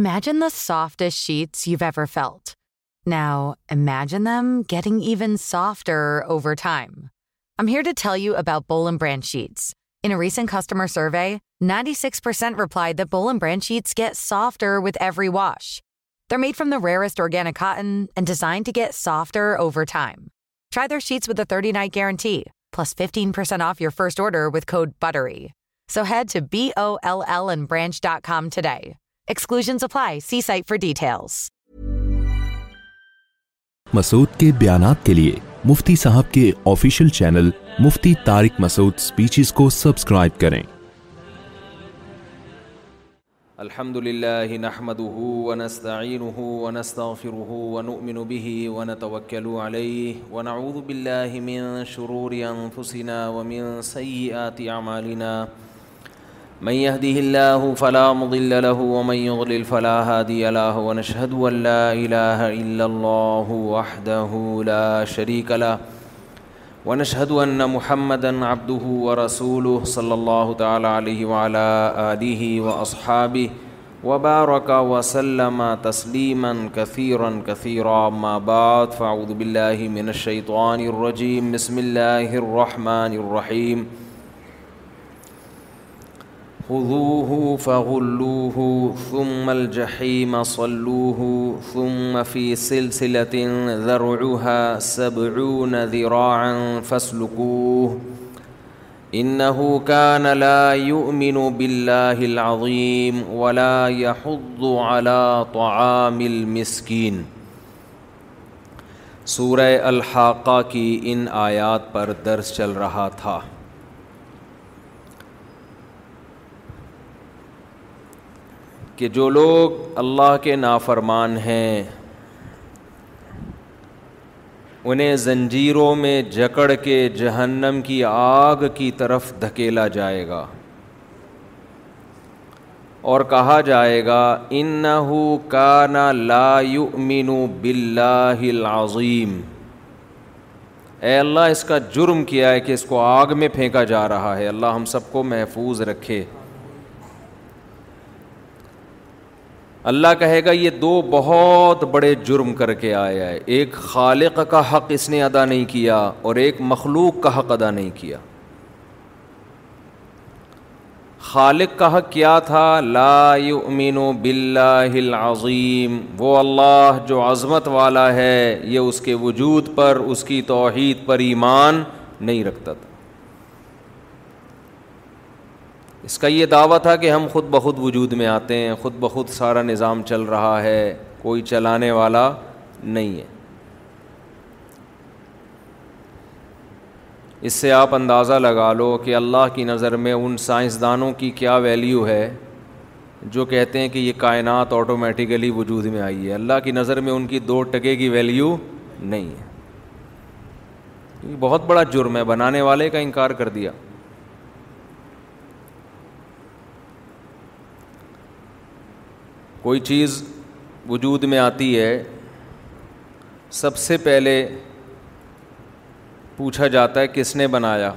Imagine the softest sheets you've ever felt. Now, imagine them getting even softer over time. I'm here to tell you about Boll & Branch sheets. In a recent customer survey, 96% replied that Boll & Branch sheets get softer with every wash. They're made from the rarest organic cotton and designed to get softer over time. Try their sheets with a 30-night guarantee, plus 15% off your first order with code BUTTERY. So head to BOLLandbranch.com today Exclusions apply. See site for details. مسعود مسعود کے کے کے بیانات لیے مفتی مفتی صاحب official channel speeches کو subscribe کریں الحمد للہ من يهده الله فلا مضل له ومن يضلل فلا هادي له ونشهد أن لا إله إلا الله وحده لا شريك له ونشهد أن محمدا عبده ورسوله صلى الله تعالى عليه وعلى آله وأصحابه وبارك وسلم تسليما كثيرا كثيرا ما بعد فأعوذ بالله من الشيطان الرجيم بسم الله الرحمن الرحيم الرحيم خذوه فغلوه ثم الجحيم صلوه ثم في سلسلة ذرعها سبعون ذراعا فاسلكوه إنه كان لا يؤمن بالله العظيم ولا يحض على طعام المسكين سور الحاقہ کی ان آیات پر درس چل رہا تھا کہ جو لوگ اللہ کے نافرمان ہیں انہیں زنجیروں میں جکڑ کے جہنم کی آگ کی طرف دھکیلا جائے گا اور کہا جائے گا ان نہ بلا لذیم اے اللہ اس کا جرم کیا ہے کہ اس کو آگ میں پھینکا جا رہا ہے اللہ ہم سب کو محفوظ رکھے اللہ کہے گا یہ دو بہت بڑے جرم کر کے آیا ہے ایک خالق کا حق اس نے ادا نہیں کیا اور ایک مخلوق کا حق ادا نہیں کیا خالق کا حق کیا تھا لا امین و العظیم عظیم وہ اللہ جو عظمت والا ہے یہ اس کے وجود پر اس کی توحید پر ایمان نہیں رکھتا تھا اس کا یہ دعویٰ تھا کہ ہم خود بخود وجود میں آتے ہیں خود بخود سارا نظام چل رہا ہے کوئی چلانے والا نہیں ہے اس سے آپ اندازہ لگا لو کہ اللہ کی نظر میں ان سائنسدانوں کی کیا ویلیو ہے جو کہتے ہیں کہ یہ کائنات آٹومیٹیکلی وجود میں آئی ہے اللہ کی نظر میں ان کی دو ٹکے کی ویلیو نہیں ہے یہ بہت بڑا جرم ہے بنانے والے کا انکار کر دیا کوئی چیز وجود میں آتی ہے سب سے پہلے پوچھا جاتا ہے کس نے بنایا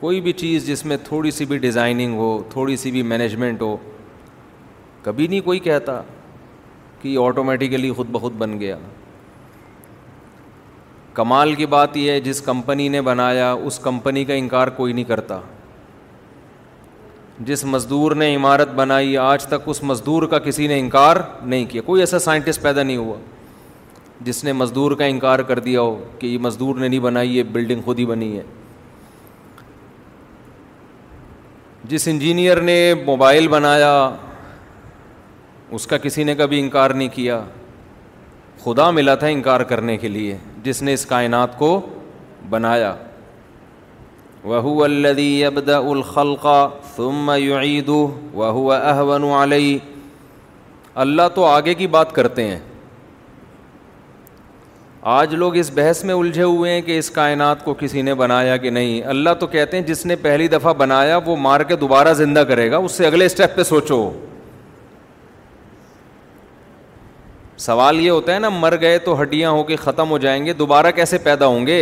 کوئی بھی چیز جس میں تھوڑی سی بھی ڈیزائننگ ہو تھوڑی سی بھی مینجمنٹ ہو کبھی نہیں کوئی کہتا کہ آٹومیٹیکلی خود بخود بن گیا کمال کی بات یہ ہے جس کمپنی نے بنایا اس کمپنی کا انکار کوئی نہیں کرتا جس مزدور نے عمارت بنائی آج تک اس مزدور کا کسی نے انکار نہیں کیا کوئی ایسا سائنٹسٹ پیدا نہیں ہوا جس نے مزدور کا انکار کر دیا ہو کہ یہ مزدور نے نہیں بنائی یہ بلڈنگ خود ہی بنی ہے جس انجینئر نے موبائل بنایا اس کا کسی نے کبھی انکار نہیں کیا خدا ملا تھا انکار کرنے کے لیے جس نے اس کائنات کو بنایا الذي يبدأ الخلق ثم يعيده وهو أهون عليه اللہ تو آگے کی بات کرتے ہیں آج لوگ اس بحث میں الجھے ہوئے ہیں کہ اس کائنات کو کسی نے بنایا کہ نہیں اللہ تو کہتے ہیں جس نے پہلی دفعہ بنایا وہ مار کے دوبارہ زندہ کرے گا اس سے اگلے اسٹیپ پہ سوچو سوال یہ ہوتا ہے نا مر گئے تو ہڈیاں ہو کے ختم ہو جائیں گے دوبارہ کیسے پیدا ہوں گے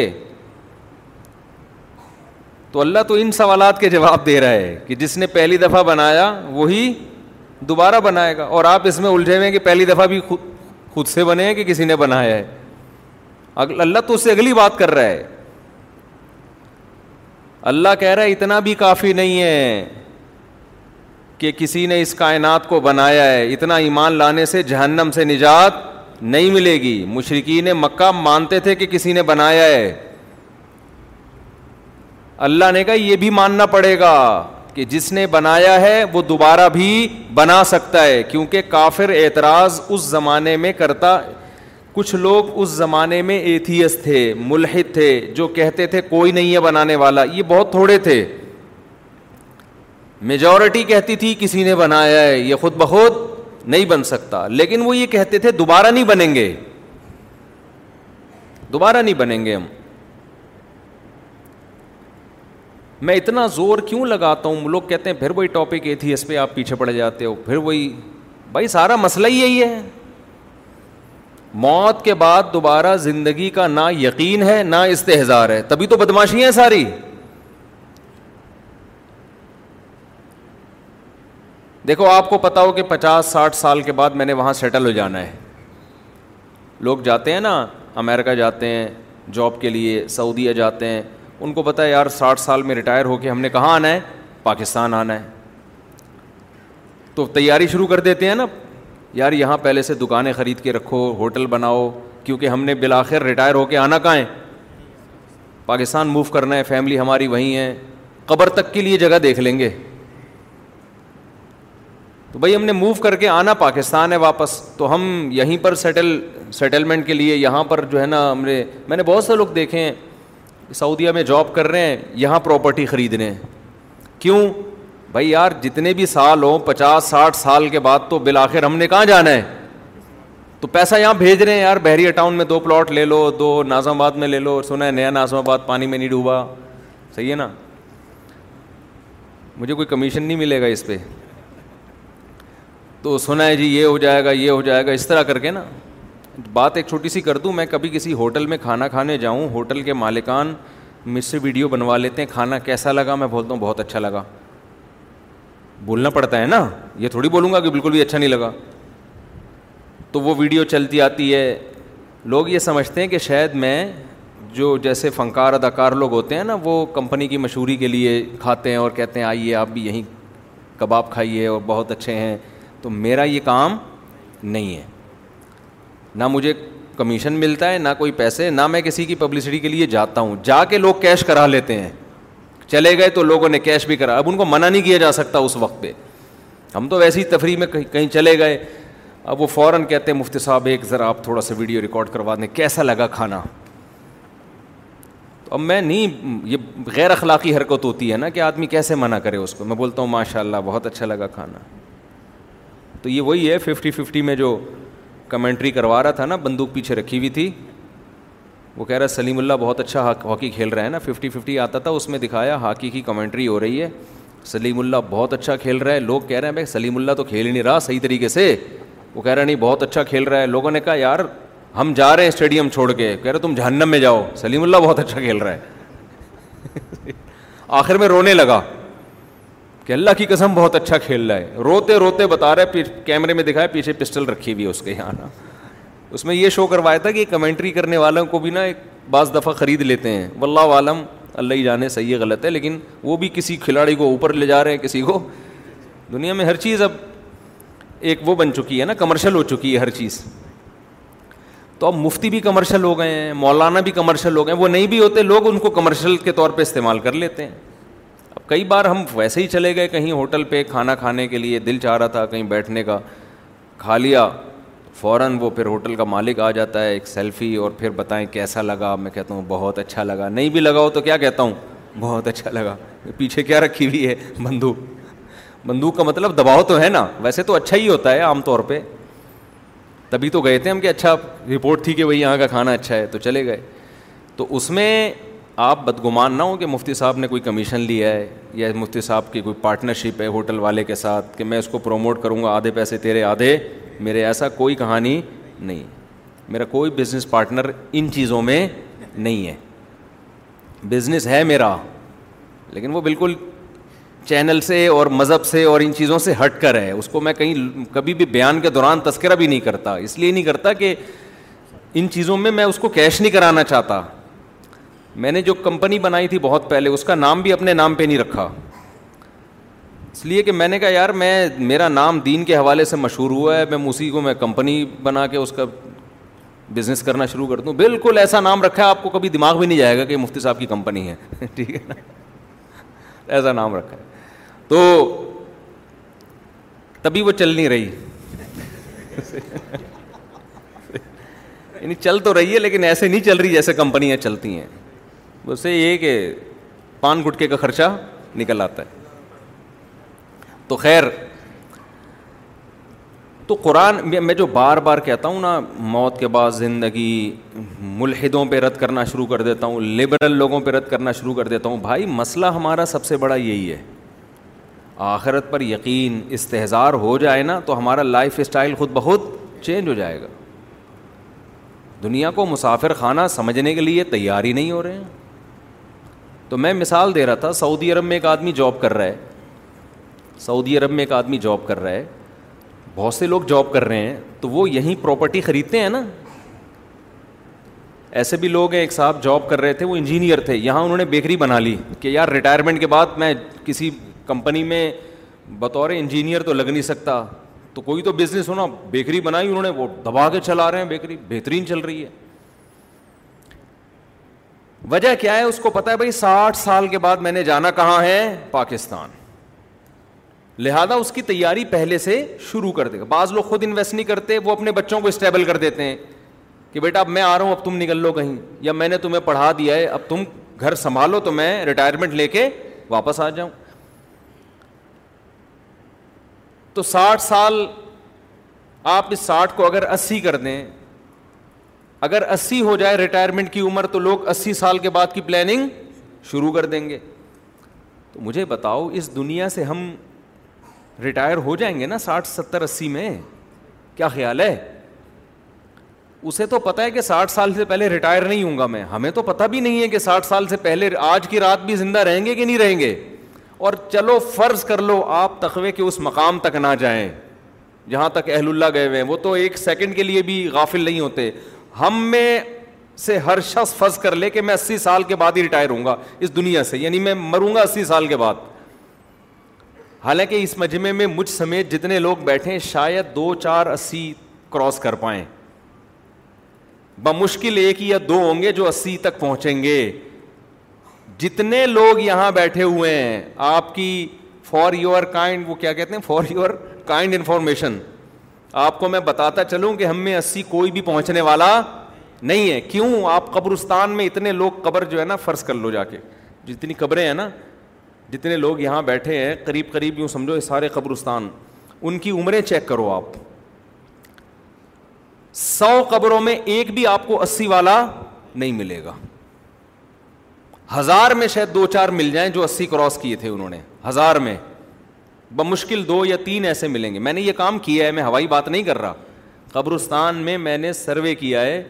تو اللہ تو ان سوالات کے جواب دے رہا ہے کہ جس نے پہلی دفعہ بنایا وہی دوبارہ بنائے گا اور آپ اس میں الجھے ہوئے ہیں کہ پہلی دفعہ بھی خود سے بنے ہیں کہ کسی نے بنایا ہے اللہ تو اس سے اگلی بات کر رہا ہے اللہ کہہ رہا ہے اتنا بھی کافی نہیں ہے کہ کسی نے اس کائنات کو بنایا ہے اتنا ایمان لانے سے جہنم سے نجات نہیں ملے گی مشرقین مکہ مانتے تھے کہ کسی نے بنایا ہے اللہ نے کہا یہ بھی ماننا پڑے گا کہ جس نے بنایا ہے وہ دوبارہ بھی بنا سکتا ہے کیونکہ کافر اعتراض اس زمانے میں کرتا کچھ لوگ اس زمانے میں ایتھیس تھے ملحد تھے جو کہتے تھے کوئی نہیں ہے بنانے والا یہ بہت تھوڑے تھے میجورٹی کہتی تھی کسی نے بنایا ہے یہ خود بخود نہیں بن سکتا لیکن وہ یہ کہتے تھے دوبارہ نہیں بنیں گے دوبارہ نہیں بنیں گے ہم میں اتنا زور کیوں لگاتا ہوں لوگ کہتے ہیں پھر وہی ٹاپک یہ تھی اس پہ آپ پیچھے پڑ جاتے ہو پھر وہی بھائی سارا مسئلہ ہی یہی ہے موت کے بعد دوبارہ زندگی کا نہ یقین ہے نہ استحزار ہے تبھی تو بدماشی ہیں ساری دیکھو آپ کو پتا ہو کہ پچاس ساٹھ سال کے بعد میں نے وہاں سیٹل ہو جانا ہے لوگ جاتے ہیں نا امیرکا جاتے ہیں جاب کے لیے سعودیہ جاتے ہیں ان کو پتا ہے یار ساٹھ سال میں ریٹائر ہو کے ہم نے کہاں آنا ہے پاکستان آنا ہے تو تیاری شروع کر دیتے ہیں نا یار یہاں پہلے سے دکانیں خرید کے رکھو ہوٹل بناؤ کیونکہ ہم نے بالآخر ریٹائر ہو کے آنا کہاں ہے پاکستان موو کرنا ہے فیملی ہماری وہیں ہے قبر تک کے لیے جگہ دیکھ لیں گے تو بھائی ہم نے موو کر کے آنا پاکستان ہے واپس تو ہم یہیں پر سیٹل سیٹلمنٹ کے لیے یہاں پر جو ہے نا ہم نے میں نے بہت سے لوگ دیکھے ہیں سعودیہ میں جاب کر رہے ہیں یہاں پراپرٹی خرید رہے ہیں کیوں بھائی یار جتنے بھی سال ہوں پچاس ساٹھ سال کے بعد تو بالآخر ہم نے کہاں جانا ہے تو پیسہ یہاں بھیج رہے ہیں یار بحریہ ٹاؤن میں دو پلاٹ لے لو دو نازم آباد میں لے لو سنا ہے نیا نازم آباد پانی میں نہیں ڈوبا صحیح ہے نا مجھے کوئی کمیشن نہیں ملے گا اس پہ تو سنا ہے جی یہ ہو جائے گا یہ ہو جائے گا اس طرح کر کے نا بات ایک چھوٹی سی کر دوں میں کبھی کسی ہوٹل میں کھانا کھانے جاؤں ہوٹل کے مالکان مجھ سے ویڈیو بنوا لیتے ہیں کھانا کیسا لگا میں بولتا ہوں بہت اچھا لگا بولنا پڑتا ہے نا یہ تھوڑی بولوں گا کہ بالکل بھی اچھا نہیں لگا تو وہ ویڈیو چلتی آتی ہے لوگ یہ سمجھتے ہیں کہ شاید میں جو جیسے فنکار اداکار لوگ ہوتے ہیں نا وہ کمپنی کی مشہوری کے لیے کھاتے ہیں اور کہتے ہیں آئیے آپ بھی یہیں کباب کھائیے اور بہت اچھے ہیں تو میرا یہ کام نہیں ہے نہ مجھے کمیشن ملتا ہے نہ کوئی پیسے نہ میں کسی کی پبلسٹی کے لیے جاتا ہوں جا کے لوگ کیش کرا لیتے ہیں چلے گئے تو لوگوں نے کیش بھی کرا اب ان کو منع نہیں کیا جا سکتا اس وقت پہ ہم تو ویسی ہی تفریح میں کہیں کہیں چلے گئے اب وہ فوراً کہتے ہیں مفتی صاحب ایک ذرا آپ تھوڑا سا ویڈیو ریکارڈ کروا دیں کیسا لگا کھانا تو اب میں نہیں یہ غیر اخلاقی حرکت ہوتی ہے نا کہ آدمی کیسے منع کرے اس کو میں بولتا ہوں ماشاء اللہ بہت اچھا لگا کھانا تو یہ وہی ہے ففٹی ففٹی میں جو کمنٹری کروا رہا تھا نا بندوق پیچھے رکھی ہوئی تھی وہ کہہ رہا سلیم اللہ بہت اچھا ہاکی کھیل رہا ہے نا ففٹی ففٹی آتا تھا اس میں دکھایا ہاکی کی کمنٹری ہو رہی ہے سلیم اللہ بہت اچھا کھیل رہا ہے لوگ کہہ رہے ہیں بھائی سلیم اللہ تو کھیل ہی نہیں رہا صحیح طریقے سے وہ کہہ رہا نہیں بہت اچھا کھیل رہا ہے لوگوں نے کہا یار ہم جا رہے ہیں اسٹیڈیم چھوڑ کے کہہ رہے تم جہنم میں جاؤ سلیم اللہ بہت اچھا کھیل رہا ہے آخر میں رونے لگا کہ اللہ کی قسم بہت اچھا کھیل رہا ہے روتے روتے بتا رہے پھر کیمرے میں دکھا ہے پیچھے پسٹل رکھی ہوئی ہے اس کے یہاں نا اس میں یہ شو کروایا تھا کہ کمنٹری کرنے والوں کو بھی نا ایک بعض دفعہ خرید لیتے ہیں واللہ عالم اللہ ہی جانے صحیح ہے غلط ہے لیکن وہ بھی کسی کھلاڑی کو اوپر لے جا رہے ہیں کسی کو دنیا میں ہر چیز اب ایک وہ بن چکی ہے نا کمرشل ہو چکی ہے ہر چیز تو اب مفتی بھی کمرشل ہو گئے ہیں مولانا بھی کمرشل ہو گئے ہیں وہ نہیں بھی ہوتے لوگ ان کو کمرشل کے طور پہ استعمال کر لیتے ہیں کئی بار ہم ویسے ہی چلے گئے کہیں ہوٹل پہ کھانا کھانے کے لیے دل چاہ رہا تھا کہیں بیٹھنے کا کھا لیا فوراً وہ پھر ہوٹل کا مالک آ جاتا ہے ایک سیلفی اور پھر بتائیں کیسا لگا میں کہتا ہوں بہت اچھا لگا نہیں بھی لگا ہو تو کیا کہتا ہوں بہت اچھا لگا پیچھے کیا رکھی ہوئی ہے بندوق بندوق کا مطلب دباؤ تو ہے نا ویسے تو اچھا ہی ہوتا ہے عام طور پہ تبھی تو گئے تھے ہم کہ اچھا رپورٹ تھی کہ بھائی یہاں کا کھانا اچھا ہے تو چلے گئے تو اس میں آپ بدگمان نہ ہوں کہ مفتی صاحب نے کوئی کمیشن لیا ہے یا مفتی صاحب کی کوئی پارٹنرشپ ہے ہوٹل والے کے ساتھ کہ میں اس کو پروموٹ کروں گا آدھے پیسے تیرے آدھے میرے ایسا کوئی کہانی نہیں میرا کوئی بزنس پارٹنر ان چیزوں میں نہیں ہے بزنس ہے میرا لیکن وہ بالکل چینل سے اور مذہب سے اور ان چیزوں سے ہٹ کر ہے اس کو میں کہیں کبھی بھی بیان کے دوران تذکرہ بھی نہیں کرتا اس لیے نہیں کرتا کہ ان چیزوں میں میں اس کو کیش نہیں کرانا چاہتا میں نے جو کمپنی بنائی تھی بہت پہلے اس کا نام بھی اپنے نام پہ نہیں رکھا اس لیے کہ میں نے کہا یار میں میرا نام دین کے حوالے سے مشہور ہوا ہے میں اسی کو میں کمپنی بنا کے اس کا بزنس کرنا شروع کر دوں بالکل ایسا نام رکھا ہے آپ کو کبھی دماغ بھی نہیں جائے گا کہ مفتی صاحب کی کمپنی ہے ٹھیک ہے نا ایسا نام رکھا ہے تو تبھی وہ چل نہیں رہی یعنی چل تو رہی ہے لیکن ایسے نہیں چل رہی جیسے کمپنیاں چلتی ہیں ویسے یہ کہ پان گٹکے کا خرچہ نکل آتا ہے تو خیر تو قرآن میں جو بار بار کہتا ہوں نا موت کے بعد زندگی ملحدوں پہ رد کرنا شروع کر دیتا ہوں لبرل لوگوں پہ رد کرنا شروع کر دیتا ہوں بھائی مسئلہ ہمارا سب سے بڑا یہی ہے آخرت پر یقین استحظار ہو جائے نا تو ہمارا لائف اسٹائل خود بہت چینج ہو جائے گا دنیا کو مسافر خانہ سمجھنے کے لیے تیاری نہیں ہو رہے ہیں تو میں مثال دے رہا تھا سعودی عرب میں ایک آدمی جاب کر رہا ہے سعودی عرب میں ایک آدمی جاب کر رہا ہے بہت سے لوگ جاب کر رہے ہیں تو وہ یہیں پراپرٹی خریدتے ہیں نا ایسے بھی لوگ ہیں ایک صاحب جاب کر رہے تھے وہ انجینئر تھے یہاں انہوں نے بیکری بنا لی کہ یار ریٹائرمنٹ کے بعد میں کسی کمپنی میں بطور انجینئر تو لگ نہیں سکتا تو کوئی تو بزنس ہونا بیکری بنائی انہوں نے وہ دبا کے چلا رہے ہیں بیکری بہترین چل رہی ہے وجہ کیا ہے اس کو پتا ہے بھائی ساٹھ سال کے بعد میں نے جانا کہاں ہے پاکستان لہذا اس کی تیاری پہلے سے شروع کر دے گا بعض لوگ خود انویسٹ نہیں کرتے وہ اپنے بچوں کو اسٹیبل کر دیتے ہیں کہ بیٹا اب میں آ رہا ہوں اب تم نکل لو کہیں یا میں نے تمہیں پڑھا دیا ہے اب تم گھر سنبھالو تو میں ریٹائرمنٹ لے کے واپس آ جاؤں تو ساٹھ سال آپ اس ساٹھ کو اگر اسی کر دیں اگر اسی ہو جائے ریٹائرمنٹ کی عمر تو لوگ اسی سال کے بعد کی پلاننگ شروع کر دیں گے تو مجھے بتاؤ اس دنیا سے ہم ریٹائر ہو جائیں گے نا ساٹھ ستر اسی میں کیا خیال ہے اسے تو پتہ ہے کہ ساٹھ سال سے پہلے ریٹائر نہیں ہوں گا میں ہمیں تو پتہ بھی نہیں ہے کہ ساٹھ سال سے پہلے آج کی رات بھی زندہ رہیں گے کہ نہیں رہیں گے اور چلو فرض کر لو آپ تخوے کے اس مقام تک نہ جائیں جہاں تک اہل اللہ گئے ہوئے ہیں وہ تو ایک سیکنڈ کے لیے بھی غافل نہیں ہوتے ہم میں سے ہر شخص فرض کر لے کہ میں اسی سال کے بعد ہی ریٹائر ہوں گا اس دنیا سے یعنی میں مروں گا اسی سال کے بعد حالانکہ اس مجمع میں مجھ سمیت جتنے لوگ بیٹھے شاید دو چار اسی کراس کر پائیں بمشکل ایک یا دو ہوں گے جو اسی تک پہنچیں گے جتنے لوگ یہاں بیٹھے ہوئے ہیں آپ کی فار یور کائنڈ وہ کیا کہتے ہیں فار یور کائنڈ انفارمیشن آپ کو میں بتاتا چلوں کہ ہم میں اسی کوئی بھی پہنچنے والا نہیں ہے کیوں آپ قبرستان میں اتنے لوگ قبر جو ہے نا فرض کر لو جا کے جتنی قبریں ہیں نا جتنے لوگ یہاں بیٹھے ہیں قریب قریب یوں سمجھو سارے قبرستان ان کی عمریں چیک کرو آپ سو قبروں میں ایک بھی آپ کو اسی والا نہیں ملے گا ہزار میں شاید دو چار مل جائیں جو اسی کراس کیے تھے انہوں نے ہزار میں بمشکل دو یا تین ایسے ملیں گے میں نے یہ کام کیا ہے میں ہوائی بات نہیں کر رہا قبرستان میں میں نے سروے کیا ہے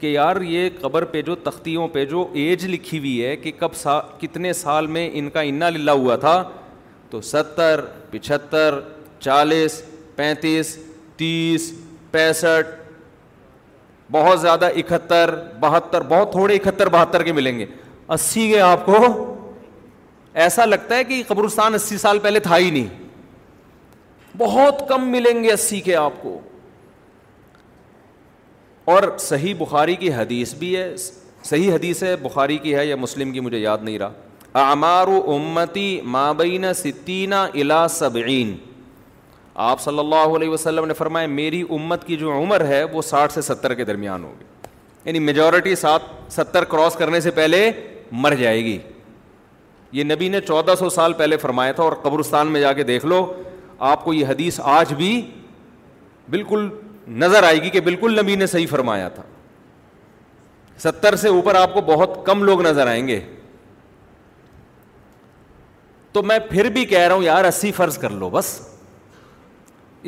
کہ یار یہ قبر پہ جو تختیوں پہ جو ایج لکھی ہوئی ہے کہ کب سا کتنے سال میں ان کا انا للہ ہوا تھا تو ستر پچہتر چالیس پینتیس تیس پینسٹھ بہت زیادہ اکہتر بہتر بہت تھوڑے اکہتر بہتر کے ملیں گے اسی کے آپ کو ایسا لگتا ہے کہ قبرستان اسی سال پہلے تھا ہی نہیں بہت کم ملیں گے اسی کے آپ کو اور صحیح بخاری کی حدیث بھی ہے صحیح حدیث ہے بخاری کی ہے یا مسلم کی مجھے یاد نہیں رہا و امتی مابین ستینہ الا سبعین آپ صلی اللہ علیہ وسلم نے فرمایا میری امت کی جو عمر ہے وہ ساٹھ سے ستر کے درمیان ہوگی یعنی میجورٹی سات ستر کراس کرنے سے پہلے مر جائے گی یہ نبی نے چودہ سو سال پہلے فرمایا تھا اور قبرستان میں جا کے دیکھ لو آپ کو یہ حدیث آج بھی بالکل نظر آئے گی کہ بالکل نبی نے صحیح فرمایا تھا ستر سے اوپر آپ کو بہت کم لوگ نظر آئیں گے تو میں پھر بھی کہہ رہا ہوں یار اسی فرض کر لو بس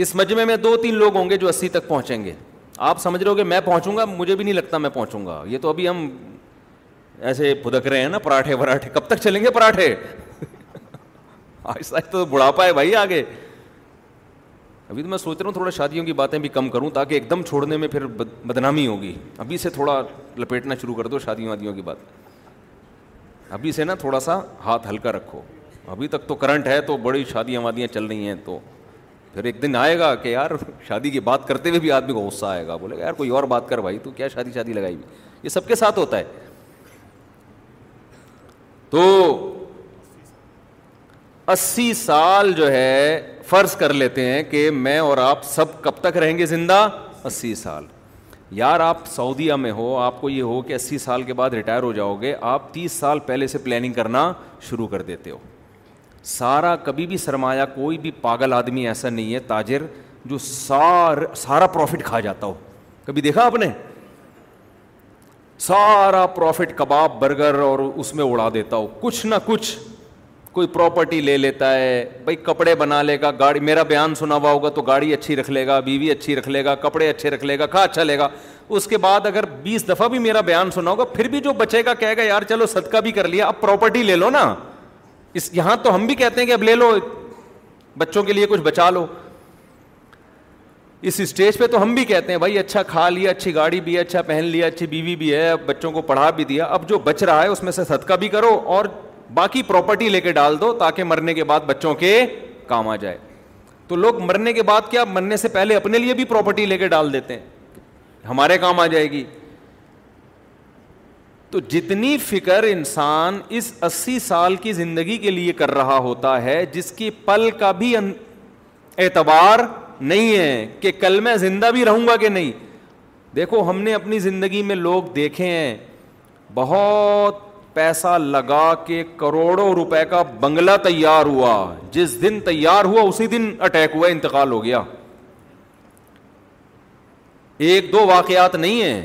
اس مجمے میں دو تین لوگ ہوں گے جو اسی تک پہنچیں گے آپ سمجھ رہے ہو گے میں پہنچوں گا مجھے بھی نہیں لگتا میں پہنچوں گا یہ تو ابھی ہم ایسے پھدک رہے ہیں نا پراٹھے وراٹھے کب تک چلیں گے پراٹھے آہستہ تو بڑھاپا ہے بھائی آگے ابھی تو میں سوچ رہا ہوں تھوڑا شادیوں کی باتیں بھی کم کروں تاکہ ایک دم چھوڑنے میں پھر بدنامی ہوگی ابھی سے تھوڑا لپیٹنا شروع کر دو شادیوں وادیوں کی بات ابھی سے نا تھوڑا سا ہاتھ ہلکا رکھو ابھی تک تو کرنٹ ہے تو بڑی شادیاں وادیاں چل رہی ہیں تو پھر ایک دن آئے گا کہ یار شادی کی بات کرتے ہوئے بھی آدمی کو غصہ آئے گا بولے گا یار کوئی اور بات کر بھائی تو کیا شادی شادی لگائی ہوئی یہ سب کے ساتھ ہوتا ہے تو اسی سال جو ہے فرض کر لیتے ہیں کہ میں اور آپ سب کب تک رہیں گے زندہ اسی سال یار آپ سعودیہ میں ہو آپ کو یہ ہو کہ اسی سال کے بعد ریٹائر ہو جاؤ گے آپ تیس سال پہلے سے پلاننگ کرنا شروع کر دیتے ہو سارا کبھی بھی سرمایہ کوئی بھی پاگل آدمی ایسا نہیں ہے تاجر جو سار سارا پروفٹ کھا جاتا ہو کبھی دیکھا آپ نے سارا پروفٹ کباب برگر اور اس میں اڑا دیتا ہو کچھ نہ کچھ کوئی پراپرٹی لے لیتا ہے بھائی کپڑے بنا لے گا گاڑی میرا بیان سنا ہوا ہوگا تو گاڑی اچھی رکھ لے گا بیوی اچھی رکھ لے گا کپڑے اچھے رکھ لے گا کھا اچھا لے گا اس کے بعد اگر بیس دفعہ بھی میرا بیان سنا ہوگا پھر بھی جو بچے کا کہے گا یار چلو صدقہ بھی کر لیا اب پراپرٹی لے لو نا اس یہاں تو ہم بھی کہتے ہیں کہ اب لے لو بچوں کے لیے کچھ بچا لو اس اسٹیج پہ تو ہم بھی کہتے ہیں بھائی اچھا کھا لیا اچھی گاڑی بھی ہے اچھا پہن لیا اچھی بیوی بھی ہے بچوں کو پڑھا بھی دیا اب جو بچ رہا ہے اس میں سے صدقہ بھی کرو اور باقی پراپرٹی لے کے ڈال دو تاکہ مرنے کے بعد بچوں کے کام آ جائے تو لوگ مرنے کے بعد کیا مرنے سے پہلے اپنے لیے بھی پراپرٹی لے کے ڈال دیتے ہیں ہمارے کام آ جائے گی تو جتنی فکر انسان اس اسی سال کی زندگی کے لیے کر رہا ہوتا ہے جس کی پل کا بھی اعتبار نہیں ہے کہ کل میں زندہ بھی رہوں گا کہ نہیں دیکھو ہم نے اپنی زندگی میں لوگ دیکھے ہیں بہت پیسہ لگا کے کروڑوں روپے کا بنگلہ تیار ہوا جس دن تیار ہوا اسی دن اٹیک ہوا انتقال ہو گیا ایک دو واقعات نہیں ہیں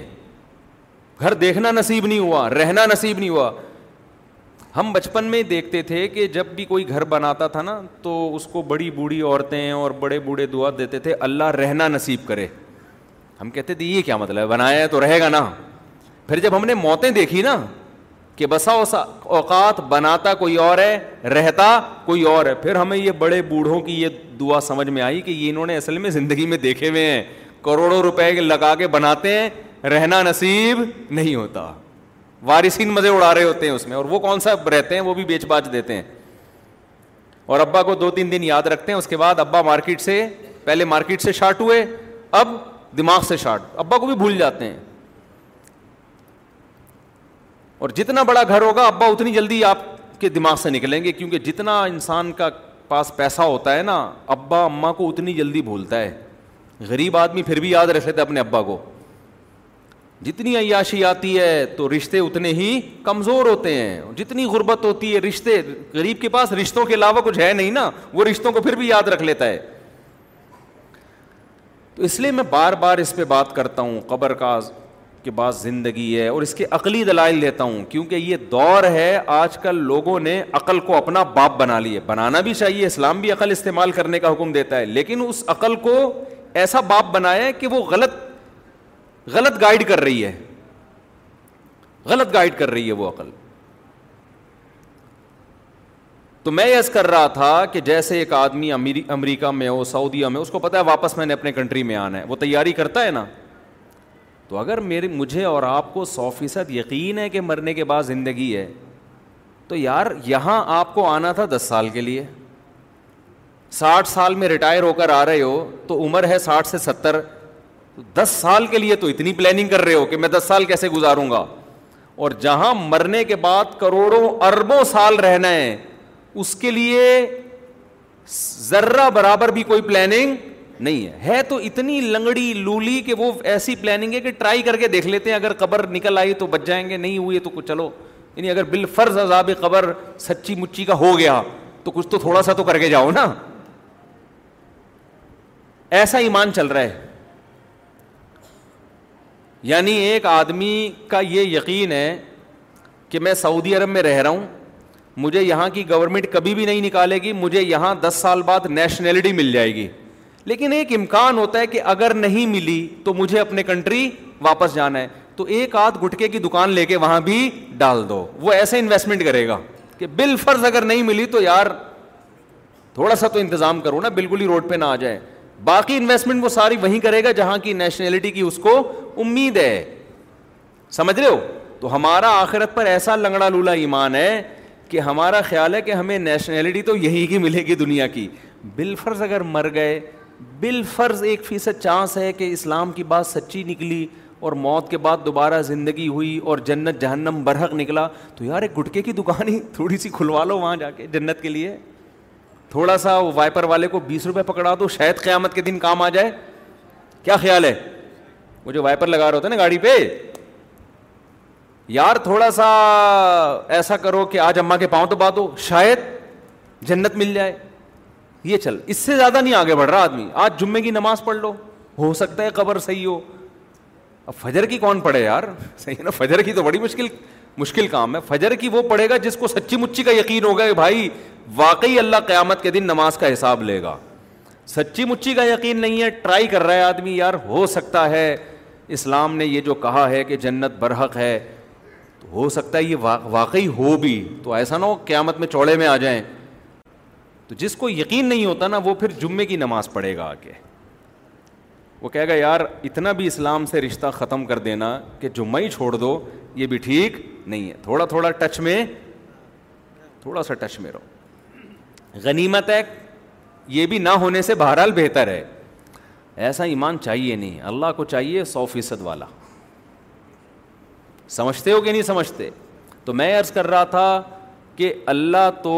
گھر دیکھنا نصیب نہیں ہوا رہنا نصیب نہیں ہوا ہم بچپن میں دیکھتے تھے کہ جب بھی کوئی گھر بناتا تھا نا تو اس کو بڑی بوڑھی عورتیں اور بڑے بوڑھے دعا دیتے تھے اللہ رہنا نصیب کرے ہم کہتے تھے یہ کیا مطلب ہے بنایا تو رہے گا نا پھر جب ہم نے موتیں دیکھی نا کہ بساسا اوقات بناتا کوئی اور ہے رہتا کوئی اور ہے پھر ہمیں یہ بڑے بوڑھوں کی یہ دعا سمجھ میں آئی کہ یہ انہوں نے اصل میں زندگی میں دیکھے ہوئے ہیں کروڑوں روپے لگا کے بناتے ہیں رہنا نصیب نہیں ہوتا وارثین مزے اڑا رہے ہوتے ہیں اس میں اور وہ کون سا رہتے ہیں وہ بھی بیچ باچ دیتے ہیں اور ابا کو دو تین دن یاد رکھتے ہیں اس کے بعد ابا مارکیٹ سے پہلے مارکیٹ سے شارٹ ہوئے اب دماغ سے شارٹ ابا کو بھی بھول جاتے ہیں اور جتنا بڑا گھر ہوگا ابا اتنی جلدی آپ کے دماغ سے نکلیں گے کیونکہ جتنا انسان کا پاس پیسہ ہوتا ہے نا ابا اما کو اتنی جلدی بھولتا ہے غریب آدمی پھر بھی یاد رکھ لیتے اپنے ابا کو جتنی عیاشی آتی ہے تو رشتے اتنے ہی کمزور ہوتے ہیں جتنی غربت ہوتی ہے رشتے غریب کے پاس رشتوں کے علاوہ کچھ ہے نہیں نا وہ رشتوں کو پھر بھی یاد رکھ لیتا ہے تو اس لیے میں بار بار اس پہ بات کرتا ہوں قبر کا کے پاس زندگی ہے اور اس کے عقلی دلائل دیتا ہوں کیونکہ یہ دور ہے آج کل لوگوں نے عقل کو اپنا باپ بنا لیے بنانا بھی چاہیے اسلام بھی عقل استعمال کرنے کا حکم دیتا ہے لیکن اس عقل کو ایسا باپ بنایا کہ وہ غلط غلط گائڈ کر رہی ہے غلط گائڈ کر رہی ہے وہ عقل تو میں یس کر رہا تھا کہ جیسے ایک آدمی امریکہ میں ہو سعودیہ میں اس کو پتا ہے واپس میں نے اپنے کنٹری میں آنا ہے وہ تیاری کرتا ہے نا تو اگر میرے مجھے اور آپ کو سو فیصد یقین ہے کہ مرنے کے بعد زندگی ہے تو یار یہاں آپ کو آنا تھا دس سال کے لیے ساٹھ سال میں ریٹائر ہو کر آ رہے ہو تو عمر ہے ساٹھ سے ستر دس سال کے لیے تو اتنی پلاننگ کر رہے ہو کہ میں دس سال کیسے گزاروں گا اور جہاں مرنے کے بعد کروڑوں اربوں سال رہنا ہے اس کے لیے ذرہ برابر بھی کوئی پلاننگ نہیں ہے تو اتنی لنگڑی لولی کہ وہ ایسی پلاننگ ہے کہ ٹرائی کر کے دیکھ لیتے ہیں اگر قبر نکل آئی تو بچ جائیں گے نہیں ہوئی تو کچھ چلو یعنی اگر بال فرض قبر سچی مچی کا ہو گیا تو کچھ تو تھوڑا سا تو کر کے جاؤ نا ایسا ایمان چل رہا ہے یعنی ایک آدمی کا یہ یقین ہے کہ میں سعودی عرب میں رہ رہا ہوں مجھے یہاں کی گورنمنٹ کبھی بھی نہیں نکالے گی مجھے یہاں دس سال بعد نیشنلٹی مل جائے گی لیکن ایک امکان ہوتا ہے کہ اگر نہیں ملی تو مجھے اپنے کنٹری واپس جانا ہے تو ایک آدھ گٹکے کی دکان لے کے وہاں بھی ڈال دو وہ ایسے انویسٹمنٹ کرے گا کہ بل فرض اگر نہیں ملی تو یار تھوڑا سا تو انتظام کرو نا بالکل ہی روڈ پہ نہ آ جائے باقی انویسٹمنٹ وہ ساری وہیں کرے گا جہاں کی نیشنلٹی کی اس کو امید ہے سمجھ رہے ہو تو ہمارا آخرت پر ایسا لنگڑا لولا ایمان ہے کہ ہمارا خیال ہے کہ ہمیں نیشنلٹی تو یہی کی ملے گی دنیا کی بال فرض اگر مر گئے بال فرض ایک فیصد چانس ہے کہ اسلام کی بات سچی نکلی اور موت کے بعد دوبارہ زندگی ہوئی اور جنت جہنم برحق نکلا تو یار ایک گٹکے کی دکان ہی تھوڑی سی کھلوا لو وہاں جا کے جنت کے لیے تھوڑا سا وائپر والے کو بیس روپے پکڑا دو شاید قیامت کے دن کام آ جائے کیا خیال ہے وہ جو وائپر لگا رہے ہوتے نا گاڑی پہ یار تھوڑا سا ایسا کرو کہ آج اماں کے پاؤں تو بات ہو شاید جنت مل جائے یہ چل اس سے زیادہ نہیں آگے بڑھ رہا آدمی آج جمعے کی نماز پڑھ لو ہو سکتا ہے قبر صحیح ہو اب فجر کی کون پڑھے یار صحیح ہے نا فجر کی تو بڑی مشکل مشکل کام ہے فجر کی وہ پڑے گا جس کو سچی مچی کا یقین ہوگا کہ بھائی واقعی اللہ قیامت کے دن نماز کا حساب لے گا سچی مچی کا یقین نہیں ہے ٹرائی کر رہا ہے آدمی یار ہو سکتا ہے اسلام نے یہ جو کہا ہے کہ جنت برحق ہے تو ہو سکتا ہے یہ واقعی ہو بھی تو ایسا نہ ہو قیامت میں چوڑے میں آ جائیں تو جس کو یقین نہیں ہوتا نا وہ پھر جمعے کی نماز پڑھے گا آ کے وہ کہے گا یار اتنا بھی اسلام سے رشتہ ختم کر دینا کہ جمعہ ہی چھوڑ دو یہ بھی ٹھیک نہیں ہے تھوڑا تھوڑا ٹچ میں تھوڑا سا ٹچ میں رہو غنیمت ہے یہ بھی نہ ہونے سے بہرحال بہتر ہے ایسا ایمان چاہیے نہیں اللہ کو چاہیے سو فیصد والا سمجھتے ہو کہ نہیں سمجھتے تو میں عرض کر رہا تھا کہ اللہ تو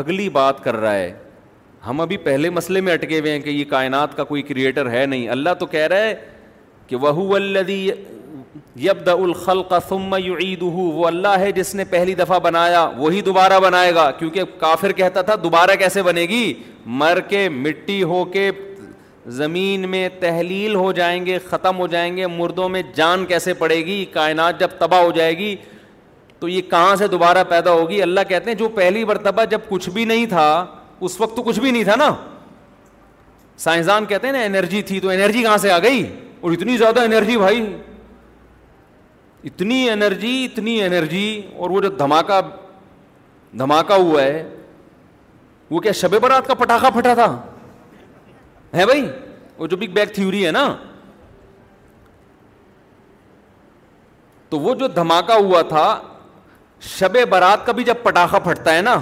اگلی بات کر رہا ہے ہم ابھی پہلے مسئلے میں اٹکے ہوئے ہیں کہ یہ کائنات کا کوئی کریٹر ہے نہیں اللہ تو کہہ رہا ہے کہ الدی خل الخلق ثم عید وہ اللہ ہے جس نے پہلی دفعہ بنایا وہی دوبارہ بنائے گا کیونکہ کافر کہتا تھا دوبارہ کیسے بنے گی مر کے مٹی ہو کے زمین میں تحلیل ہو جائیں گے ختم ہو جائیں گے مردوں میں جان کیسے پڑے گی کائنات جب تباہ ہو جائے گی تو یہ کہاں سے دوبارہ پیدا ہوگی اللہ کہتے ہیں جو پہلی مرتبہ جب کچھ بھی نہیں تھا اس وقت تو کچھ بھی نہیں تھا نا سائنسدان کہتے ہیں نا انرجی تھی تو انرجی کہاں سے آ گئی اور اتنی زیادہ انرجی بھائی اتنی انرجی اتنی انرجی اور وہ جو دھماکہ دھماکہ ہوا ہے وہ کیا شب برات کا پٹاخہ پھٹا تھا ہے بھائی وہ جو بگ بیگ تھیوری ہے نا تو وہ جو دھماکہ ہوا تھا شب برات کا بھی جب پٹاخہ پھٹتا ہے نا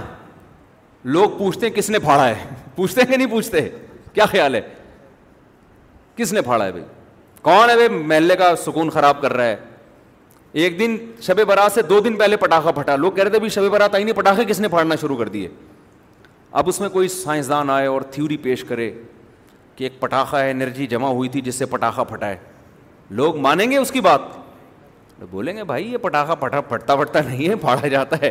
لوگ پوچھتے ہیں کس نے پھاڑا ہے پوچھتے کہ نہیں پوچھتے کیا خیال ہے کس نے پھاڑا ہے بھائی کون ہے بھائی محلے کا سکون خراب کر رہا ہے ایک دن شب برات سے دو دن پہلے پٹاخہ پھٹا لوگ کہہ رہے تھے بھی شب برات آئی نہیں پٹاخے کس نے پھاڑنا شروع کر دیے اب اس میں کوئی سائنسدان آئے اور تھیوری پیش کرے کہ ایک پٹاخہ انرجی جمع ہوئی تھی جس سے پٹاخہ پھٹا ہے لوگ مانیں گے اس کی بات بولیں گے بھائی یہ پٹاخہ پٹا پھٹتا پھٹتا نہیں ہے پھاڑا جاتا ہے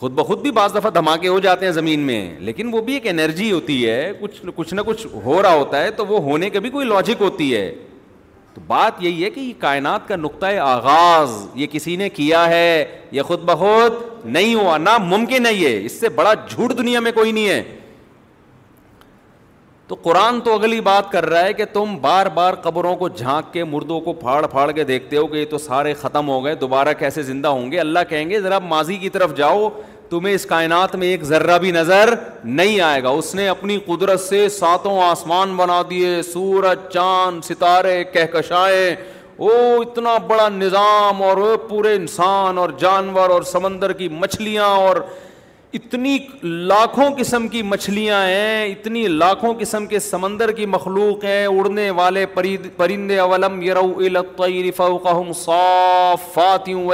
خود بخود بھی بعض دفعہ دھماکے ہو جاتے ہیں زمین میں لیکن وہ بھی ایک انرجی ہوتی ہے کچھ کچھ نہ کچھ ہو رہا ہوتا ہے تو وہ ہونے کا بھی کوئی لاجک ہوتی ہے تو بات یہی ہے کہ یہ کائنات کا نقطۂ آغاز یہ یہ کسی نے کیا ہے خود بخود نہیں ہوا نہ بڑا جھوٹ دنیا میں کوئی نہیں ہے تو قرآن تو اگلی بات کر رہا ہے کہ تم بار بار قبروں کو جھانک کے مردوں کو پھاڑ پھاڑ کے دیکھتے ہو کہ یہ تو سارے ختم ہو گئے دوبارہ کیسے زندہ ہوں گے اللہ کہیں گے ذرا ماضی کی طرف جاؤ تمہیں اس کائنات میں ایک ذرہ بھی نظر نہیں آئے گا اس نے اپنی قدرت سے ساتوں آسمان بنا دیے سورج چاند ستارے کہکشائیں او اتنا بڑا نظام اور پورے انسان اور جانور اور سمندر کی مچھلیاں اور اتنی لاکھوں قسم کی مچھلیاں ہیں اتنی لاکھوں قسم کے سمندر کی مخلوق ہیں اڑنے والے پرندے اولم یرو الطیر یرف صافات فاتیوں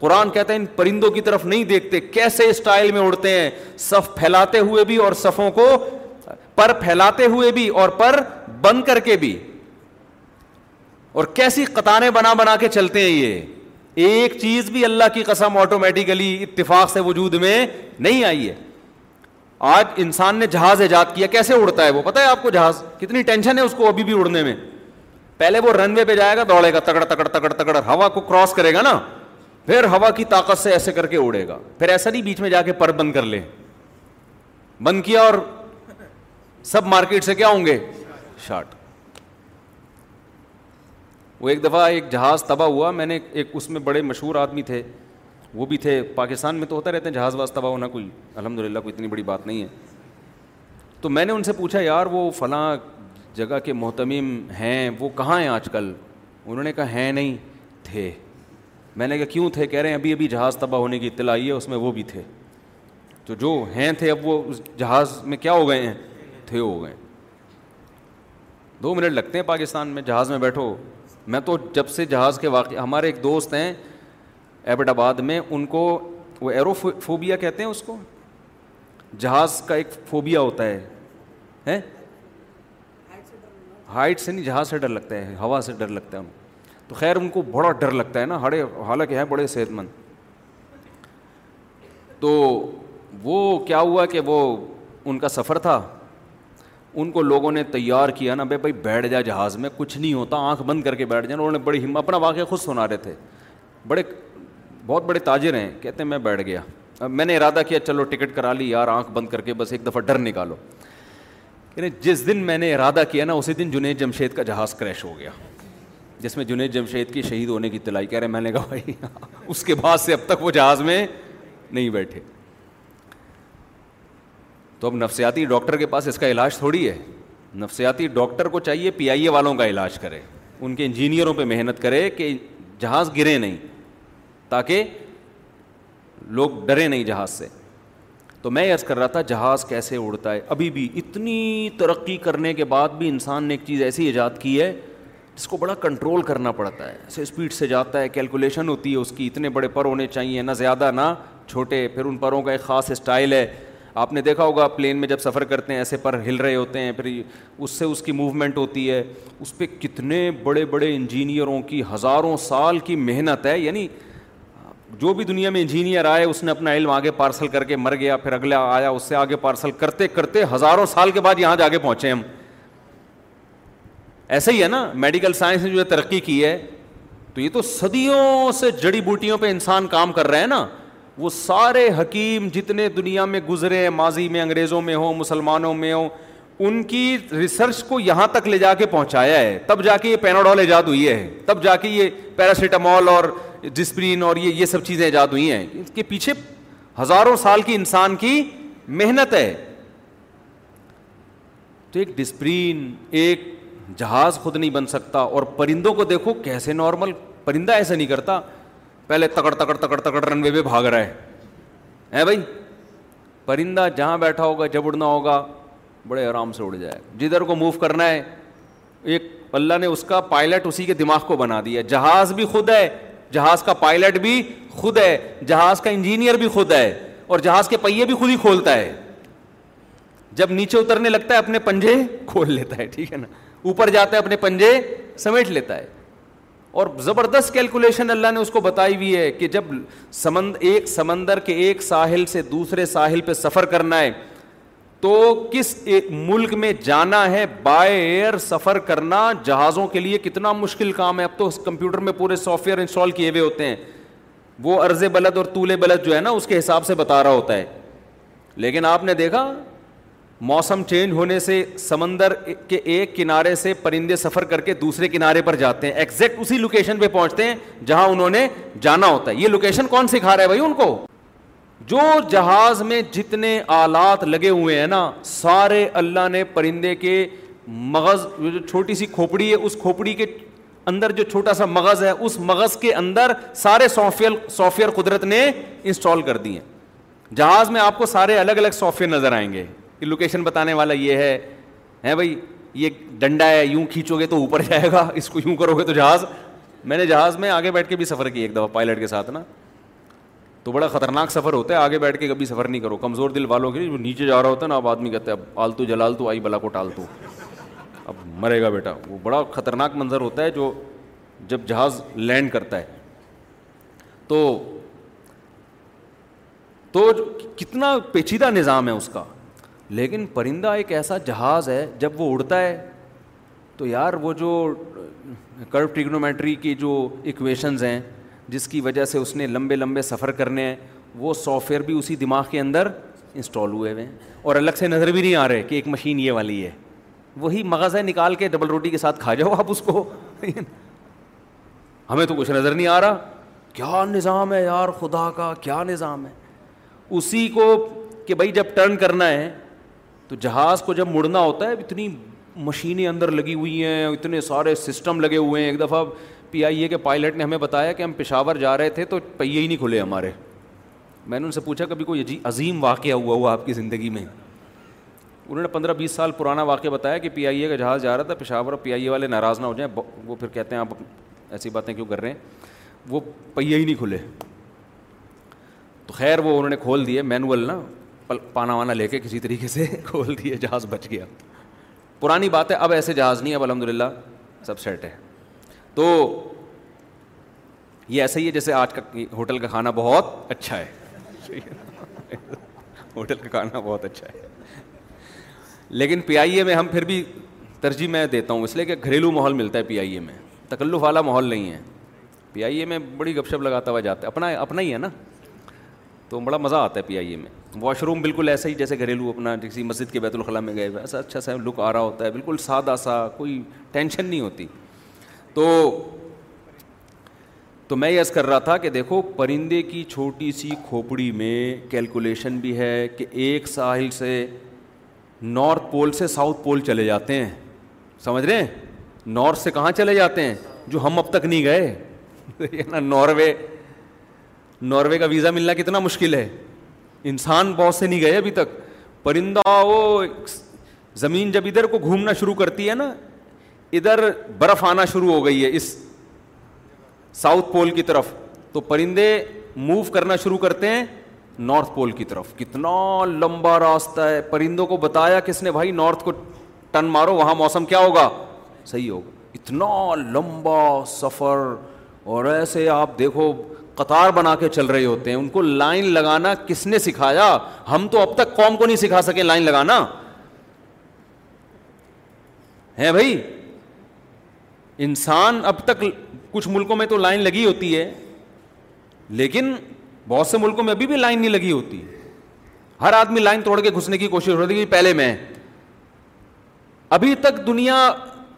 قرآن کہتا ہے ان پرندوں کی طرف نہیں دیکھتے کیسے اسٹائل میں اڑتے ہیں صف پھیلاتے ہوئے بھی اور صفوں کو پر پھیلاتے ہوئے بھی اور پر بند کر کے بھی اور کیسی قطاریں بنا بنا کے چلتے ہیں یہ ایک چیز بھی اللہ کی قسم آٹومیٹیکلی اتفاق سے وجود میں نہیں آئی ہے آج انسان نے جہاز ایجاد کیا کیسے اڑتا ہے وہ پتہ ہے آپ کو جہاز کتنی ٹینشن ہے اس کو ابھی بھی اڑنے میں پہلے وہ رن وے پہ جائے گا دوڑے گا تکڑ تکڑ تکڑ تکڑ ہوا کو کراس کرے گا نا پھر ہوا کی طاقت سے ایسے کر کے اڑے گا پھر ایسا نہیں بیچ میں جا کے پر بند کر لیں بند کیا اور سب مارکیٹ سے کیا ہوں گے شارٹ وہ ایک دفعہ ایک جہاز تباہ ہوا میں نے ایک اس میں بڑے مشہور آدمی تھے وہ بھی تھے پاکستان میں تو ہوتا رہتے ہیں جہاز واز تباہ ہونا کوئی الحمد للہ کوئی اتنی بڑی بات نہیں ہے تو میں نے ان سے پوچھا یار وہ فلاں جگہ کے محتمم ہیں وہ کہاں ہیں آج کل انہوں نے کہا ہیں نہیں تھے میں نے کہا کیوں تھے کہہ رہے ہیں ابھی ابھی جہاز تباہ ہونے کی اطلاع آئی ہے اس میں وہ بھی تھے تو جو ہیں تھے اب وہ اس جہاز میں کیا ہو گئے ہیں تھے ہو گئے دو منٹ لگتے ہیں پاکستان میں جہاز میں بیٹھو میں تو جب سے جہاز کے واقع ہمارے ایک دوست ہیں ایبٹ آباد میں ان کو وہ ایرو فوبیا کہتے ہیں اس کو جہاز کا ایک فوبیا ہوتا ہے ہائٹ سے نہیں جہاز سے ڈر لگتا ہے ہوا سے ڈر لگتا ہے ان کو تو خیر ان کو بڑا ڈر لگتا ہے نا ہڑے حالانکہ ہیں بڑے صحت مند تو وہ کیا ہوا کہ وہ ان کا سفر تھا ان کو لوگوں نے تیار کیا نا بھائی بھائی بیٹھ جائے جہاز میں کچھ نہیں ہوتا آنکھ بند کر کے بیٹھ جائیں انہوں نے بڑی اپنا واقعہ خود سنا رہے تھے بڑے بہت بڑے تاجر ہیں کہتے ہیں میں بیٹھ گیا اب میں نے ارادہ کیا چلو ٹکٹ کرا لی یار آنکھ بند کر کے بس ایک دفعہ ڈر نکالو یعنی جس دن میں نے ارادہ کیا نا اسی دن جنید جمشید کا جہاز کریش ہو گیا جس میں جنید جمشید کی شہید ہونے کی تلائی کہہ رہے میں نے کہا بھائی اس کے بعد سے اب تک وہ جہاز میں نہیں بیٹھے تو اب نفسیاتی ڈاکٹر کے پاس اس کا علاج تھوڑی ہے نفسیاتی ڈاکٹر کو چاہیے پی آئی اے والوں کا علاج کرے ان کے انجینئروں پہ محنت کرے کہ جہاز گرے نہیں تاکہ لوگ ڈرے نہیں جہاز سے تو میں یس کر رہا تھا جہاز کیسے اڑتا ہے ابھی بھی اتنی ترقی کرنے کے بعد بھی انسان نے ایک چیز ایسی ایجاد کی ہے اس کو بڑا کنٹرول کرنا پڑتا ہے اسپیڈ سے جاتا ہے کیلکولیشن ہوتی ہے اس کی اتنے بڑے پر ہونے چاہیے نہ زیادہ نہ چھوٹے پھر ان پروں کا ایک خاص اسٹائل ہے آپ نے دیکھا ہوگا پلین میں جب سفر کرتے ہیں ایسے پر ہل رہے ہوتے ہیں پھر اس سے اس کی موومنٹ ہوتی ہے اس پہ کتنے بڑے بڑے انجینئروں کی ہزاروں سال کی محنت ہے یعنی جو بھی دنیا میں انجینئر آئے اس نے اپنا علم آگے پارسل کر کے مر گیا پھر اگلا آیا اس سے آگے پارسل کرتے کرتے ہزاروں سال کے بعد یہاں جا کے پہنچے ہم ایسا ہی ہے نا میڈیکل سائنس نے جو ہے ترقی کی ہے تو یہ تو صدیوں سے جڑی بوٹیوں پہ انسان کام کر رہے ہیں نا وہ سارے حکیم جتنے دنیا میں گزرے ہیں ماضی میں انگریزوں میں ہوں مسلمانوں میں ہوں ان کی ریسرچ کو یہاں تک لے جا کے پہنچایا ہے تب جا کے یہ پیناڈول ایجاد ہوئی ہے تب جا کے یہ پیراسیٹامول اور ڈسپرین اور یہ یہ سب چیزیں ایجاد ہوئی ہیں اس کے پیچھے ہزاروں سال کی انسان کی محنت ہے تو ایک ڈسپرین ایک جہاز خود نہیں بن سکتا اور پرندوں کو دیکھو کیسے نارمل پرندہ ایسے نہیں کرتا پہلے تکڑ تکڑ تکڑ تکڑ رن وے پہ بھاگ رہا ہے اے بھائی پرندہ جہاں بیٹھا ہوگا جب اڑنا ہوگا بڑے آرام سے اڑ جائے جدھر کو موو کرنا ہے ایک اللہ نے اس کا پائلٹ اسی کے دماغ کو بنا دیا جہاز بھی خود ہے جہاز کا پائلٹ بھی خود ہے جہاز کا انجینئر بھی خود ہے اور جہاز کے پہیے بھی خود ہی کھولتا ہے جب نیچے اترنے لگتا ہے اپنے پنجے کھول لیتا ہے ٹھیک ہے نا اوپر جاتا ہے اپنے پنجے سمیٹ لیتا ہے اور زبردست کیلکولیشن اللہ نے اس کو بتائی ہوئی ہے کہ جب سمند ایک سمندر کے ایک ساحل سے دوسرے ساحل پہ سفر کرنا ہے تو کس ایک ملک میں جانا ہے بائی ایئر سفر کرنا جہازوں کے لیے کتنا مشکل کام ہے اب تو کمپیوٹر میں پورے سافٹ ویئر انسٹال کیے ہوئے ہوتے ہیں وہ عرض بلد اور طول بلد جو ہے نا اس کے حساب سے بتا رہا ہوتا ہے لیکن آپ نے دیکھا موسم چینج ہونے سے سمندر کے ایک کنارے سے پرندے سفر کر کے دوسرے کنارے پر جاتے ہیں ایکزیکٹ اسی لوکیشن پہ پہنچتے ہیں جہاں انہوں نے جانا ہوتا ہے یہ لوکیشن کون سکھا رہا ہے بھائی ان کو جو جہاز میں جتنے آلات لگے ہوئے ہیں نا سارے اللہ نے پرندے کے مغز جو چھوٹی سی کھوپڑی ہے اس کھوپڑی کے اندر جو چھوٹا سا مغز ہے اس مغز کے اندر سارے سافٹ سافٹ ویئر قدرت نے انسٹال کر دیے جہاز میں آپ کو سارے الگ الگ سافٹ ویئر نظر آئیں گے کہ لوکیشن بتانے والا یہ ہے بھائی یہ ڈنڈا ہے یوں کھینچو گے تو اوپر جائے گا اس کو یوں کرو گے تو جہاز میں نے جہاز میں آگے بیٹھ کے بھی سفر کیا ایک دفعہ پائلٹ کے ساتھ نا تو بڑا خطرناک سفر ہوتا ہے آگے بیٹھ کے کبھی سفر نہیں کرو کمزور دل والوں کے جو نیچے جا رہا ہوتا ہے نا اب آدمی کہتے ہیں اب آلتو جلال تو آئی بلا کو ٹال تو اب مرے گا بیٹا وہ بڑا خطرناک منظر ہوتا ہے جو جب جہاز لینڈ کرتا ہے تو تو کتنا پیچیدہ نظام ہے اس کا لیکن پرندہ ایک ایسا جہاز ہے جب وہ اڑتا ہے تو یار وہ جو کرو ٹریگنومیٹری کی جو ایکویشنز ہیں جس کی وجہ سے اس نے لمبے لمبے سفر کرنے ہیں وہ سافٹ ویئر بھی اسی دماغ کے اندر انسٹال ہوئے ہوئے ہیں اور الگ سے نظر بھی نہیں آ رہے کہ ایک مشین یہ والی ہے وہی مغز ہے نکال کے ڈبل روٹی کے ساتھ کھا جاؤ آپ اس کو ہمیں تو کچھ نظر نہیں آ رہا کیا نظام ہے یار خدا کا کیا نظام ہے اسی کو کہ بھائی جب ٹرن کرنا ہے تو جہاز کو جب مڑنا ہوتا ہے اتنی مشینیں اندر لگی ہوئی ہیں اتنے سارے سسٹم لگے ہوئے ہیں ایک دفعہ پی آئی اے کے پائلٹ نے ہمیں بتایا کہ ہم پشاور جا رہے تھے تو پہیے ہی نہیں کھلے ہمارے میں نے ان سے پوچھا کبھی کوئی عظیم واقعہ ہوا ہوا آپ کی زندگی میں انہوں نے پندرہ بیس سال پرانا واقعہ بتایا کہ پی آئی اے کا جہاز جا رہا تھا پشاور اور پی آئی اے والے ناراض نہ ہو جائیں وہ پھر کہتے ہیں آپ ایسی باتیں کیوں کر رہے ہیں وہ پہیے ہی نہیں کھلے تو خیر وہ انہوں نے کھول دیے مینول نا پانا وانا لے کے کسی طریقے سے کھول دیے جہاز بچ گیا پرانی بات ہے اب ایسے جہاز نہیں اب الحمد للہ سب سیٹ ہے تو یہ ایسا ہی ہے جیسے آج کا ہوٹل کا کھانا بہت اچھا ہے ہوٹل کا کھانا بہت اچھا ہے لیکن پی آئی اے میں ہم پھر بھی ترجیح میں دیتا ہوں اس لیے کہ گھریلو ماحول ملتا ہے پی آئی اے میں تکلف والا ماحول نہیں ہے پی آئی اے میں بڑی گپ شپ لگاتا ہوا جاتا ہے اپنا اپنا ہی ہے نا تو بڑا مزہ آتا ہے پی آئی اے میں واش روم بالکل ایسا ہی جیسے گھریلو اپنا کسی مسجد کے بیت الخلاء میں گئے ہوئے ایسا اچھا سا لک آ رہا ہوتا ہے بالکل سادہ سا کوئی ٹینشن نہیں ہوتی تو تو میں یس کر رہا تھا کہ دیکھو پرندے کی چھوٹی سی کھوپڑی میں کیلکولیشن بھی ہے کہ ایک ساحل سے نارتھ پول سے ساؤتھ پول چلے جاتے ہیں سمجھ رہے ہیں نارتھ سے کہاں چلے جاتے ہیں جو ہم اب تک نہیں گئے نا ناروے ناروے کا ویزا ملنا کتنا مشکل ہے انسان بہت سے نہیں گئے ابھی تک پرندہ وہ زمین جب ادھر کو گھومنا شروع کرتی ہے نا ادھر برف آنا شروع ہو گئی ہے اس ساؤتھ پول کی طرف تو پرندے موو کرنا شروع کرتے ہیں نارتھ پول کی طرف کتنا لمبا راستہ ہے پرندوں کو بتایا کس نے بھائی نارتھ کو ٹن مارو وہاں موسم کیا ہوگا صحیح ہوگا اتنا لمبا سفر اور ایسے آپ دیکھو قطار بنا کے چل رہے ہوتے ہیں ان کو لائن لگانا کس نے سکھایا ہم تو اب تک قوم کو نہیں سکھا سکے لائن لگانا ہے بھائی انسان اب تک کچھ ملکوں میں تو لائن لگی ہوتی ہے لیکن بہت سے ملکوں میں ابھی بھی لائن نہیں لگی ہوتی ہر آدمی لائن توڑ کے گھسنے کی کوشش ہو رہی تھی پہلے میں ابھی تک دنیا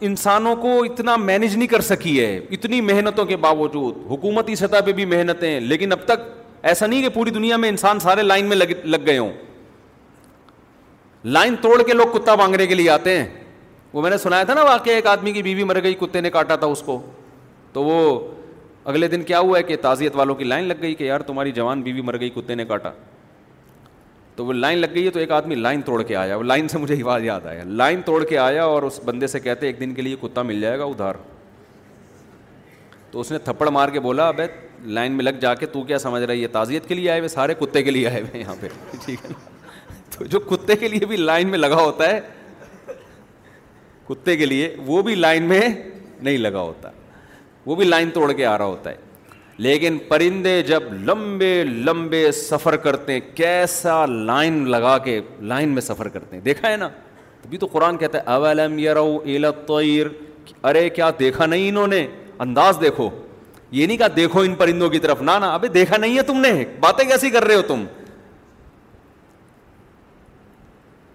انسانوں کو اتنا مینج نہیں کر سکی ہے اتنی محنتوں کے باوجود حکومتی سطح پہ بھی محنتیں لیکن اب تک ایسا نہیں کہ پوری دنیا میں انسان سارے لائن میں لگ لگ گئے ہوں لائن توڑ کے لوگ کتا مانگنے کے لیے آتے ہیں وہ میں نے سنایا تھا نا واقعی ایک آدمی کی بیوی مر گئی کتے نے کاٹا تھا اس کو تو وہ اگلے دن کیا ہوا ہے کہ تعزیت والوں کی لائن لگ گئی کہ یار تمہاری جوان بیوی مر گئی کتے نے کاٹا تو وہ لائن لگ گئی ہے تو ایک آدمی لائن توڑ کے آیا وہ لائن سے مجھے آواز یاد آیا لائن توڑ کے آیا اور اس بندے سے کہتے ایک دن کے لیے کتا مل جائے گا ادھار تو اس نے تھپڑ مار کے بولا ابے لائن میں لگ جا کے تو کیا سمجھ رہا ہے یہ تعزیت کے لیے آئے ہوئے سارے کتے کے لیے آئے ہوئے یہاں پہ ٹھیک ہے تو جو کتے کے لیے بھی لائن میں لگا ہوتا ہے کتے کے لیے وہ بھی لائن میں نہیں لگا ہوتا وہ بھی لائن توڑ کے آ رہا ہوتا ہے لیکن پرندے جب لمبے لمبے سفر کرتے ہیں کیسا لائن لگا کے لائن میں سفر کرتے ہیں دیکھا ہے نا ابھی تو قرآن کہتا ہے اولم یرو ایل تویر ارے کیا دیکھا نہیں انہوں نے انداز دیکھو یہ نہیں کہا دیکھو ان پرندوں کی طرف نہ ابھی دیکھا نہیں ہے تم نے باتیں کیسی کر رہے ہو تم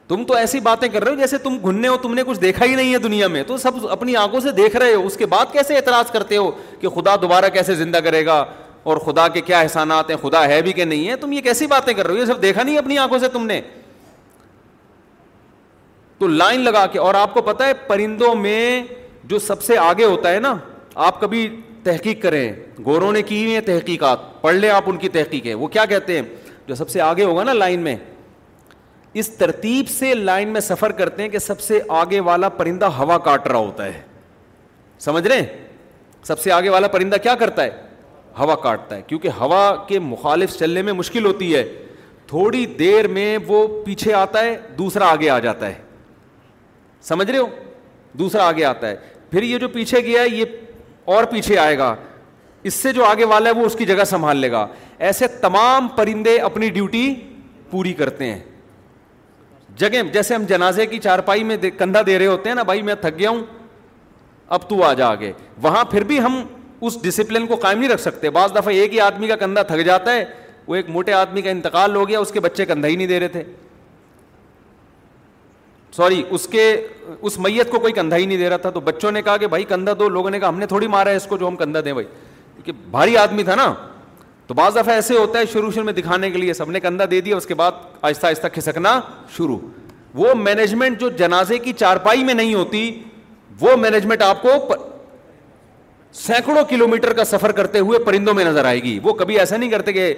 تم تو ایسی باتیں کر رہے ہو جیسے تم گھننے ہو تم نے کچھ دیکھا ہی نہیں ہے دنیا میں تو سب اپنی آنکھوں سے دیکھ رہے ہو اس کے بعد کیسے اعتراض کرتے ہو کہ خدا دوبارہ کیسے زندہ کرے گا اور خدا کے کیا احسانات ہیں خدا ہے بھی کہ نہیں ہے تم یہ کیسی باتیں کر رہے ہو یہ سب دیکھا نہیں اپنی آنکھوں سے تم نے تو لائن لگا کے اور آپ کو پتا ہے پرندوں میں جو سب سے آگے ہوتا ہے نا آپ کبھی تحقیق کریں گوروں نے کی ہیں تحقیقات پڑھ لیں آپ ان کی تحقیق ہے وہ کیا کہتے ہیں جو سب سے آگے ہوگا نا لائن میں اس ترتیب سے لائن میں سفر کرتے ہیں کہ سب سے آگے والا پرندہ ہوا کاٹ رہا ہوتا ہے سمجھ رہے ہیں سب سے آگے والا پرندہ کیا کرتا ہے ہوا کاٹتا ہے کیونکہ ہوا کے مخالف چلنے میں مشکل ہوتی ہے تھوڑی دیر میں وہ پیچھے آتا ہے دوسرا آگے آ جاتا ہے سمجھ رہے ہو دوسرا آگے آتا ہے پھر یہ جو پیچھے گیا ہے یہ اور پیچھے آئے گا اس سے جو آگے والا ہے وہ اس کی جگہ سنبھال لے گا ایسے تمام پرندے اپنی ڈیوٹی پوری کرتے ہیں جگہ جیسے ہم جنازے کی چارپائی میں کندھا دے رہے ہوتے ہیں نا بھائی میں تھک گیا ہوں اب تو آ جا آگے وہاں پھر بھی ہم اس ڈسپلن کو قائم نہیں رکھ سکتے بعض دفعہ ایک ہی آدمی کا کندھا تھک جاتا ہے وہ ایک موٹے آدمی کا انتقال ہو گیا اس کے بچے کندھا ہی نہیں دے رہے تھے سوری اس کے اس میت کو کوئی کندھا ہی نہیں دے رہا تھا تو بچوں نے کہا کہ بھائی کندھا دو لوگوں نے کہا ہم نے تھوڑی مارا ہے اس کو جو ہم کندھا دیں بھائی بھاری آدمی تھا نا تو بعض دفعہ ایسے ہوتا ہے شروع شروع میں دکھانے کے لیے سب نے کندھا دے دیا اس کے بعد آہستہ آہستہ کھسکنا شروع وہ مینجمنٹ جو جنازے کی چارپائی میں نہیں ہوتی وہ مینجمنٹ آپ کو سینکڑوں کلو میٹر کا سفر کرتے ہوئے پرندوں میں نظر آئے گی وہ کبھی ایسا نہیں کرتے کہ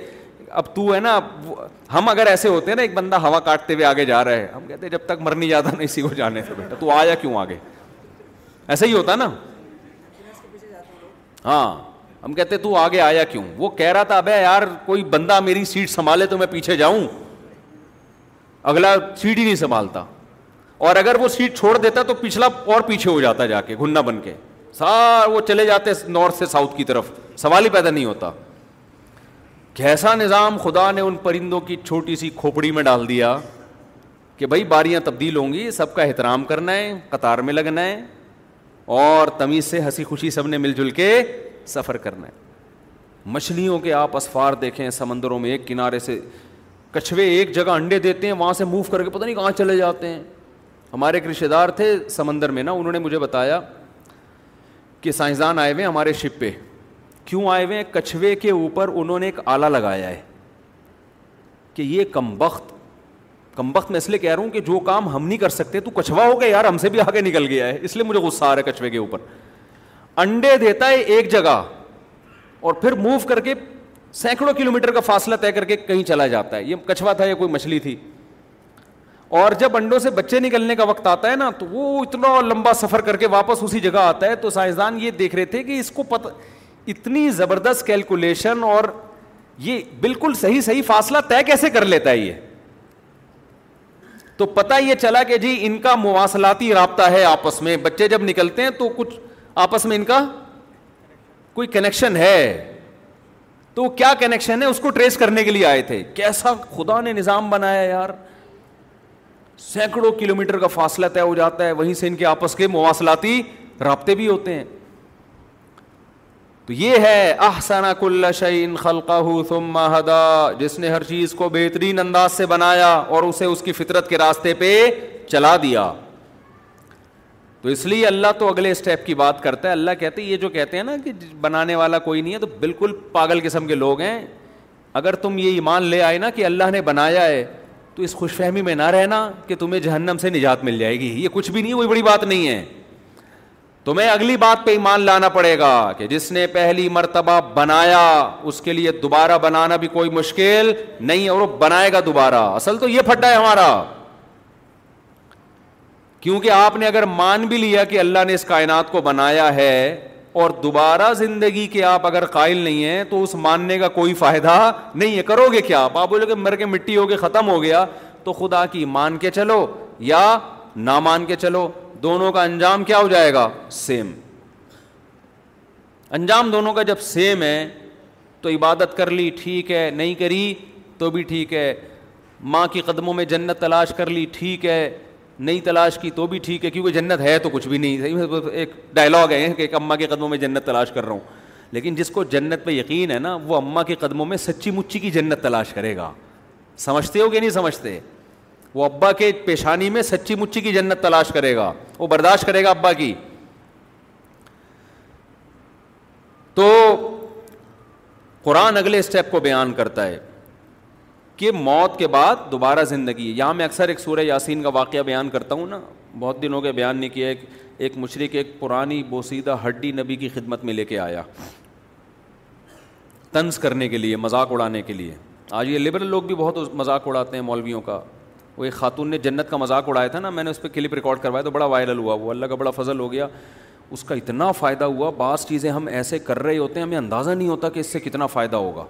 اب تو ہے نا ہم اگر ایسے ہوتے ہیں نا ایک بندہ ہوا کاٹتے ہوئے آگے جا رہے ہیں ہم کہتے ہیں جب تک مر نہیں جاتا نہیں اسی کو جانے سے بیٹا تو آیا کیوں آگے ایسا ہی ہوتا نا ہاں ہم کہتے تو آگے آیا کیوں وہ کہہ رہا تھا ابے یار کوئی بندہ میری سیٹ سنبھالے تو میں پیچھے جاؤں اگلا سیٹ ہی نہیں سنبھالتا اور اگر وہ سیٹ چھوڑ دیتا تو پچھلا اور پیچھے ہو جاتا جا کے گھننا بن کے سار وہ چلے جاتے نارتھ سے ساؤتھ کی طرف سوال ہی پیدا نہیں ہوتا کیسا نظام خدا نے ان پرندوں کی چھوٹی سی کھوپڑی میں ڈال دیا کہ بھائی باریاں تبدیل ہوں گی سب کا احترام کرنا ہے قطار میں لگنا ہے اور تمیز سے ہنسی خوشی سب نے مل جل کے سفر کرنا ہے مچھلیوں کے آپ اسفار دیکھیں سمندروں میں ایک کنارے سے کچھوے ایک جگہ انڈے دیتے ہیں وہاں سے موو کر کے پتہ نہیں کہاں چلے جاتے ہیں ہمارے ایک رشتے دار تھے سمندر میں نا انہوں نے مجھے بتایا کہ سائنسدان آئے ہوئے ہیں ہمارے شپ پہ کیوں آئے ہوئے کچھوے کے اوپر انہوں نے ایک آلہ لگایا ہے کہ یہ کم وقت کم وقت میں اس لیے کہہ رہا ہوں کہ جو کام ہم نہیں کر سکتے تو کچھوا ہو گیا یار ہم سے بھی آگے نکل گیا ہے اس لیے مجھے غصہ آ رہا ہے کچھوے کے اوپر انڈے دیتا ہے ایک جگہ اور پھر موو کر کے سینکڑوں کلو میٹر کا فاصلہ طے کر کے کہیں چلا جاتا ہے یہ کچھوا تھا یا کوئی مچھلی تھی اور جب انڈوں سے بچے نکلنے کا وقت آتا ہے نا تو وہ اتنا لمبا سفر کر کے واپس اسی جگہ آتا ہے تو سائنسدان یہ دیکھ رہے تھے کہ اس کو پتہ اتنی زبردست کیلکولیشن اور یہ بالکل صحیح صحیح فاصلہ طے کیسے کر لیتا ہے یہ تو پتہ یہ چلا کہ جی ان کا مواصلاتی رابطہ ہے آپس میں بچے جب نکلتے ہیں تو کچھ آپس میں ان کا کوئی کنیکشن ہے تو کیا کنیکشن ہے اس کو ٹریس کرنے کے لیے آئے تھے کیسا خدا نے نظام بنایا یار سینکڑوں کلو میٹر کا فاصلہ طے ہو جاتا ہے وہیں سے ان کے آپس کے مواصلاتی رابطے بھی ہوتے ہیں تو یہ ہے کل شعین خلقہ جس نے ہر چیز کو بہترین انداز سے بنایا اور اسے اس کی فطرت کے راستے پہ چلا دیا تو اس لیے اللہ تو اگلے اسٹیپ کی بات کرتا ہے اللہ کہتے یہ جو کہتے ہیں نا کہ بنانے والا کوئی نہیں ہے تو بالکل پاگل قسم کے لوگ ہیں اگر تم یہ ایمان لے آئے نا کہ اللہ نے بنایا ہے تو اس خوش فہمی میں نہ رہنا کہ تمہیں جہنم سے نجات مل جائے گی یہ کچھ بھی نہیں کوئی بڑی بات نہیں ہے تمہیں اگلی بات پہ ایمان لانا پڑے گا کہ جس نے پہلی مرتبہ بنایا اس کے لیے دوبارہ بنانا بھی کوئی مشکل نہیں اور وہ بنائے گا دوبارہ اصل تو یہ پھٹا ہے ہمارا کیونکہ آپ نے اگر مان بھی لیا کہ اللہ نے اس کائنات کو بنایا ہے اور دوبارہ زندگی کے آپ اگر قائل نہیں ہیں تو اس ماننے کا کوئی فائدہ نہیں ہے کرو گے کیا آپ بولو کہ مر کے مٹی ہو کے ختم ہو گیا تو خدا کی مان کے چلو یا نہ مان کے چلو دونوں کا انجام کیا ہو جائے گا سیم انجام دونوں کا جب سیم ہے تو عبادت کر لی ٹھیک ہے نہیں کری تو بھی ٹھیک ہے ماں کی قدموں میں جنت تلاش کر لی ٹھیک ہے نہیں تلاش کی تو بھی ٹھیک ہے کیونکہ جنت ہے تو کچھ بھی نہیں ایک ڈائلاگ ہے کہ ایک اماں کے قدموں میں جنت تلاش کر رہا ہوں لیکن جس کو جنت پہ یقین ہے نا وہ اماں کے قدموں میں سچی مچی کی جنت تلاش کرے گا سمجھتے ہو کہ نہیں سمجھتے وہ ابا کے پیشانی میں سچی مچی کی جنت تلاش کرے گا وہ برداشت کرے گا ابا کی تو قرآن اگلے اسٹیپ کو بیان کرتا ہے کہ موت کے بعد دوبارہ زندگی یہاں میں اکثر ایک سورہ یاسین کا واقعہ بیان کرتا ہوں نا بہت دنوں کے بیان نہیں کیا ایک ایک مشرق ایک پرانی بوسیدہ ہڈی نبی کی خدمت میں لے کے آیا طنز کرنے کے لیے مذاق اڑانے کے لیے آج یہ لبرل لوگ بھی بہت مذاق اڑاتے ہیں مولویوں کا وہ ایک خاتون نے جنت کا مذاق اڑایا تھا نا میں نے اس پہ کلپ ریکارڈ کروایا تو بڑا وائرل ہوا وہ اللہ کا بڑا فضل ہو گیا اس کا اتنا فائدہ ہوا بعض چیزیں ہم ایسے کر رہے ہوتے ہیں ہمیں اندازہ نہیں ہوتا کہ اس سے کتنا فائدہ ہوگا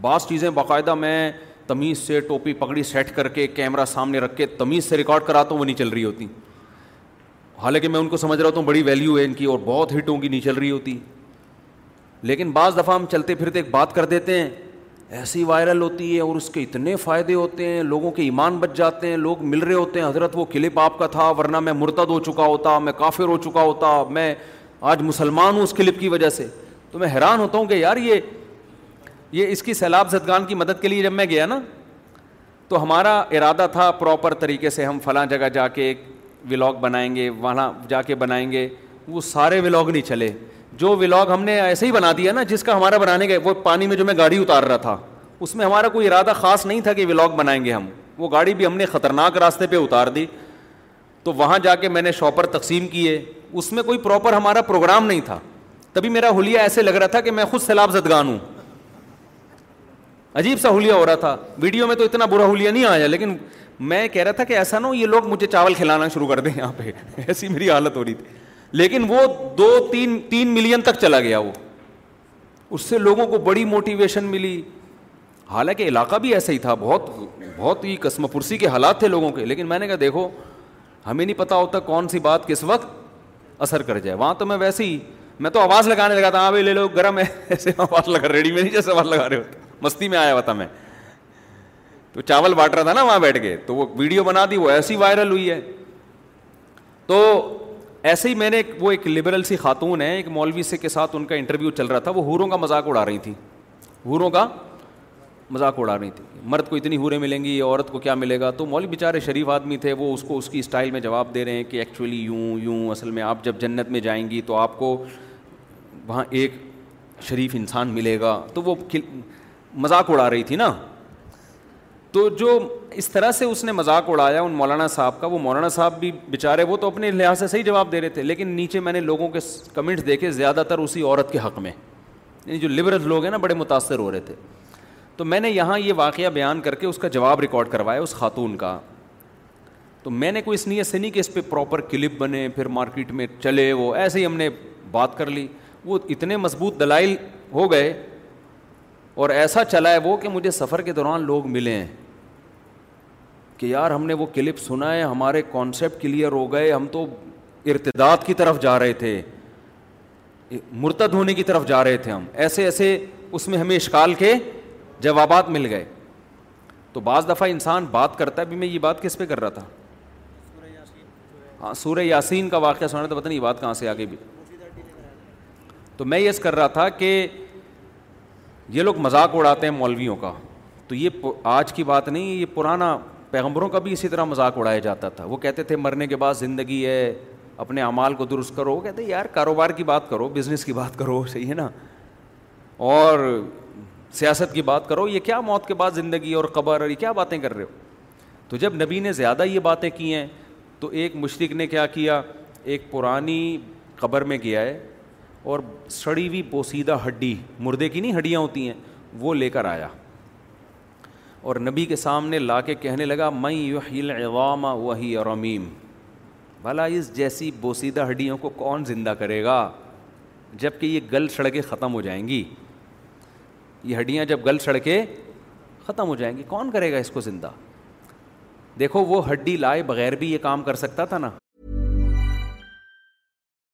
بعض چیزیں باقاعدہ میں تمیز سے ٹوپی پکڑی سیٹ کر کے کیمرہ سامنے رکھ کے تمیز سے ریکارڈ کراتا ہوں وہ نہیں چل رہی ہوتی حالانکہ میں ان کو سمجھ رہا ہوں بڑی ویلیو ہے ان کی اور بہت ہٹوں کی نہیں چل رہی ہوتی لیکن بعض دفعہ ہم چلتے پھرتے ایک بات کر دیتے ہیں ایسی وائرل ہوتی ہے اور اس کے اتنے فائدے ہوتے ہیں لوگوں کے ایمان بچ جاتے ہیں لوگ مل رہے ہوتے ہیں حضرت وہ کلپ آپ کا تھا ورنہ میں مرتد ہو چکا ہوتا میں کافر ہو چکا ہوتا میں آج مسلمان ہوں اس کلپ کی وجہ سے تو میں حیران ہوتا ہوں کہ یار یہ یہ اس کی سیلاب زدگان کی مدد کے لیے جب میں گیا نا تو ہمارا ارادہ تھا پراپر طریقے سے ہم فلاں جگہ جا کے ایک ولاگ بنائیں گے وہاں جا کے بنائیں گے وہ سارے ولاگ نہیں چلے جو ولاگ ہم نے ایسے ہی بنا دیا نا جس کا ہمارا بنانے گئے وہ پانی میں جو میں گاڑی اتار رہا تھا اس میں ہمارا کوئی ارادہ خاص نہیں تھا کہ ولاگ بنائیں گے ہم وہ گاڑی بھی ہم نے خطرناک راستے پہ اتار دی تو وہاں جا کے میں نے شاپر تقسیم کیے اس میں کوئی پراپر ہمارا پروگرام نہیں تھا تبھی میرا حلیہ ایسے لگ رہا تھا کہ میں خود سیلاب زدگان ہوں عجیب سا ہولیا ہو رہا تھا ویڈیو میں تو اتنا برا ہولیا نہیں آیا لیکن میں کہہ رہا تھا کہ ایسا نہ ہو یہ لوگ مجھے چاول کھلانا شروع کر دیں یہاں پہ ایسی میری حالت ہو رہی تھی لیکن وہ دو تین تین ملین تک چلا گیا وہ اس سے لوگوں کو بڑی موٹیویشن ملی حالانکہ علاقہ بھی ایسا ہی تھا بہت بہت ہی قسم پرسی کے حالات تھے لوگوں کے لیکن میں نے کہا دیکھو ہمیں نہیں پتا ہوتا کون سی بات کس وقت اثر کر جائے وہاں تو میں ویسے ہی میں تو آواز لگانے لگا تھا ہاں بھائی لے لو گرم ہے ایسے آواز لگا ریڈی میں نہیں جیسے آواز لگا رہے ہوتے مستی میں آیا ہوا تھا میں تو چاول بانٹ رہا تھا نا وہاں بیٹھ کے تو وہ ویڈیو بنا دی وہ ایسی وائرل ہوئی ہے تو ایسے ہی میں نے وہ ایک لبرل سی خاتون ہے ایک مولوی سے کے ساتھ ان کا انٹرویو چل رہا تھا وہ ہوروں کا مذاق اڑا رہی تھی ہوروں کا مذاق اڑا رہی تھی مرد کو اتنی ہورے ملیں گی عورت کو کیا ملے گا تو مولوی بیچارے شریف آدمی تھے وہ اس کو اس کی اسٹائل میں جواب دے رہے ہیں کہ ایکچولی یوں یوں اصل میں آپ جب جنت میں جائیں گی تو آپ کو وہاں ایک شریف انسان ملے گا تو وہ مذاق اڑا رہی تھی نا تو جو اس طرح سے اس نے مذاق اڑایا ان مولانا صاحب کا وہ مولانا صاحب بھی بیچارے وہ تو اپنے لحاظ سے صحیح جواب دے رہے تھے لیکن نیچے میں نے لوگوں کے کمنٹس دیکھے زیادہ تر اسی عورت کے حق میں یعنی جو لبرل لوگ ہیں نا بڑے متاثر ہو رہے تھے تو میں نے یہاں یہ واقعہ بیان کر کے اس کا جواب ریکارڈ کروایا اس خاتون کا تو میں نے کوئی اس نیت سے نہیں کہ اس پہ پراپر کلپ بنے پھر مارکیٹ میں چلے وہ ایسے ہی ہم نے بات کر لی وہ اتنے مضبوط دلائل ہو گئے اور ایسا چلا ہے وہ کہ مجھے سفر کے دوران لوگ ملے ہیں کہ یار ہم نے وہ کلپ سنا ہے ہمارے کانسیپٹ کلیئر ہو گئے ہم تو ارتداد کی طرف جا رہے تھے مرتد ہونے کی طرف جا رہے تھے ہم ایسے ایسے اس میں ہمیں اشکال کے جوابات مل گئے تو بعض دفعہ انسان بات کرتا ہے بھی میں یہ بات کس پہ کر رہا تھا ہاں سورہ یاسین کا واقعہ سنا تھا پتہ نہیں یہ بات کہاں سے آگے بھی تو میں یس کر رہا تھا کہ یہ لوگ مذاق اڑاتے ہیں مولویوں کا تو یہ آج کی بات نہیں یہ پرانا پیغمبروں کا بھی اسی طرح مذاق اڑایا جاتا تھا وہ کہتے تھے مرنے کے بعد زندگی ہے اپنے اعمال کو درست کرو وہ کہتے ہیں یار کاروبار کی بات کرو بزنس کی بات کرو صحیح ہے نا اور سیاست کی بات کرو یہ کیا موت کے بعد زندگی اور قبر اور یہ کیا باتیں کر رہے ہو تو جب نبی نے زیادہ یہ باتیں کی ہیں تو ایک مشرق نے کیا کیا ایک پرانی قبر میں گیا ہے اور سڑی ہوئی پوسیدہ ہڈی مردے کی نہیں ہڈیاں ہوتی ہیں وہ لے کر آیا اور نبی کے سامنے لا کے کہنے لگا میں وہی رمیم بھلا اس جیسی بوسیدہ ہڈیوں کو کون زندہ کرے گا جب کہ یہ گل سڑکیں ختم ہو جائیں گی یہ ہڈیاں جب گل سڑکیں ختم ہو جائیں گی کون کرے گا اس کو زندہ دیکھو وہ ہڈی لائے بغیر بھی یہ کام کر سکتا تھا نا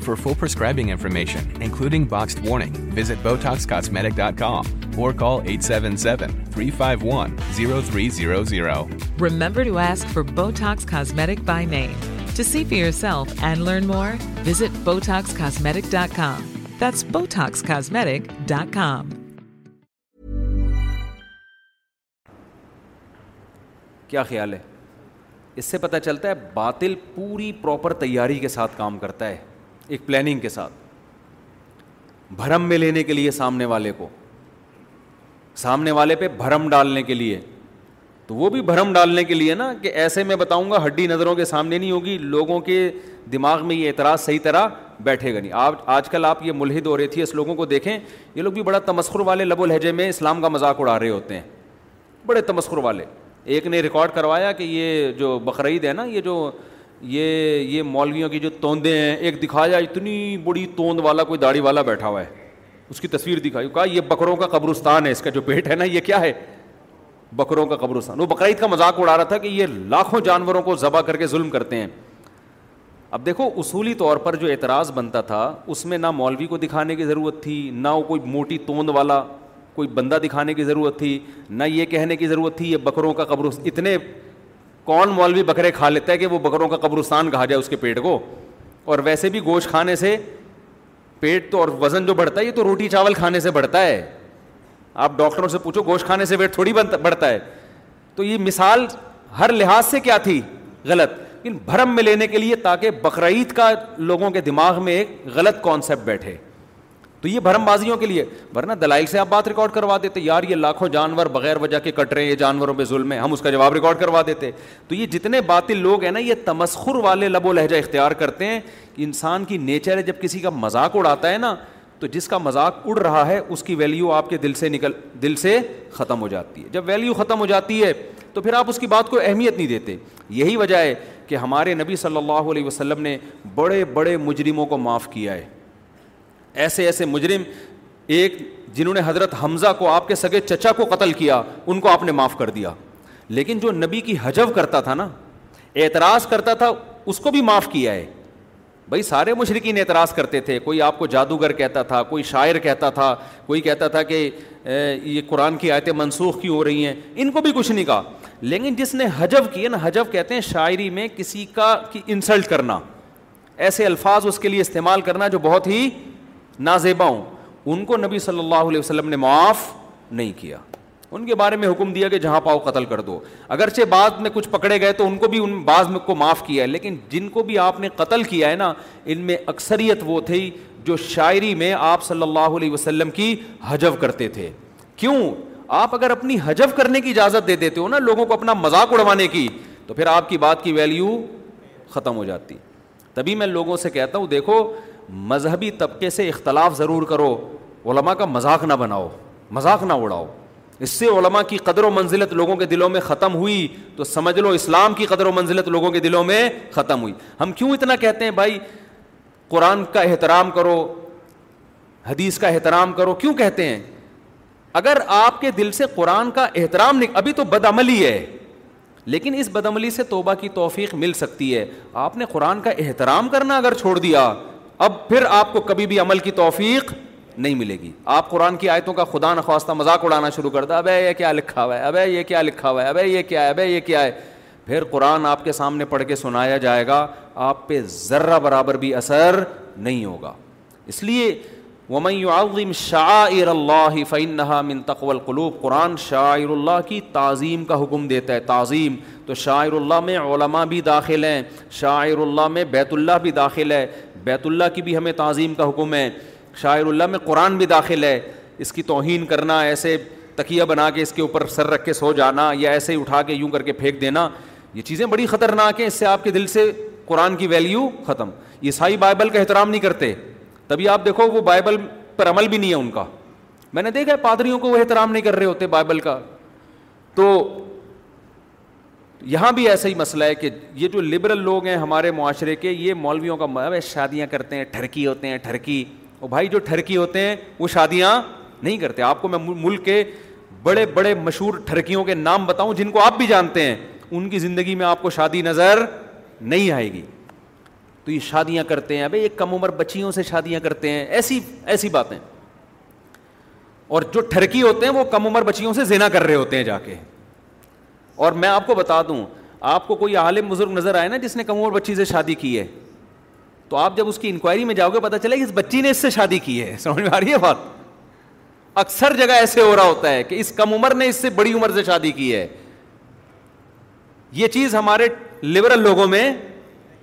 تیاری کے ساتھ کام کرتا ہے ایک پلاننگ کے ساتھ بھرم میں لینے کے لیے سامنے والے کو سامنے والے پہ بھرم ڈالنے کے لیے تو وہ بھی بھرم ڈالنے کے لیے نا کہ ایسے میں بتاؤں گا ہڈی نظروں کے سامنے نہیں ہوگی لوگوں کے دماغ میں یہ اعتراض صحیح طرح بیٹھے گا نہیں آپ آج کل آپ یہ ملحد ہو رہے تھے اس لوگوں کو دیکھیں یہ لوگ بھی بڑا تمسخر والے لب و لہجے میں اسلام کا مذاق اڑا رہے ہوتے ہیں بڑے تمسخر والے ایک نے ریکارڈ کروایا کہ یہ جو بقرعید ہے نا یہ جو یہ یہ مولویوں کی جو توندے ہیں ایک دکھایا جائے اتنی بڑی توند والا کوئی داڑھی والا بیٹھا ہوا ہے اس کی تصویر دکھائی کہا یہ بکروں کا قبرستان ہے اس کا جو پیٹ ہے نا یہ کیا ہے بکروں کا قبرستان وہ بقرعید کا مذاق اڑا رہا تھا کہ یہ لاکھوں جانوروں کو ذبح کر کے ظلم کرتے ہیں اب دیکھو اصولی طور پر جو اعتراض بنتا تھا اس میں نہ مولوی کو دکھانے کی ضرورت تھی نہ وہ کوئی موٹی توند والا کوئی بندہ دکھانے کی ضرورت تھی نہ یہ کہنے کی ضرورت تھی یہ بکروں کا قبرستان اتنے کون مولوی بکرے کھا لیتا ہے کہ وہ بکروں کا قبرستان کہا جائے اس کے پیٹ کو اور ویسے بھی گوشت کھانے سے پیٹ تو اور وزن جو بڑھتا ہے یہ تو روٹی چاول کھانے سے بڑھتا ہے آپ ڈاکٹروں سے پوچھو گوشت کھانے سے ویٹ تھوڑی بڑھتا ہے تو یہ مثال ہر لحاظ سے کیا تھی غلط لیکن بھرم میں لینے کے لیے تاکہ بقرعید کا لوگوں کے دماغ میں ایک غلط کانسیپٹ بیٹھے تو یہ بھرم بازیوں کے لیے ورنہ دلائل سے آپ بات ریکارڈ کروا دیتے یار یہ لاکھوں جانور بغیر وجہ کے کٹ رہے ہیں یہ جانوروں پہ ظلم ہے ہم اس کا جواب ریکارڈ کروا دیتے تو یہ جتنے باطل لوگ ہیں نا یہ تمسخر والے لب و لہجہ اختیار کرتے ہیں کہ انسان کی نیچر ہے جب کسی کا مذاق اڑاتا ہے نا تو جس کا مذاق اڑ رہا ہے اس کی ویلیو آپ کے دل سے نکل دل سے ختم ہو جاتی ہے جب ویلیو ختم ہو جاتی ہے تو پھر آپ اس کی بات کو اہمیت نہیں دیتے یہی وجہ ہے کہ ہمارے نبی صلی اللہ علیہ وسلم نے بڑے بڑے مجرموں کو معاف کیا ہے ایسے ایسے مجرم ایک جنہوں نے حضرت حمزہ کو آپ کے سگے چچا کو قتل کیا ان کو آپ نے معاف کر دیا لیکن جو نبی کی حجب کرتا تھا نا اعتراض کرتا تھا اس کو بھی معاف کیا ہے بھائی سارے مشرقین اعتراض کرتے تھے کوئی آپ کو جادوگر کہتا تھا کوئی شاعر کہتا تھا کوئی کہتا تھا کہ یہ قرآن کی آیتیں منسوخ کیوں ہو رہی ہیں ان کو بھی کچھ نہیں کہا لیکن جس نے حجب کیا نا حجب کہتے ہیں شاعری میں کسی کا کی انسلٹ کرنا ایسے الفاظ اس کے لیے استعمال کرنا جو بہت ہی نازیبا ہوں ان کو نبی صلی اللہ علیہ وسلم نے معاف نہیں کیا ان کے بارے میں حکم دیا کہ جہاں پاؤ قتل کر دو اگرچہ بعد میں کچھ پکڑے گئے تو ان کو بھی ان بعض میں کو معاف کیا ہے لیکن جن کو بھی آپ نے قتل کیا ہے نا ان میں اکثریت وہ تھی جو شاعری میں آپ صلی اللہ علیہ وسلم کی حجب کرتے تھے کیوں آپ اگر اپنی حجب کرنے کی اجازت دے دیتے ہو نا لوگوں کو اپنا مذاق اڑوانے کی تو پھر آپ کی بات کی ویلیو ختم ہو جاتی تبھی میں لوگوں سے کہتا ہوں دیکھو مذہبی طبقے سے اختلاف ضرور کرو علماء کا مذاق نہ بناؤ مذاق نہ اڑاؤ اس سے علماء کی قدر و منزلت لوگوں کے دلوں میں ختم ہوئی تو سمجھ لو اسلام کی قدر و منزلت لوگوں کے دلوں میں ختم ہوئی ہم کیوں اتنا کہتے ہیں بھائی قرآن کا احترام کرو حدیث کا احترام کرو کیوں کہتے ہیں اگر آپ کے دل سے قرآن کا احترام ابھی تو بد عملی ہے لیکن اس بدعملی سے توبہ کی توفیق مل سکتی ہے آپ نے قرآن کا احترام کرنا اگر چھوڑ دیا اب پھر آپ کو کبھی بھی عمل کی توفیق نہیں ملے گی آپ قرآن کی آیتوں کا خدا نخواستہ مذاق اڑانا شروع کر دیں ابے یہ کیا لکھا ہوا ہے اب یہ کیا لکھا ہوا ہے ابے یہ کیا ہے اب یہ کیا ہے پھر قرآن آپ کے سامنے پڑھ کے سنایا جائے گا آپ پہ ذرہ برابر بھی اثر نہیں ہوگا اس لیے وم شاعر اللہ فعن من تقول قلوب قرآن شاعر اللہ کی تعظیم کا حکم دیتا ہے تعظیم تو شاعر اللہ میں علماء بھی داخل ہیں شاعر اللہ میں بیت اللہ بھی داخل ہے بیت اللہ کی بھی ہمیں تعظیم کا حکم ہے شاعر اللہ میں قرآن بھی داخل ہے اس کی توہین کرنا ایسے تکیہ بنا کے اس کے اوپر سر رکھ کے سو جانا یا ایسے ہی اٹھا کے یوں کر کے پھینک دینا یہ چیزیں بڑی خطرناک ہیں اس سے آپ کے دل سے قرآن کی ویلیو ختم عیسائی بائبل کا احترام نہیں کرتے تبھی آپ دیکھو وہ بائبل پر عمل بھی نہیں ہے ان کا میں نے دیکھا ہے پادریوں کو وہ احترام نہیں کر رہے ہوتے بائبل کا تو یہاں بھی ایسا ہی مسئلہ ہے کہ یہ جو لبرل لوگ ہیں ہمارے معاشرے کے یہ مولویوں کا مطلب شادیاں کرتے ہیں ٹھرکی ہوتے ہیں ٹھرکی اور بھائی جو ٹھرکی ہوتے ہیں وہ شادیاں نہیں کرتے آپ کو میں ملک کے بڑے بڑے مشہور ٹھرکیوں کے نام بتاؤں جن کو آپ بھی جانتے ہیں ان کی زندگی میں آپ کو شادی نظر نہیں آئے گی تو یہ شادیاں کرتے ہیں بھائی یہ کم عمر بچیوں سے شادیاں کرتے ہیں ایسی ایسی باتیں اور جو ٹھرکی ہوتے ہیں وہ کم عمر بچیوں سے زینا کر رہے ہوتے ہیں جا کے اور میں آپ کو بتا دوں آپ کو کوئی عالم بزرگ نظر آئے نا جس نے کم عمر بچی سے شادی کی ہے تو آپ جب اس کی انکوائری میں جاؤ گے پتا چلے کہ اس بچی نے اس سے شادی کی ہے سمجھ میں آ رہی ہے بات اکثر جگہ ایسے ہو رہا ہوتا ہے کہ اس کم عمر نے اس سے بڑی عمر سے شادی کی ہے یہ چیز ہمارے لبرل لوگوں میں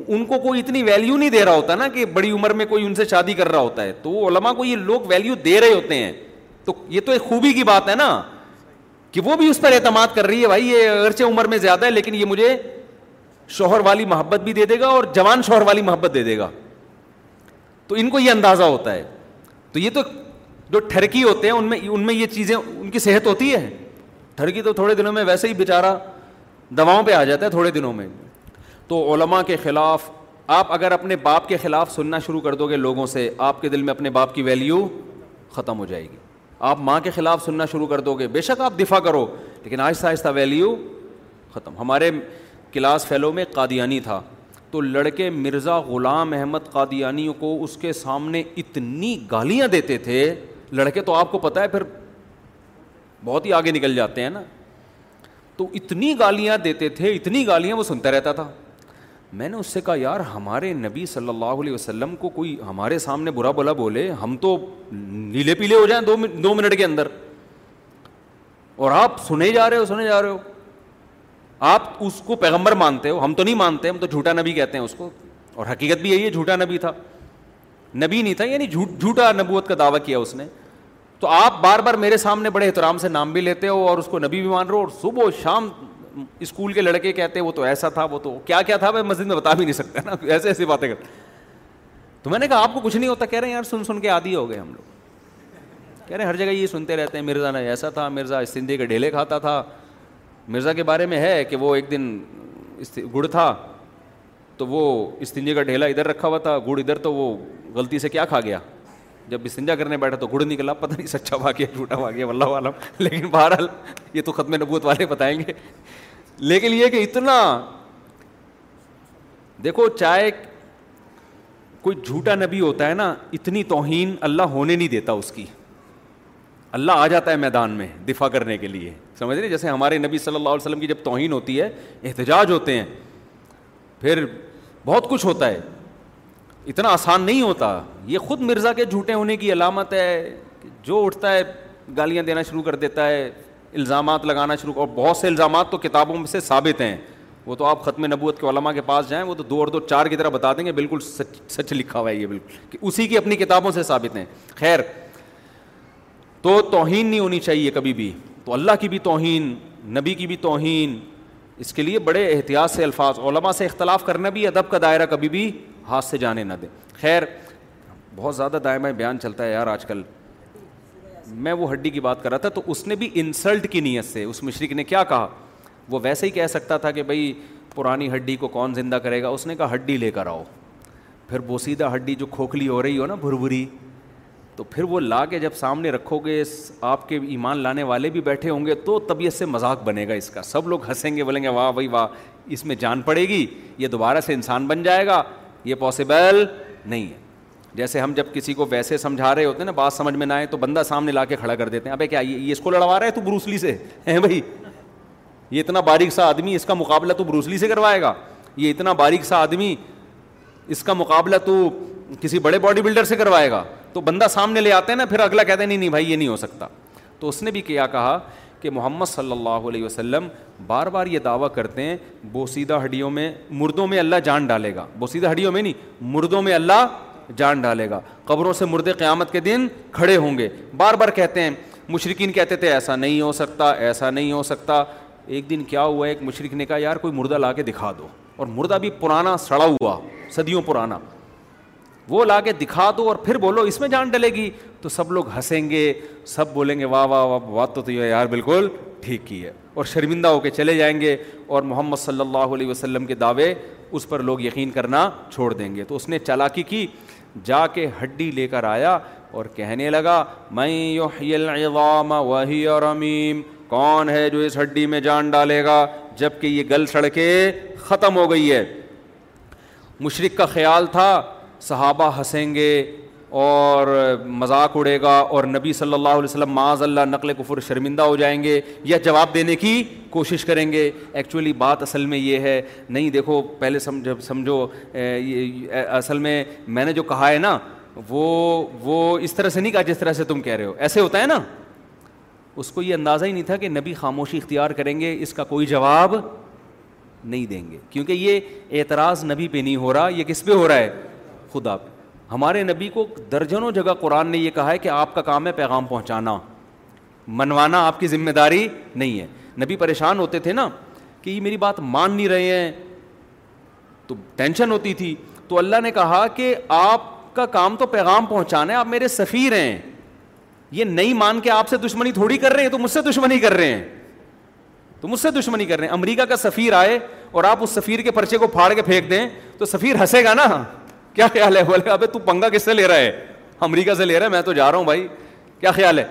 ان کو کوئی اتنی ویلیو نہیں دے رہا ہوتا نا کہ بڑی عمر میں کوئی ان سے شادی کر رہا ہوتا ہے تو کو یہ لوگ ویلیو دے رہے ہوتے ہیں تو یہ تو ایک خوبی کی بات ہے نا کہ وہ بھی اس پر اعتماد کر رہی ہے بھائی یہ اگرچہ عمر میں زیادہ ہے لیکن یہ مجھے شوہر والی محبت بھی دے دے گا اور جوان شوہر والی محبت دے دے گا تو ان کو یہ اندازہ ہوتا ہے تو یہ تو جو ٹھرکی ہوتے ہیں ان میں ان میں یہ چیزیں ان کی صحت ہوتی ہے ٹھرکی تو تھوڑے دنوں میں ویسے ہی بیچارہ دواؤں پہ آ جاتا ہے تھوڑے دنوں میں تو علماء کے خلاف آپ اگر اپنے باپ کے خلاف سننا شروع کر دو گے لوگوں سے آپ کے دل میں اپنے باپ کی ویلیو ختم ہو جائے گی آپ ماں کے خلاف سننا شروع کر دو گے بے شک آپ دفاع کرو لیکن آہستہ آہستہ ویلیو ختم ہمارے کلاس فیلو میں قادیانی تھا تو لڑکے مرزا غلام احمد قادیانی کو اس کے سامنے اتنی گالیاں دیتے تھے لڑکے تو آپ کو پتہ ہے پھر بہت ہی آگے نکل جاتے ہیں نا تو اتنی گالیاں دیتے تھے اتنی گالیاں وہ سنتا رہتا تھا میں نے اس سے کہا یار ہمارے نبی صلی اللہ علیہ وسلم کو کوئی ہمارے سامنے برا بلا بولے ہم تو نیلے پیلے ہو جائیں دو دو منٹ کے اندر اور آپ سنے جا رہے ہو سنے جا رہے ہو آپ اس کو پیغمبر مانتے ہو ہم تو نہیں مانتے ہم تو جھوٹا نبی کہتے ہیں اس کو اور حقیقت بھی یہی ہے جھوٹا نبی تھا نبی نہیں تھا یعنی جھوٹ جھوٹا نبوت کا دعویٰ کیا اس نے تو آپ بار بار میرے سامنے بڑے احترام سے نام بھی لیتے ہو اور اس کو نبی بھی مان رہے ہو اور صبح و شام اسکول کے لڑکے کہتے وہ تو ایسا تھا وہ تو کیا کیا تھا میں مسجد میں بتا بھی نہیں سکتا نا ایسے ایسی باتیں کرتے تو میں نے کہا آپ کو کچھ نہیں ہوتا کہہ رہے ہیں یار سن سن کے عادی ہو گئے ہم لوگ کہہ رہے ہیں ہر جگہ یہ سنتے رہتے ہیں مرزا نے ایسا تھا مرزا سندھی کے ڈھیلے کھاتا تھا مرزا کے بارے میں ہے کہ وہ ایک دن گڑ تھا تو وہ استنجے کا ڈھیلا ادھر رکھا ہوا تھا گڑ ادھر تو وہ غلطی سے کیا کھا گیا جب استنجا کرنے بیٹھا تو گڑ نکلا پتہ نہیں سچا بھاگیا جھوٹا بھاگیا واللہ والا لیکن بہرحال یہ تو ختم نبوت والے بتائیں گے لیکن یہ کہ اتنا دیکھو چاہے کوئی جھوٹا نبی ہوتا ہے نا اتنی توہین اللہ ہونے نہیں دیتا اس کی اللہ آ جاتا ہے میدان میں دفاع کرنے کے لیے سمجھ رہے جیسے ہمارے نبی صلی اللہ علیہ وسلم کی جب توہین ہوتی ہے احتجاج ہوتے ہیں پھر بہت کچھ ہوتا ہے اتنا آسان نہیں ہوتا یہ خود مرزا کے جھوٹے ہونے کی علامت ہے جو اٹھتا ہے گالیاں دینا شروع کر دیتا ہے الزامات لگانا شروع اور بہت سے الزامات تو کتابوں میں سے ثابت ہیں وہ تو آپ ختم نبوت کے علماء کے پاس جائیں وہ تو دو اور دو چار کی طرح بتا دیں گے بالکل سچ سچ لکھا ہوا ہے یہ بالکل کہ اسی کی اپنی کتابوں سے ثابت ہیں خیر تو توہین نہیں ہونی چاہیے کبھی بھی تو اللہ کی بھی توہین نبی کی بھی توہین اس کے لیے بڑے احتیاط سے الفاظ علماء سے اختلاف کرنا بھی ادب کا دائرہ کبھی بھی ہاتھ سے جانے نہ دیں خیر بہت زیادہ دائمہ بیان چلتا ہے یار آج کل میں وہ ہڈی کی بات کر رہا تھا تو اس نے بھی انسلٹ کی نیت سے اس مشرق نے کیا کہا وہ ویسے ہی کہہ سکتا تھا کہ بھائی پرانی ہڈی کو کون زندہ کرے گا اس نے کہا ہڈی لے کر آؤ پھر وہ سیدھا ہڈی جو کھوکھلی ہو رہی ہو نا بھر بھری تو پھر وہ لا کے جب سامنے رکھو گے آپ کے ایمان لانے والے بھی بیٹھے ہوں گے تو طبیعت سے مذاق بنے گا اس کا سب لوگ ہنسیں گے بولیں گے واہ بھائی واہ اس میں جان پڑے گی یہ دوبارہ سے انسان بن جائے گا یہ پاسبل نہیں ہے جیسے ہم جب کسی کو ویسے سمجھا رہے ہوتے ہیں نا بات سمجھ میں نہ آئے تو بندہ سامنے لا کے کھڑا کر دیتے ہیں ابھی کیا یہ اس کو لڑوا رہا ہے تو بروسلی سے ہے بھائی یہ اتنا باریک سا آدمی اس کا مقابلہ تو بروسلی سے کروائے گا یہ اتنا باریک سا آدمی اس کا مقابلہ تو کسی بڑے باڈی بلڈر سے کروائے گا تو بندہ سامنے لے آتے ہیں نا پھر اگلا کہتے ہیں نہیں نہیں بھائی یہ نہیں ہو سکتا تو اس نے بھی کیا کہا کہ محمد صلی اللہ علیہ وسلم بار بار یہ دعویٰ کرتے ہیں بوسیدہ ہڈیوں میں مردوں میں اللہ جان ڈالے گا بوسیدہ ہڈیوں میں نہیں مردوں میں اللہ جان ڈالے گا قبروں سے مردے قیامت کے دن کھڑے ہوں گے بار بار کہتے ہیں مشرقین کہتے تھے ایسا نہیں ہو سکتا ایسا نہیں ہو سکتا ایک دن کیا ہوا ایک مشرق نے کہا یار کوئی مردہ لا کے دکھا دو اور مردہ بھی پرانا سڑا ہوا صدیوں پرانا وہ لا کے دکھا دو اور پھر بولو اس میں جان ڈلے گی تو سب لوگ ہنسیں گے سب بولیں گے واہ واہ واہ بات تو یار بالکل ٹھیک کی ہے اور شرمندہ ہو کے چلے جائیں گے اور محمد صلی اللہ علیہ وسلم کے دعوے اس پر لوگ یقین کرنا چھوڑ دیں گے تو اس نے چالاکی کی جا کے ہڈی لے کر آیا اور کہنے لگا میں العظام اور امیم کون ہے جو اس ہڈی میں جان ڈالے گا جب کہ یہ گل سڑکیں ختم ہو گئی ہے مشرق کا خیال تھا صحابہ ہنسیں گے اور مذاق اڑے گا اور نبی صلی اللہ علیہ وسلم معاذ اللہ نقل کفر شرمندہ ہو جائیں گے یا جواب دینے کی کوشش کریں گے ایکچولی بات اصل میں یہ ہے نہیں دیکھو پہلے سمجھ سمجھو اصل میں میں نے جو کہا ہے نا وہ وہ اس طرح سے نہیں کہا جس طرح سے تم کہہ رہے ہو ایسے ہوتا ہے نا اس کو یہ اندازہ ہی نہیں تھا کہ نبی خاموشی اختیار کریں گے اس کا کوئی جواب نہیں دیں گے کیونکہ یہ اعتراض نبی پہ نہیں ہو رہا یہ کس پہ ہو رہا ہے خدا پہ ہمارے نبی کو درجنوں جگہ قرآن نے یہ کہا ہے کہ آپ کا کام ہے پیغام پہنچانا منوانا آپ کی ذمہ داری نہیں ہے نبی پریشان ہوتے تھے نا کہ یہ میری بات مان نہیں رہے ہیں تو ٹینشن ہوتی تھی تو اللہ نے کہا کہ آپ کا کام تو پیغام پہنچانا ہے آپ میرے سفیر ہیں یہ نہیں مان کے آپ سے دشمنی تھوڑی کر رہے ہیں تو مجھ سے دشمنی کر رہے ہیں تو مجھ سے دشمنی کر رہے ہیں امریکہ کا سفیر آئے اور آپ اس سفیر کے پرچے کو پھاڑ کے پھینک دیں تو سفیر ہنسے گا نا کیا خیال ہے بولے ابھی پنگا کس سے لے رہا ہے امریکہ سے لے رہا ہے میں تو جا رہا ہوں بھائی کیا خیال ہے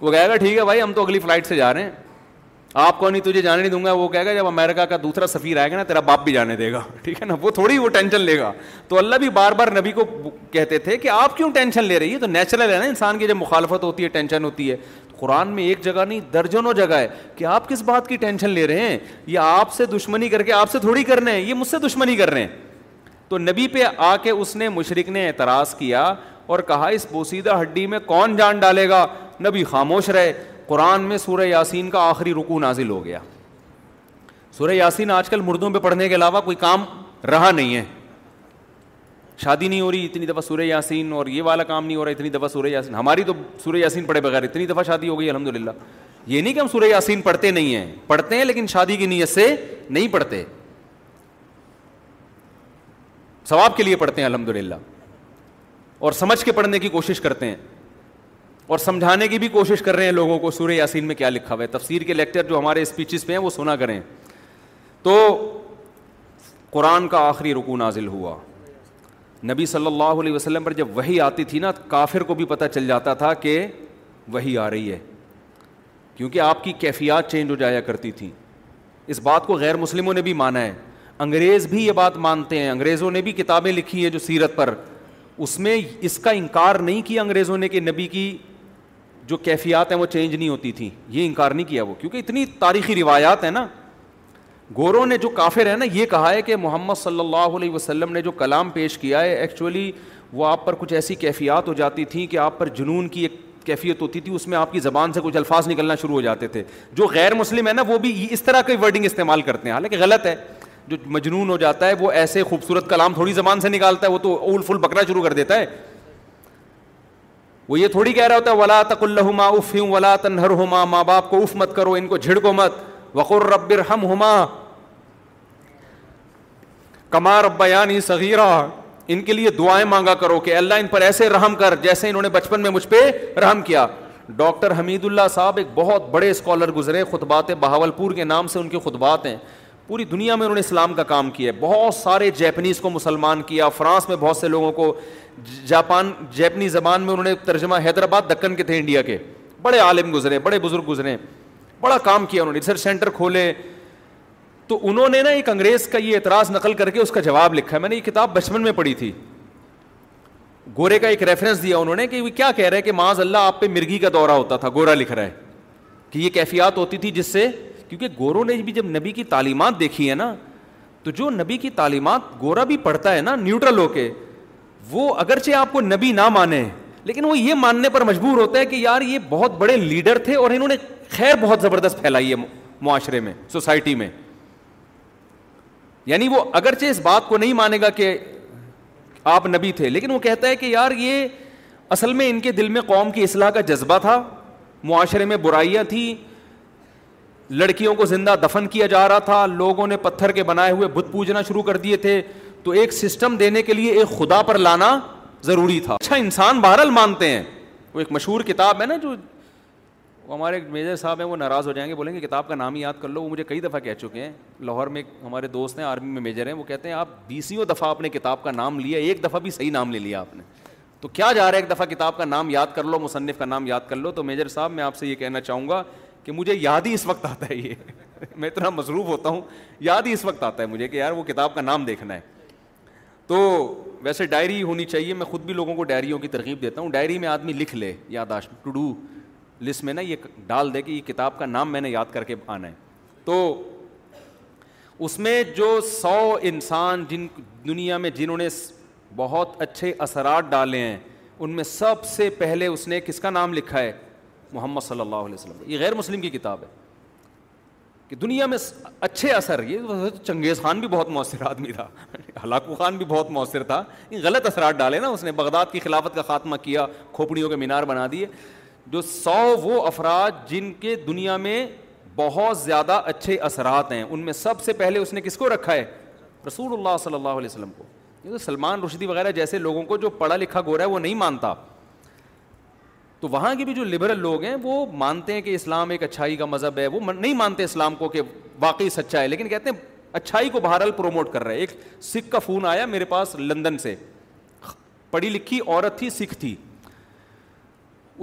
وہ کہے گا ٹھیک ہے بھائی ہم تو اگلی فلائٹ سے جا رہے ہیں آپ کو نہیں تجھے جانے نہیں دوں گا وہ کہے گا جب امریکہ کا دوسرا سفیر آئے گا نا تیرا باپ بھی جانے دے گا ٹھیک ہے نا وہ تھوڑی وہ ٹینشن لے گا تو اللہ بھی بار بار نبی کو کہتے تھے کہ آپ کیوں ٹینشن لے رہی ہے تو نیچرل ہے نا انسان کی جب مخالفت ہوتی ہے ٹینشن ہوتی ہے قرآن میں ایک جگہ نہیں درجنوں جگہ ہے کہ آپ کس بات کی ٹینشن لے رہے ہیں یہ آپ سے دشمنی کر کے آپ سے تھوڑی کر رہے ہیں یہ مجھ سے دشمنی کر رہے ہیں تو نبی پہ آ کے اس نے مشرق نے اعتراض کیا اور کہا اس بوسیدہ ہڈی میں کون جان ڈالے گا نبی خاموش رہے قرآن میں سورہ یاسین کا آخری رکو نازل ہو گیا سورہ یاسین آج کل مردوں پہ پڑھنے کے علاوہ کوئی کام رہا نہیں ہے شادی نہیں ہو رہی اتنی دفعہ سورہ یاسین اور یہ والا کام نہیں ہو رہا اتنی دفعہ سورہ یاسین ہماری تو سورہ یاسین پڑھے بغیر اتنی دفعہ شادی ہو گئی الحمد للہ یہ نہیں کہ ہم سورہ یاسین پڑھتے نہیں ہیں پڑھتے ہیں لیکن شادی کی نیت سے نہیں پڑھتے ثواب کے لیے پڑھتے ہیں الحمد للہ اور سمجھ کے پڑھنے کی کوشش کرتے ہیں اور سمجھانے کی بھی کوشش کر رہے ہیں لوگوں کو سورہ یاسین میں کیا لکھا ہوا ہے تفسیر کے لیکچر جو ہمارے اسپیچز پہ ہیں وہ سنا کریں تو قرآن کا آخری رکو نازل ہوا نبی صلی اللہ علیہ وسلم پر جب وہی آتی تھی نا کافر کو بھی پتہ چل جاتا تھا کہ وہی آ رہی ہے کیونکہ آپ کی کیفیات چینج ہو جایا کرتی تھیں اس بات کو غیر مسلموں نے بھی مانا ہے انگریز بھی یہ بات مانتے ہیں انگریزوں نے بھی کتابیں لکھی ہیں جو سیرت پر اس میں اس کا انکار نہیں کیا انگریزوں نے کہ نبی کی جو کیفیات ہیں وہ چینج نہیں ہوتی تھیں یہ انکار نہیں کیا وہ کیونکہ اتنی تاریخی روایات ہیں نا گوروں نے جو کافر ہیں نا یہ کہا ہے کہ محمد صلی اللہ علیہ وسلم نے جو کلام پیش کیا ہے ایکچولی وہ آپ پر کچھ ایسی کیفیات ہو جاتی تھیں کہ آپ پر جنون کی ایک کیفیت ہوتی تھی اس میں آپ کی زبان سے کچھ الفاظ نکلنا شروع ہو جاتے تھے جو غیر مسلم ہیں نا وہ بھی اس طرح کی ورڈنگ استعمال کرتے ہیں حالانکہ غلط ہے جو مجنون ہو جاتا ہے وہ ایسے خوبصورت کلام تھوڑی زبان سے نکالتا ہے وہ تو اول فل بکرا شروع کر دیتا ہے وہ یہ تھوڑی کہہ رہا ہوتا ہے ولا ولا تک اف اف ہوں تنہر ماں باپ کو کو مت مت کرو ان جھڑکو وقر ربر ہم کمار ان کے لیے دعائیں مانگا کرو کہ اللہ ان پر ایسے رحم کر جیسے انہوں نے بچپن میں مجھ پہ رحم کیا ڈاکٹر حمید اللہ صاحب ایک بہت بڑے اسکالر گزرے خطبات بہاول پور کے نام سے ان کے خطبات ہیں پوری دنیا میں انہوں نے اسلام کا کام کیا بہت سارے جیپنیز کو مسلمان کیا فرانس میں بہت سے لوگوں کو جاپان جیپنی زبان میں انہوں نے ترجمہ حیدرآباد دکن کے تھے انڈیا کے بڑے عالم گزرے بڑے بزرگ گزرے بڑا کام کیا انہوں نے ریسرچ سینٹر کھولے تو انہوں نے نا ایک انگریز کا یہ اعتراض نقل کر کے اس کا جواب لکھا ہے میں نے یہ کتاب بچپن میں پڑھی تھی گورے کا ایک ریفرنس دیا انہوں نے کہ وہ کیا کہہ رہے ہیں کہ معاذ اللہ آپ پہ مرغی کا دورہ ہوتا تھا گورا لکھ رہا ہے کہ یہ کیفیات ہوتی تھی جس سے کیونکہ گورو نے بھی جب نبی کی تعلیمات دیکھی ہے نا تو جو نبی کی تعلیمات گورا بھی پڑھتا ہے نا نیوٹرل ہو کے وہ اگرچہ آپ کو نبی نہ مانے لیکن وہ یہ ماننے پر مجبور ہوتا ہے کہ یار یہ بہت بڑے لیڈر تھے اور انہوں نے خیر بہت زبردست پھیلائی ہے معاشرے میں سوسائٹی میں یعنی وہ اگرچہ اس بات کو نہیں مانے گا کہ آپ نبی تھے لیکن وہ کہتا ہے کہ یار یہ اصل میں ان کے دل میں قوم کی اصلاح کا جذبہ تھا معاشرے میں برائیاں تھیں لڑکیوں کو زندہ دفن کیا جا رہا تھا لوگوں نے پتھر کے بنائے ہوئے بت پوجنا شروع کر دیے تھے تو ایک سسٹم دینے کے لیے ایک خدا پر لانا ضروری تھا اچھا انسان بہرل مانتے ہیں وہ ایک مشہور کتاب ہے نا جو وہ ہمارے میجر صاحب ہیں وہ ناراض ہو جائیں گے بولیں گے کتاب کا نام ہی یاد کر لو وہ مجھے کئی دفعہ کہہ چکے ہیں لاہور میں ہمارے دوست ہیں آرمی میں میجر ہیں وہ کہتے ہیں آپ بیسیوں دفعہ آپ نے کتاب کا نام لیا ایک دفعہ بھی صحیح نام لے لیا آپ نے تو کیا جا رہا ہے ایک دفعہ کتاب کا نام یاد کر لو مصنف کا نام یاد کر لو تو میجر صاحب میں آپ سے یہ کہنا چاہوں گا کہ مجھے یاد ہی اس وقت آتا ہے یہ میں اتنا مصروف ہوتا ہوں یاد ہی اس وقت آتا ہے مجھے کہ یار وہ کتاب کا نام دیکھنا ہے تو ویسے ڈائری ہونی چاہیے میں خود بھی لوگوں کو ڈائریوں کی ترغیب دیتا ہوں ڈائری میں آدمی لکھ لے یاداشت ٹو ڈو لسٹ میں نا یہ ڈال دے کہ یہ کتاب کا نام میں نے یاد کر کے آنا ہے تو اس میں جو سو انسان جن دنیا میں جنہوں نے بہت اچھے اثرات ڈالے ہیں ان میں سب سے پہلے اس نے کس کا نام لکھا ہے محمد صلی اللہ علیہ وسلم یہ غیر مسلم کی کتاب ہے کہ دنیا میں اچھے اثر یہ چنگیز خان بھی بہت مؤثر آدمی تھا ہلاکو خان بھی بہت مؤثر تھا یہ غلط اثرات ڈالے نا اس نے بغداد کی خلافت کا خاتمہ کیا کھوپڑیوں کے مینار بنا دیے جو سو وہ افراد جن کے دنیا میں بہت زیادہ اچھے اثرات ہیں ان میں سب سے پہلے اس نے کس کو رکھا ہے رسول اللہ صلی اللہ علیہ وسلم کو سلمان رشدی وغیرہ جیسے لوگوں کو جو پڑھا لکھا گورا ہے وہ نہیں مانتا تو وہاں کے بھی جو لبرل لوگ ہیں وہ مانتے ہیں کہ اسلام ایک اچھائی کا مذہب ہے وہ نہیں مانتے اسلام کو کہ واقعی سچا ہے لیکن کہتے ہیں اچھائی کو بہرحال پروموٹ کر رہے ایک سکھ کا فون آیا میرے پاس لندن سے پڑھی لکھی عورت تھی سکھ تھی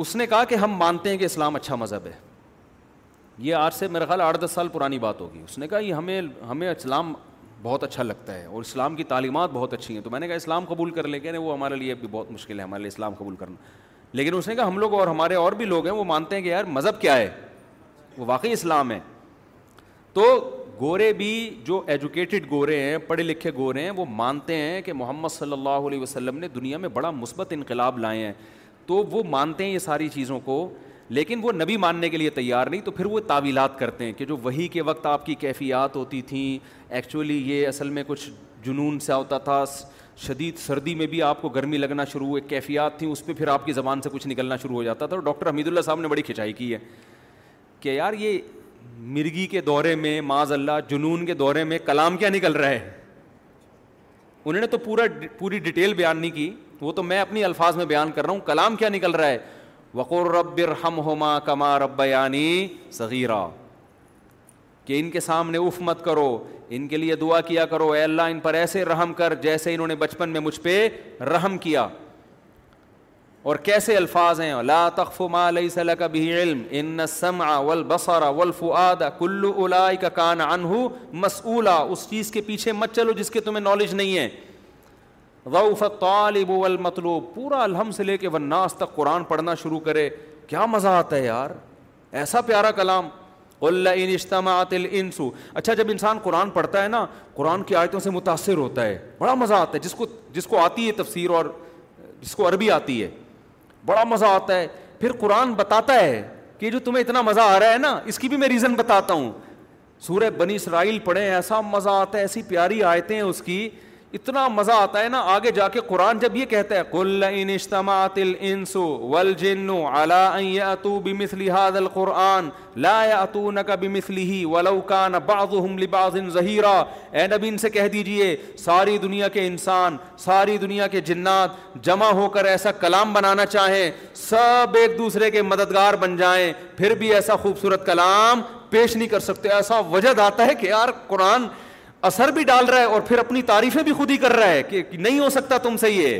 اس نے کہا کہ ہم مانتے ہیں کہ اسلام اچھا مذہب ہے یہ آج سے میرا خیال آٹھ دس سال پرانی بات ہوگی اس نے کہا یہ ہمیں ہمیں اسلام بہت اچھا لگتا ہے اور اسلام کی تعلیمات بہت اچھی ہیں تو میں نے کہا اسلام قبول کر لے کہ وہ ہمارے لیے بھی بہت مشکل ہے ہمارے لیے اسلام قبول کرنا لیکن اس نے کہا ہم لوگ اور ہمارے اور بھی لوگ ہیں وہ مانتے ہیں کہ یار مذہب کیا ہے وہ واقعی اسلام ہے تو گورے بھی جو ایجوکیٹڈ گورے ہیں پڑھے لکھے گورے ہیں وہ مانتے ہیں کہ محمد صلی اللہ علیہ وسلم نے دنیا میں بڑا مثبت انقلاب لائے ہیں تو وہ مانتے ہیں یہ ساری چیزوں کو لیکن وہ نبی ماننے کے لیے تیار نہیں تو پھر وہ تعویلات کرتے ہیں کہ جو وہی کے وقت آپ کی کیفیات ہوتی تھیں ایکچولی یہ اصل میں کچھ جنون سے ہوتا تھا شدید سردی میں بھی آپ کو گرمی لگنا شروع ہوئے کیفیات تھیں اس پہ پھر آپ کی زبان سے کچھ نکلنا شروع ہو جاتا تھا اور ڈاکٹر حمید اللہ صاحب نے بڑی کھنچائی کی ہے کہ یار یہ مرغی کے دورے میں معاذ اللہ جنون کے دورے میں کلام کیا نکل رہا ہے انہوں نے تو پورا پوری ڈیٹیل بیان نہیں کی وہ تو میں اپنی الفاظ میں بیان کر رہا ہوں کلام کیا نکل رہا ہے وقر رب ہما کما رب یعنی صغیرہ کہ ان کے سامنے اف مت کرو ان کے لیے دعا کیا کرو اے اللہ ان پر ایسے رحم کر جیسے انہوں نے بچپن میں مجھ پہ رحم کیا اور کیسے الفاظ ہیں لا تخف ما علم ان السمع والبصر والفؤاد مسؤولا اس چیز کے پیچھے مت چلو جس کے تمہیں نالج نہیں ہے ضعف الطالب والمطلوب پورا الحم سے لے کے والناس تک قرآن پڑھنا شروع کرے کیا مزہ آتا ہے یار ایسا پیارا کلام الا ان اجتماعۃ اچھا جب انسان قرآن پڑھتا ہے نا قرآن کی آیتوں سے متاثر ہوتا ہے بڑا مزہ آتا ہے جس کو جس کو آتی ہے تفسیر اور جس کو عربی آتی ہے بڑا مزہ آتا ہے پھر قرآن بتاتا ہے کہ جو تمہیں اتنا مزہ آ رہا ہے نا اس کی بھی میں ریزن بتاتا ہوں سورہ بنی اسرائیل پڑھیں ایسا مزہ آتا ہے ایسی پیاری آیتیں ہیں اس کی اتنا مزہ آتا ہے نا آگے جا کے قرآن جب یہ کہتا ہے کل ان اجتماع الانسو والجنو علا ان یاتو بمثل هذا القران لا یاتونک بمثله ولو کان بعضهم لبعض ظهیرا اے نبی ان سے کہہ دیجئے ساری دنیا کے انسان ساری دنیا کے جنات جمع ہو کر ایسا کلام بنانا چاہیں سب ایک دوسرے کے مددگار بن جائیں پھر بھی ایسا خوبصورت کلام پیش نہیں کر سکتے ایسا وجد آتا ہے کہ یار قرآن اثر بھی ڈال رہا ہے اور پھر اپنی تعریفیں بھی خود ہی کر رہا ہے کہ نہیں ہو سکتا تم سے یہ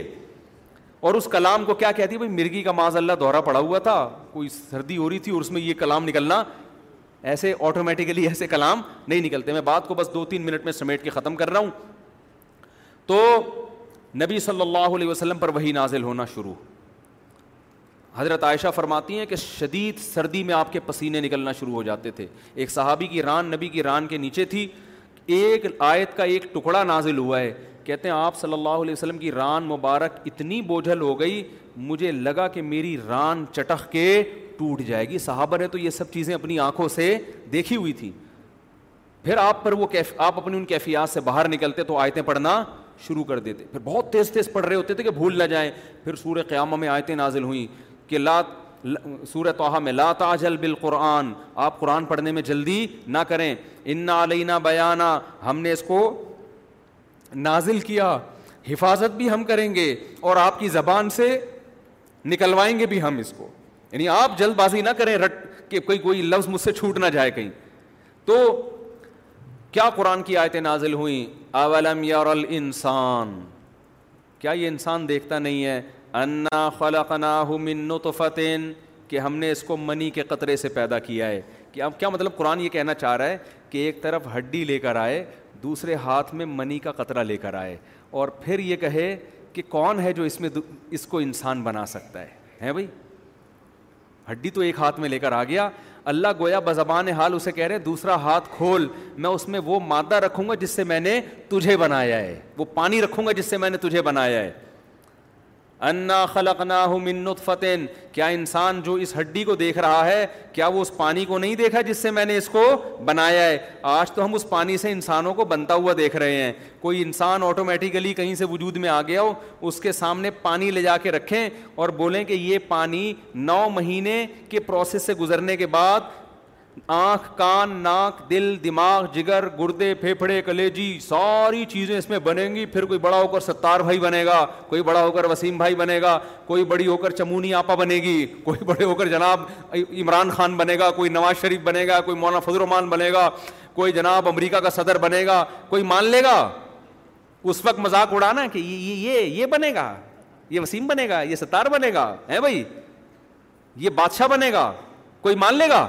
اور اس کلام کو کیا کہتی بھائی مرغی کا ماض اللہ دورہ پڑا ہوا تھا کوئی سردی ہو رہی تھی اور اس میں یہ کلام نکلنا ایسے آٹومیٹیکلی ایسے کلام نہیں نکلتے میں بات کو بس دو تین منٹ میں سمیٹ کے ختم کر رہا ہوں تو نبی صلی اللہ علیہ وسلم پر وہی نازل ہونا شروع حضرت عائشہ فرماتی ہیں کہ شدید سردی میں آپ کے پسینے نکلنا شروع ہو جاتے تھے ایک صحابی کی ران نبی کی ران کے نیچے تھی ایک آیت کا ایک ٹکڑا نازل ہوا ہے کہتے ہیں آپ صلی اللہ علیہ وسلم کی ران مبارک اتنی بوجھل ہو گئی مجھے لگا کہ میری ران چٹخ کے ٹوٹ جائے گی صحابہ نے تو یہ سب چیزیں اپنی آنکھوں سے دیکھی ہوئی تھی پھر آپ پر وہ کیف آپ اپنی ان کیفیات سے باہر نکلتے تو آیتیں پڑھنا شروع کر دیتے پھر بہت تیز تیز پڑھ رہے ہوتے تھے کہ بھول نہ جائیں پھر سورہ قیامہ میں آیتیں نازل ہوئیں کہ لات سورہ توحا میں لا تاجل بال قرآن آپ قرآن پڑھنے میں جلدی نہ کریں علینا بیانہ ہم نے اس کو نازل کیا حفاظت بھی ہم کریں گے اور آپ کی زبان سے نکلوائیں گے بھی ہم اس کو یعنی آپ جلد بازی نہ کریں رٹ کہ کوئی کوئی لفظ مجھ سے چھوٹ نہ جائے کہیں تو کیا قرآن کی آیتیں نازل ہوئیں اولم کیا یہ انسان دیکھتا نہیں ہے انا خلقناہ من نطفتن کہ ہم نے اس کو منی کے قطرے سے پیدا کیا ہے کہ اب کیا مطلب قرآن یہ کہنا چاہ رہا ہے کہ ایک طرف ہڈی لے کر آئے دوسرے ہاتھ میں منی کا قطرہ لے کر آئے اور پھر یہ کہے کہ کون ہے جو اس میں اس کو انسان بنا سکتا ہے ہیں بھائی ہڈی تو ایک ہاتھ میں لے کر آ گیا اللہ گویا بزبان حال اسے کہہ رہے دوسرا ہاتھ کھول میں اس میں وہ مادہ رکھوں گا جس سے میں نے تجھے بنایا ہے وہ پانی رکھوں گا جس سے میں نے تجھے بنایا ہے انا ہو منت فتح کیا انسان جو اس ہڈی کو دیکھ رہا ہے کیا وہ اس پانی کو نہیں دیکھا جس سے میں نے اس کو بنایا ہے آج تو ہم اس پانی سے انسانوں کو بنتا ہوا دیکھ رہے ہیں کوئی انسان آٹومیٹیکلی کہیں سے وجود میں آ گیا ہو اس کے سامنے پانی لے جا کے رکھیں اور بولیں کہ یہ پانی نو مہینے کے پروسیس سے گزرنے کے بعد آنکھ کان ناک دل دماغ جگر گردے پھیپھڑے کلیجی ساری چیزیں اس میں بنیں گی پھر کوئی بڑا ہو کر ستار بھائی بنے گا کوئی بڑا ہو کر وسیم بھائی بنے گا کوئی بڑی ہو کر چمونی آپا بنے گی کوئی بڑے ہو کر جناب عمران خان بنے گا کوئی نواز شریف بنے گا کوئی مولانا فضل الرحمان بنے گا کوئی جناب امریکہ کا صدر بنے گا کوئی مان لے گا اس وقت مذاق اڑانا کہ یہ یہ بنے گا یہ وسیم بنے گا یہ ستار بنے گا ہے بھائی یہ بادشاہ بنے گا کوئی مان لے گا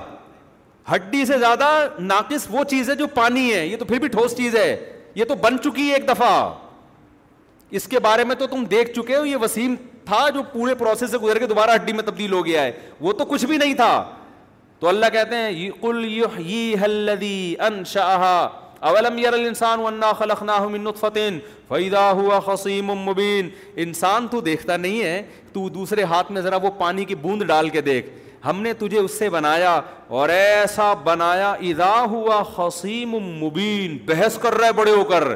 ہڈی سے زیادہ ناقص وہ چیز ہے جو پانی ہے یہ تو پھر بھی ٹھوس چیز ہے یہ تو بن چکی ہے ایک دفعہ اس کے بارے میں تو تم دیکھ چکے ہو یہ وسیم تھا جو پورے پروسیس سے گزر کے دوبارہ ہڈی میں تبدیل ہو گیا ہے وہ تو کچھ بھی نہیں تھا تو اللہ کہتے ہیں اولم خلقناہ انسان تو دیکھتا نہیں ہے تو دوسرے ہاتھ میں ذرا وہ پانی کی بوند ڈال کے دیکھ ہم نے تجھے اس سے بنایا اور ایسا بنایا ادا ہوا خسیم مبین بحث کر رہا ہے بڑے ہو کر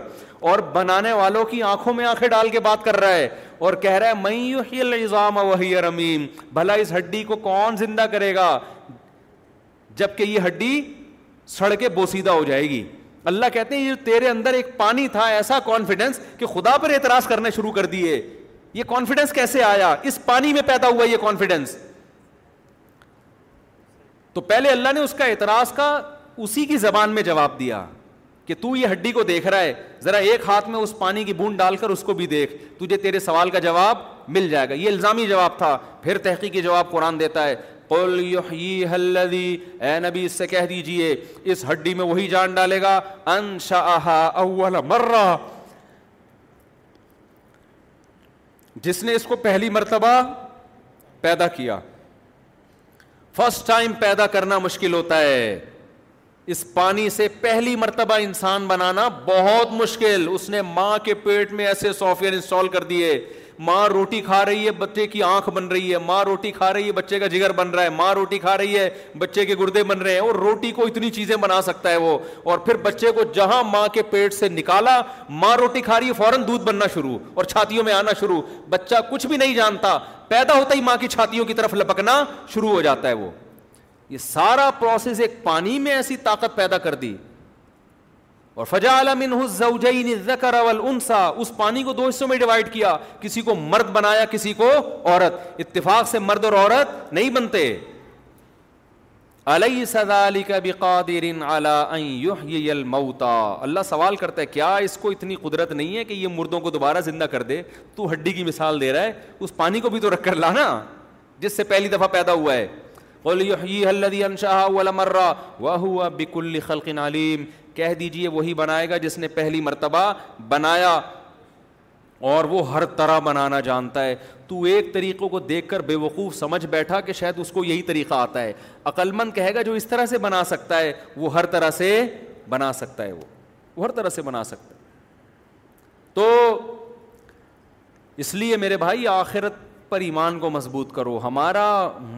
اور بنانے والوں کی آنکھوں میں آنکھیں ڈال کے بات کر رہا ہے اور کہہ رہا ہے میں رمیم بھلا اس ہڈی کو کون زندہ کرے گا جب کہ یہ ہڈی سڑ کے بوسیدہ ہو جائے گی اللہ کہتے ہیں یہ تیرے اندر ایک پانی تھا ایسا کانفیڈینس کہ خدا پر اعتراض کرنے شروع کر دیے یہ کانفیڈینس کیسے آیا اس پانی میں پیدا ہوا یہ کانفیڈینس تو پہلے اللہ نے اس کا اعتراض کا اسی کی زبان میں جواب دیا کہ تو یہ ہڈی کو دیکھ رہا ہے ذرا ایک ہاتھ میں اس پانی کی بوند ڈال کر اس کو بھی دیکھ تجھے تیرے سوال کا جواب مل جائے گا یہ الزامی جواب تھا پھر تحقیقی جواب قرآن دیتا ہے اے نبی اس سے کہہ دیجئے اس ہڈی میں وہی جان ڈالے گا جس نے اس کو پہلی مرتبہ پیدا کیا فرسٹ ٹائم پیدا کرنا مشکل ہوتا ہے اس پانی سے پہلی مرتبہ انسان بنانا بہت مشکل اس نے ماں کے پیٹ میں ایسے سافٹ ویئر انسٹال کر دیے ماں روٹی کھا رہی ہے بچے کی آنکھ بن رہی ہے ماں روٹی کھا رہی ہے بچے کا جگر بن رہا ہے ماں روٹی کھا رہی ہے بچے کے گردے بن رہے ہیں اور روٹی کو اتنی چیزیں بنا سکتا ہے وہ اور پھر بچے کو جہاں ماں کے پیٹ سے نکالا ماں روٹی کھا رہی ہے فوراً دودھ بننا شروع اور چھاتیوں میں آنا شروع بچہ کچھ بھی نہیں جانتا پیدا ہوتا ہی ماں کی چھاتیوں کی طرف لپکنا شروع ہو جاتا ہے وہ یہ سارا پروسیس ایک پانی میں ایسی طاقت پیدا کر دی اور فجا عالم ذکر اول انسا اس پانی کو دو حصوں میں ڈیوائڈ کیا کسی کو مرد بنایا کسی کو عورت اتفاق سے مرد اور عورت نہیں بنتے علیہ سدا علی کبھی قادر اللہ سوال کرتا ہے کیا اس کو اتنی قدرت نہیں ہے کہ یہ مردوں کو دوبارہ زندہ کر دے تو ہڈی کی مثال دے رہا ہے اس پانی کو بھی تو رکھ کر لانا جس سے پہلی دفعہ پیدا ہوا ہے بکل خلق علیم کہہ دیجئے وہی بنائے گا جس نے پہلی مرتبہ بنایا اور وہ ہر طرح بنانا جانتا ہے تو ایک طریقوں کو دیکھ کر بے وقوف سمجھ بیٹھا کہ شاید اس کو یہی طریقہ آتا ہے عقل مند کہے گا جو اس طرح سے بنا سکتا ہے وہ ہر طرح سے بنا سکتا ہے وہ وہ ہر طرح سے بنا سکتا ہے تو اس لیے میرے بھائی آخرت پر ایمان کو مضبوط کرو ہمارا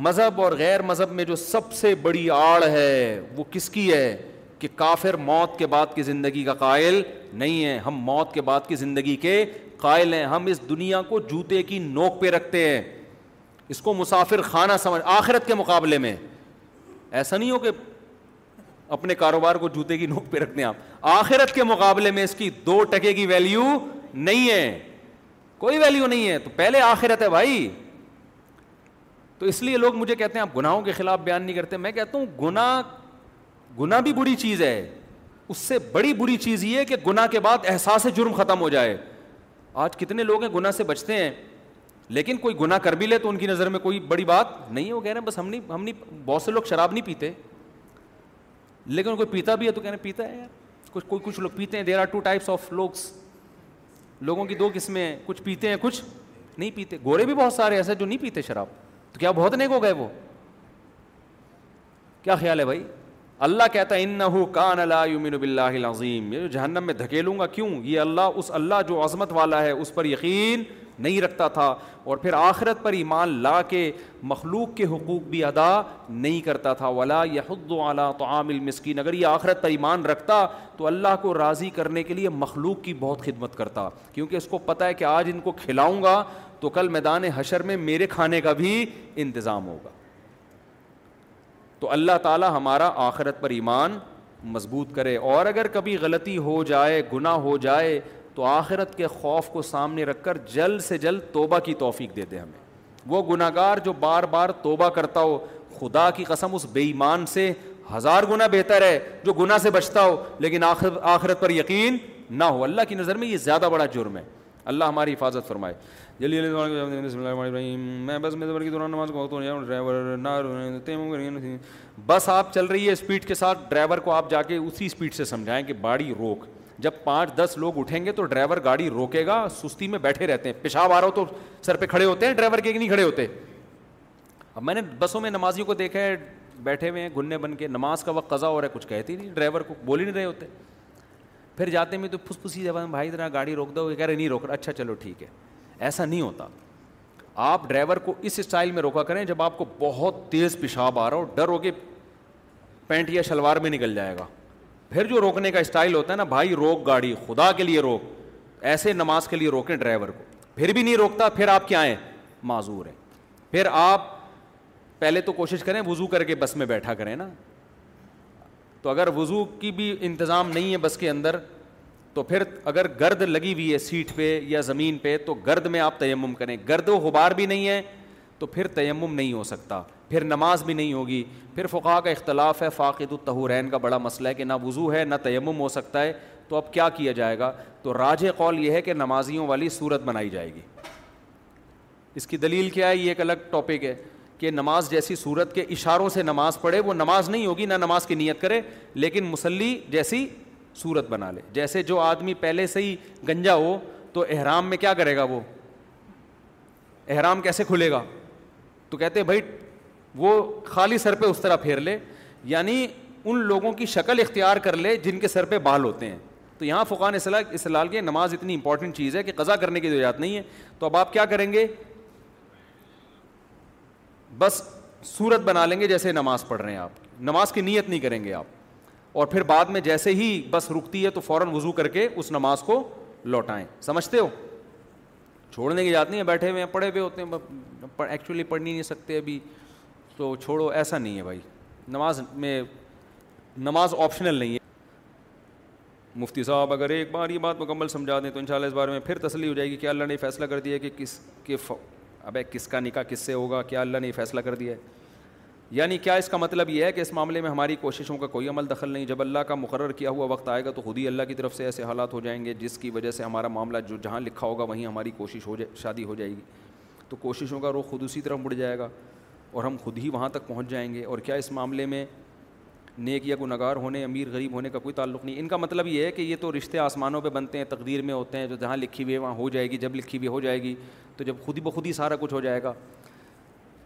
مذہب اور غیر مذہب میں جو سب سے بڑی آڑ ہے وہ کس کی ہے کہ کافر موت کے بعد کی زندگی کا قائل نہیں ہے ہم موت کے بعد کی زندگی کے قائل ہیں ہم اس دنیا کو جوتے کی نوک پہ رکھتے ہیں اس کو مسافر خانہ سمجھ آخرت کے مقابلے میں ایسا نہیں ہو کہ اپنے کاروبار کو جوتے کی نوک پہ رکھتے ہیں آپ آخرت کے مقابلے میں اس کی دو ٹکے کی ویلیو نہیں ہے کوئی ویلیو نہیں ہے تو پہلے آخرت ہے بھائی تو اس لیے لوگ مجھے کہتے ہیں آپ گناہوں کے خلاف بیان نہیں کرتے میں کہتا ہوں گناہ گناہ بھی بری چیز ہے اس سے بڑی بری چیز یہ کہ گنا کے بعد احساس جرم ختم ہو جائے آج کتنے لوگ ہیں گناہ سے بچتے ہیں لیکن کوئی گناہ کر بھی لے تو ان کی نظر میں کوئی بڑی بات نہیں ہے وہ کہہ رہے ہیں بس ہم نہیں ہم نہیں بہت سے لوگ شراب نہیں پیتے لیکن کوئی پیتا بھی ہے تو کہہ رہے ہیں پیتا ہے یار کچھ کوئی کچھ لوگ پیتے ہیں there are two types of logs لوگوں کی دو قسمیں ہیں کچھ پیتے ہیں کچھ نہیں پیتے گورے بھی بہت سارے ایسے جو نہیں پیتے شراب تو کیا بہت نیک ہو گئے وہ کیا خیال ہے بھائی اللہ کہتا ہے ان نہ اللہ کان بلّہ عظیم جہنم میں دھکیلوں گا کیوں یہ اللہ اس اللہ جو عظمت والا ہے اس پر یقین نہیں رکھتا تھا اور پھر آخرت پر ایمان لا کے مخلوق کے حقوق بھی ادا نہیں کرتا تھا ولا یحد خود تو عام المسکن اگر یہ آخرت پر ایمان رکھتا تو اللہ کو راضی کرنے کے لیے مخلوق کی بہت خدمت کرتا کیونکہ اس کو پتہ ہے کہ آج ان کو کھلاؤں گا تو کل میدان حشر میں میرے کھانے کا بھی انتظام ہوگا تو اللہ تعالیٰ ہمارا آخرت پر ایمان مضبوط کرے اور اگر کبھی غلطی ہو جائے گناہ ہو جائے تو آخرت کے خوف کو سامنے رکھ کر جلد سے جلد توبہ کی توفیق دیتے ہمیں وہ گناہ گار جو بار بار توبہ کرتا ہو خدا کی قسم اس بے ایمان سے ہزار گنا بہتر ہے جو گناہ سے بچتا ہو لیکن آخرت پر یقین نہ ہو اللہ کی نظر میں یہ زیادہ بڑا جرم ہے اللہ ہماری حفاظت فرمائے بسم اللہ میں میں بس دوران نماز کو وقت ڈرائیور بس آپ چل رہی ہے اسپیڈ کے ساتھ ڈرائیور کو آپ جا کے اسی اسپیڈ سے سمجھائیں کہ باڑی روک جب پانچ دس لوگ اٹھیں گے تو ڈرائیور گاڑی روکے گا سستی میں بیٹھے رہتے ہیں پیشاب آ رہا ہو تو سر پہ کھڑے ہوتے ہیں ڈرائیور کے نہیں کھڑے ہوتے اب میں نے بسوں میں نمازیوں کو دیکھا ہے بیٹھے ہوئے ہیں گننے بن کے نماز کا وقت قضا ہو رہا ہے کچھ کہتے نہیں ڈرائیور کو بول ہی نہیں رہے ہوتے پھر جاتے میں تو پھس پھسی جب بھائی ذرا گاڑی روک دو کہہ رہے نہیں روک رہا اچھا چلو ٹھیک ہے ایسا نہیں ہوتا آپ ڈرائیور کو اس اسٹائل میں روکا کریں جب آپ کو بہت تیز پیشاب آ رہا ہو ڈر ہو کے پینٹ یا شلوار میں نکل جائے گا پھر جو روکنے کا اسٹائل ہوتا ہے نا بھائی روک گاڑی خدا کے لیے روک ایسے نماز کے لیے روکیں ڈرائیور کو پھر بھی نہیں روکتا پھر آپ کیا آئیں معذور ہیں پھر آپ پہلے تو کوشش کریں وضو کر کے بس میں بیٹھا کریں نا تو اگر وضو کی بھی انتظام نہیں ہے بس کے اندر تو پھر اگر گرد لگی ہوئی ہے سیٹ پہ یا زمین پہ تو گرد میں آپ تیمم کریں گرد و غبار بھی نہیں ہے تو پھر تیمم نہیں ہو سکتا پھر نماز بھی نہیں ہوگی پھر فقا کا اختلاف ہے فاقد الطہورین کا بڑا مسئلہ ہے کہ نہ وضو ہے نہ تیمم ہو سکتا ہے تو اب کیا کیا جائے گا تو راج قول یہ ہے کہ نمازیوں والی صورت بنائی جائے گی اس کی دلیل کیا ہے یہ ایک الگ ٹاپک ہے کہ نماز جیسی صورت کے اشاروں سے نماز پڑھے وہ نماز نہیں ہوگی نہ نماز کی نیت کرے لیکن مسلی جیسی صورت بنا لے جیسے جو آدمی پہلے سے ہی گنجا ہو تو احرام میں کیا کرے گا وہ احرام کیسے کھلے گا تو کہتے ہیں بھائی وہ خالی سر پہ اس طرح پھیر لے یعنی ان لوگوں کی شکل اختیار کر لے جن کے سر پہ بال ہوتے ہیں تو یہاں فقان اصلاح اصلاح کی نماز اتنی امپورٹنٹ چیز ہے کہ قضا کرنے کی ضروریات نہیں ہے تو اب آپ کیا کریں گے بس صورت بنا لیں گے جیسے نماز پڑھ رہے ہیں آپ نماز کی نیت نہیں کریں گے آپ اور پھر بعد میں جیسے ہی بس رکتی ہے تو فوراً وضو کر کے اس نماز کو لوٹائیں سمجھتے ہو چھوڑنے کی یاد نہیں ہے بیٹھے ہوئے ہیں پڑھے ہوئے ہوتے ہیں ایکچولی پڑھ نہیں سکتے ابھی تو چھوڑو ایسا نہیں ہے بھائی نماز میں نماز آپشنل نہیں ہے مفتی صاحب اگر ایک بار یہ بات مکمل سمجھا دیں تو انشاءاللہ اس بارے میں پھر تسلی ہو جائے گی کیا اللہ نے فیصلہ کر دیا کہ کس کے اب کس کا نکاح کس سے ہوگا کیا اللہ نے یہ فیصلہ کر دیا ہے یعنی کیا اس کا مطلب یہ ہے کہ اس معاملے میں ہماری کوششوں کا کوئی عمل دخل نہیں جب اللہ کا مقرر کیا ہوا وقت آئے گا تو خود ہی اللہ کی طرف سے ایسے حالات ہو جائیں گے جس کی وجہ سے ہمارا معاملہ جو جہاں لکھا ہوگا وہیں ہماری کوشش ہو جائے شادی ہو جائے گی تو کوششوں کا رخ خود اسی طرف مڑ جائے گا اور ہم خود ہی وہاں تک پہنچ جائیں گے اور کیا اس معاملے میں نیک یا گنگار ہونے امیر غریب ہونے کا کوئی تعلق نہیں ان کا مطلب یہ ہے کہ یہ تو رشتے آسمانوں پہ بنتے ہیں تقدیر میں ہوتے ہیں جو جہاں لکھی ہوئی ہے وہاں ہو جائے گی جب لکھی ہوئی ہو جائے گی تو جب خود ہی بخود ہی سارا کچھ ہو جائے گا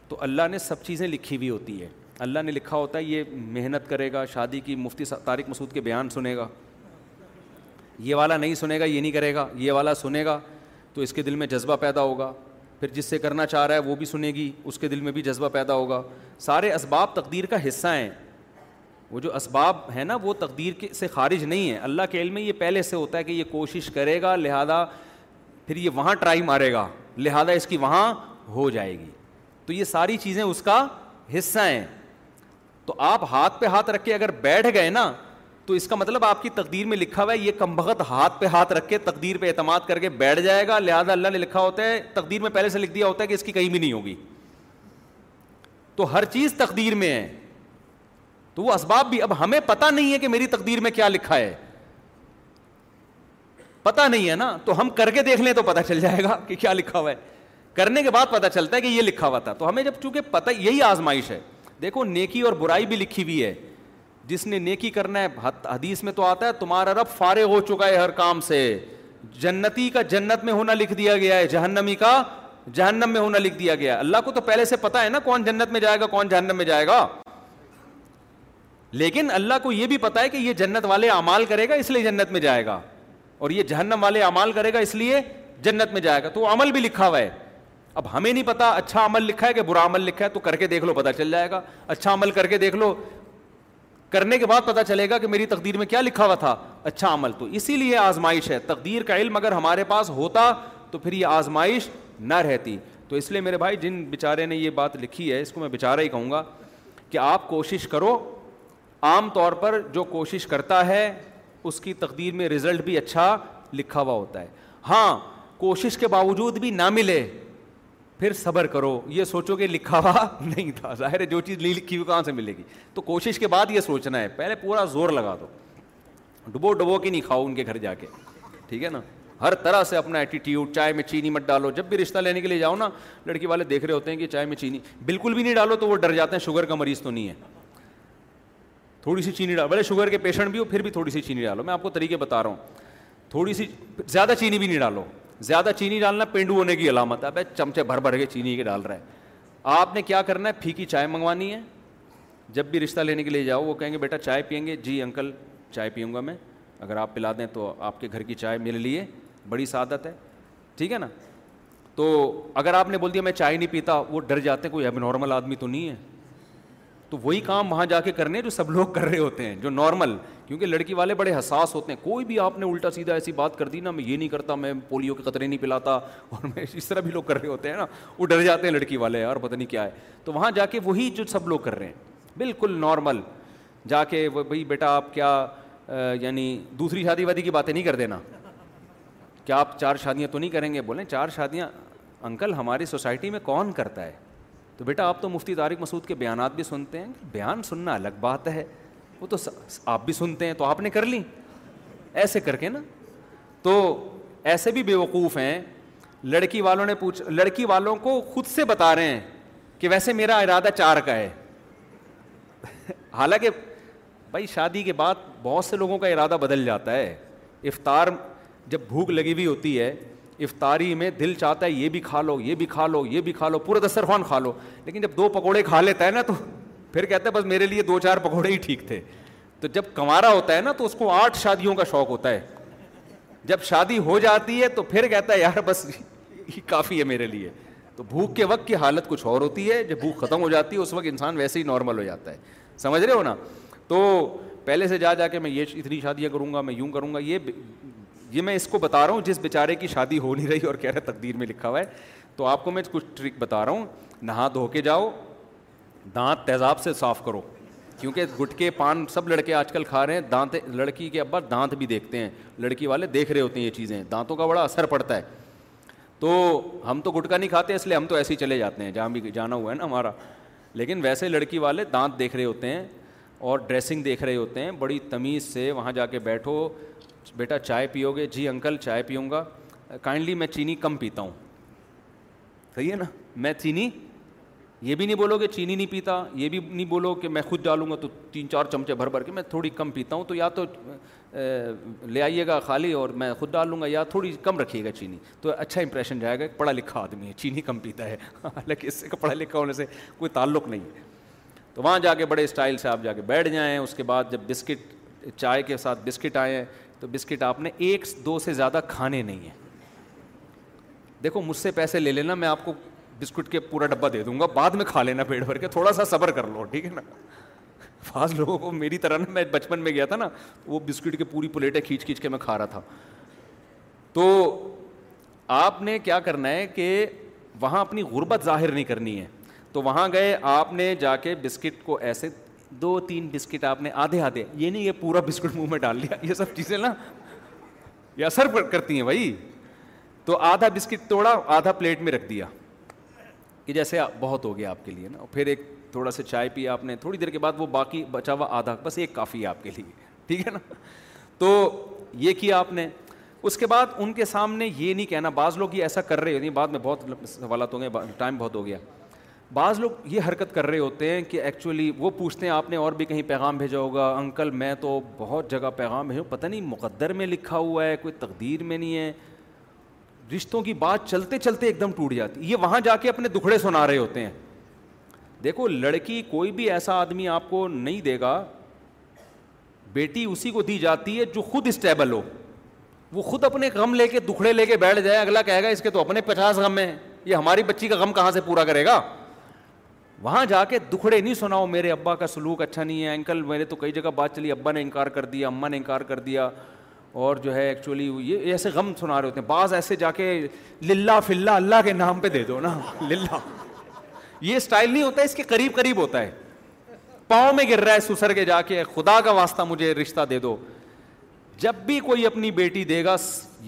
تو اللہ نے سب چیزیں لکھی ہوئی ہوتی ہے اللہ نے لکھا ہوتا ہے یہ محنت کرے گا شادی کی مفتی طارق مسعود کے بیان سنے گا یہ والا نہیں سنے گا یہ نہیں کرے گا یہ والا سنے گا تو اس کے دل میں جذبہ پیدا ہوگا پھر جس سے کرنا چاہ رہا ہے وہ بھی سنے گی اس کے دل میں بھی جذبہ پیدا ہوگا سارے اسباب تقدیر کا حصہ ہیں وہ جو اسباب ہیں نا وہ تقدیر کے سے خارج نہیں ہے اللہ کے علم میں یہ پہلے سے ہوتا ہے کہ یہ کوشش کرے گا لہٰذا پھر یہ وہاں ٹرائی مارے گا لہٰذا اس کی وہاں ہو جائے گی تو یہ ساری چیزیں اس کا حصہ ہیں تو آپ ہاتھ پہ ہاتھ رکھ کے اگر بیٹھ گئے نا تو اس کا مطلب آپ کی تقدیر میں لکھا ہوا ہے یہ کم بھگت ہاتھ پہ ہاتھ رکھ کے تقدیر پہ اعتماد کر کے بیٹھ جائے گا لہٰذا اللہ نے لکھا ہوتا ہے تقدیر میں پہلے سے لکھ دیا ہوتا ہے کہ اس کی کہیں بھی نہیں ہوگی تو ہر چیز تقدیر میں ہے تو وہ اسباب بھی اب ہمیں پتا نہیں ہے کہ میری تقدیر میں کیا لکھا ہے پتا نہیں ہے نا تو ہم کر کے دیکھ لیں تو پتا چل جائے گا کہ کیا لکھا ہوا ہے کرنے کے بعد پتا چلتا ہے کہ یہ لکھا ہوا تھا تو ہمیں جب چونکہ پتا یہی آزمائش ہے دیکھو نیکی اور برائی بھی لکھی ہوئی ہے جس نے نیکی کرنا ہے حدیث میں تو آتا ہے تمہارا رب فارغ ہو چکا ہے ہر کام سے جنتی کا جنت میں ہونا لکھ دیا گیا ہے جہنمی کا جہنم میں ہونا لکھ دیا گیا ہے اللہ کو تو پہلے سے پتا ہے نا کون جنت میں جائے گا کون جہنم میں جائے گا لیکن اللہ کو یہ بھی پتا ہے کہ یہ جنت والے امال کرے گا اس لیے جنت میں جائے گا اور یہ جہنم والے امال کرے گا اس لیے جنت میں جائے گا تو عمل بھی لکھا ہوا ہے اب ہمیں نہیں پتا اچھا عمل لکھا ہے کہ برا عمل لکھا ہے تو کر کے دیکھ لو پتہ چل جائے گا اچھا عمل کر کے دیکھ لو کرنے کے بعد پتا چلے گا کہ میری تقدیر میں کیا لکھا ہوا تھا اچھا عمل تو اسی لیے آزمائش ہے تقدیر کا علم اگر ہمارے پاس ہوتا تو پھر یہ آزمائش نہ رہتی تو اس لیے میرے بھائی جن بیچارے نے یہ بات لکھی ہے اس کو میں بیچارہ ہی کہوں گا کہ آپ کوشش کرو عام طور پر جو کوشش کرتا ہے اس کی تقدیر میں رزلٹ بھی اچھا لکھا ہوا ہوتا ہے ہاں کوشش کے باوجود بھی نہ ملے پھر صبر کرو یہ سوچو کہ لکھا ہوا نہیں تھا ظاہر ہے جو چیز نہیں لکھی ہوئی کہاں سے ملے گی تو کوشش کے بعد یہ سوچنا ہے پہلے پورا زور لگا دو ڈبو ڈبو کے نہیں کھاؤ ان کے گھر جا کے ٹھیک ہے نا ہر طرح سے اپنا ایٹیٹیوڈ چائے میں چینی مت ڈالو جب بھی رشتہ لینے کے لیے جاؤ نا لڑکی والے دیکھ رہے ہوتے ہیں کہ چائے میں چینی بالکل بھی نہیں ڈالو تو وہ ڈر جاتے ہیں شوگر کا مریض تو نہیں ہے تھوڑی سی چینی ڈالو بھلے شوگر کے پیشنٹ بھی ہو پھر بھی تھوڑی سی چینی ڈالو میں آپ کو طریقے بتا رہا ہوں تھوڑی سی زیادہ چینی بھی نہیں ڈالو زیادہ چینی ڈالنا پینڈو ہونے کی علامت ہے چمچے بھر بھر کے چینی کے ڈال رہا ہے آپ نے کیا کرنا ہے پھیکی چائے منگوانی ہے جب بھی رشتہ لینے کے لیے جاؤ وہ کہیں گے بیٹا چائے پئیں گے جی انکل چائے پیوں گا میں اگر آپ پلا دیں تو آپ کے گھر کی چائے مل لیے بڑی سعادت ہے ٹھیک ہے نا تو اگر آپ نے بول دیا میں چائے نہیں پیتا وہ ڈر جاتے کوئی اب نارمل آدمی تو نہیں ہے تو وہی کام وہاں جا کے کرنے جو سب لوگ کر رہے ہوتے ہیں جو نارمل کیونکہ لڑکی والے بڑے حساس ہوتے ہیں کوئی بھی آپ نے الٹا سیدھا ایسی بات کر دی نا میں یہ نہیں کرتا میں پولیو کے قطرے نہیں پلاتا اور میں اس طرح بھی لوگ کر رہے ہوتے ہیں نا وہ ڈر جاتے ہیں لڑکی والے اور پتہ نہیں کیا ہے تو وہاں جا کے وہی جو سب لوگ کر رہے ہیں بالکل نارمل جا کے وہ بھائی بیٹا آپ کیا یعنی دوسری شادی وادی کی باتیں نہیں کر دینا کیا آپ چار شادیاں تو نہیں کریں گے بولیں چار شادیاں انکل ہماری سوسائٹی میں کون کرتا ہے تو بیٹا آپ تو مفتی طارق مسعود کے بیانات بھی سنتے ہیں بیان سننا الگ بات ہے وہ تو آپ بھی سنتے ہیں تو آپ نے کر لی ایسے کر کے نا تو ایسے بھی بیوقوف ہیں لڑکی والوں نے پوچھ لڑکی والوں کو خود سے بتا رہے ہیں کہ ویسے میرا ارادہ چار کا ہے حالانکہ بھائی شادی کے بعد بہت سے لوگوں کا ارادہ بدل جاتا ہے افطار جب بھوک لگی ہوئی ہوتی ہے افطاری میں دل چاہتا ہے یہ بھی کھا لو یہ بھی کھا لو یہ بھی کھا لو پورا دسترخوان کھا لو لیکن جب دو پکوڑے کھا لیتا ہے نا تو پھر کہتا ہے بس میرے لیے دو چار پکوڑے ہی ٹھیک تھے تو جب کنوارا ہوتا ہے نا تو اس کو آٹھ شادیوں کا شوق ہوتا ہے جب شادی ہو جاتی ہے تو پھر کہتا ہے یار بس یہ کافی ہے میرے لیے تو بھوک کے وقت کی حالت کچھ اور ہوتی ہے جب بھوک ختم ہو جاتی ہے اس وقت انسان ویسے ہی نارمل ہو جاتا ہے سمجھ رہے ہو نا تو پہلے سے جا جا کے میں یہ اتنی شادیاں کروں گا میں یوں کروں گا یہ یہ میں اس کو بتا رہا ہوں جس بیچارے کی شادی ہو نہیں رہی اور کہہ ہے تقدیر میں لکھا ہوا ہے تو آپ کو میں کچھ ٹرک بتا رہا ہوں نہا دھو کے جاؤ دانت تیزاب سے صاف کرو کیونکہ گٹکے پان سب لڑکے آج کل کھا رہے ہیں دانت لڑکی کے ابا دانت بھی دیکھتے ہیں لڑکی والے دیکھ رہے ہوتے ہیں یہ چیزیں دانتوں کا بڑا اثر پڑتا ہے تو ہم تو گٹکا نہیں کھاتے اس لیے ہم تو ایسے ہی چلے جاتے ہیں جہاں بھی جانا ہوا ہے نا ہمارا لیکن ویسے لڑکی والے دانت دیکھ رہے ہوتے ہیں اور ڈریسنگ دیکھ رہے ہوتے ہیں بڑی تمیز سے وہاں جا کے بیٹھو بیٹا چائے پیو گے جی انکل چائے پیوں گا کائنڈلی میں چینی کم پیتا ہوں صحیح ہے نا میں چینی یہ بھی نہیں بولو گے چینی نہیں پیتا یہ بھی نہیں بولو کہ میں خود ڈالوں گا تو تین چار چمچے بھر بھر کے میں تھوڑی کم پیتا ہوں تو یا تو لے آئیے گا خالی اور میں خود ڈال لوں گا یا تھوڑی کم رکھیے گا چینی تو اچھا امپریشن جائے گا پڑھا لکھا آدمی ہے چینی کم پیتا ہے حالانکہ اس سے پڑھا لکھا ہونے سے کوئی تعلق نہیں ہے تو وہاں جا کے بڑے اسٹائل سے آپ جا کے بیٹھ جائیں اس کے بعد جب بسکٹ چائے کے ساتھ بسکٹ آئیں تو بسکٹ آپ نے ایک دو سے زیادہ کھانے نہیں ہیں دیکھو مجھ سے پیسے لے لینا میں آپ کو بسکٹ کے پورا ڈبہ دے دوں گا بعد میں کھا لینا پیٹ بھر کے تھوڑا سا صبر کر لو ٹھیک ہے نا بعض لوگوں کو میری طرح نا میں بچپن میں گیا تھا نا وہ بسکٹ کی پوری پلیٹیں کھینچ کھینچ کے میں کھا رہا تھا تو آپ نے کیا کرنا ہے کہ وہاں اپنی غربت ظاہر نہیں کرنی ہے تو وہاں گئے آپ نے جا کے بسکٹ کو ایسے دو تین بسکٹ آپ نے آدھے آدھے یہ نہیں یہ پورا بسکٹ منہ میں ڈال لیا یہ سب چیزیں نا یہ اثر کرتی ہیں بھائی تو آدھا بسکٹ توڑا آدھا پلیٹ میں رکھ دیا کہ جیسے بہت ہو گیا آپ کے لیے نا پھر ایک تھوڑا سا چائے پی آپ نے تھوڑی دیر کے بعد وہ باقی بچا ہوا آدھا بس ایک کافی ہے آپ کے لیے ٹھیک ہے نا تو یہ کیا آپ نے اس کے بعد ان کے سامنے یہ نہیں کہنا بعض لوگ یہ ایسا کر رہے ہیں بعد میں بہت سوالات ہو گئے ٹائم بہت ہو گیا بعض لوگ یہ حرکت کر رہے ہوتے ہیں کہ ایکچولی وہ پوچھتے ہیں آپ نے اور بھی کہیں پیغام بھیجا ہوگا انکل میں تو بہت جگہ پیغام بھیجوں پتہ نہیں مقدر میں لکھا ہوا ہے کوئی تقدیر میں نہیں ہے رشتوں کی بات چلتے چلتے ایک دم ٹوٹ جاتی یہ وہاں جا کے اپنے دکھڑے سنا رہے ہوتے ہیں دیکھو لڑکی کوئی بھی ایسا آدمی آپ کو نہیں دے گا بیٹی اسی کو دی جاتی ہے جو خود اسٹیبل ہو وہ خود اپنے غم لے کے دکھڑے لے کے بیٹھ جائے اگلا کہے گا اس کے تو اپنے پچاس غم ہیں یہ ہماری بچی کا غم کہاں سے پورا کرے گا وہاں جا کے دکھڑے نہیں سناؤ میرے ابا کا سلوک اچھا نہیں ہے انکل میں نے تو کئی جگہ بات چلی ابا نے انکار کر دیا اما نے انکار کر دیا اور جو ہے ایکچولی یہ ایسے غم سنا رہے ہوتے ہیں بعض ایسے جا کے للہ فلّہ اللہ کے نام پہ دے دو نا للہ یہ اسٹائل نہیں ہوتا ہے اس کے قریب قریب ہوتا ہے پاؤں میں گر رہا ہے سسر کے جا کے خدا کا واسطہ مجھے رشتہ دے دو جب بھی کوئی اپنی بیٹی دے گا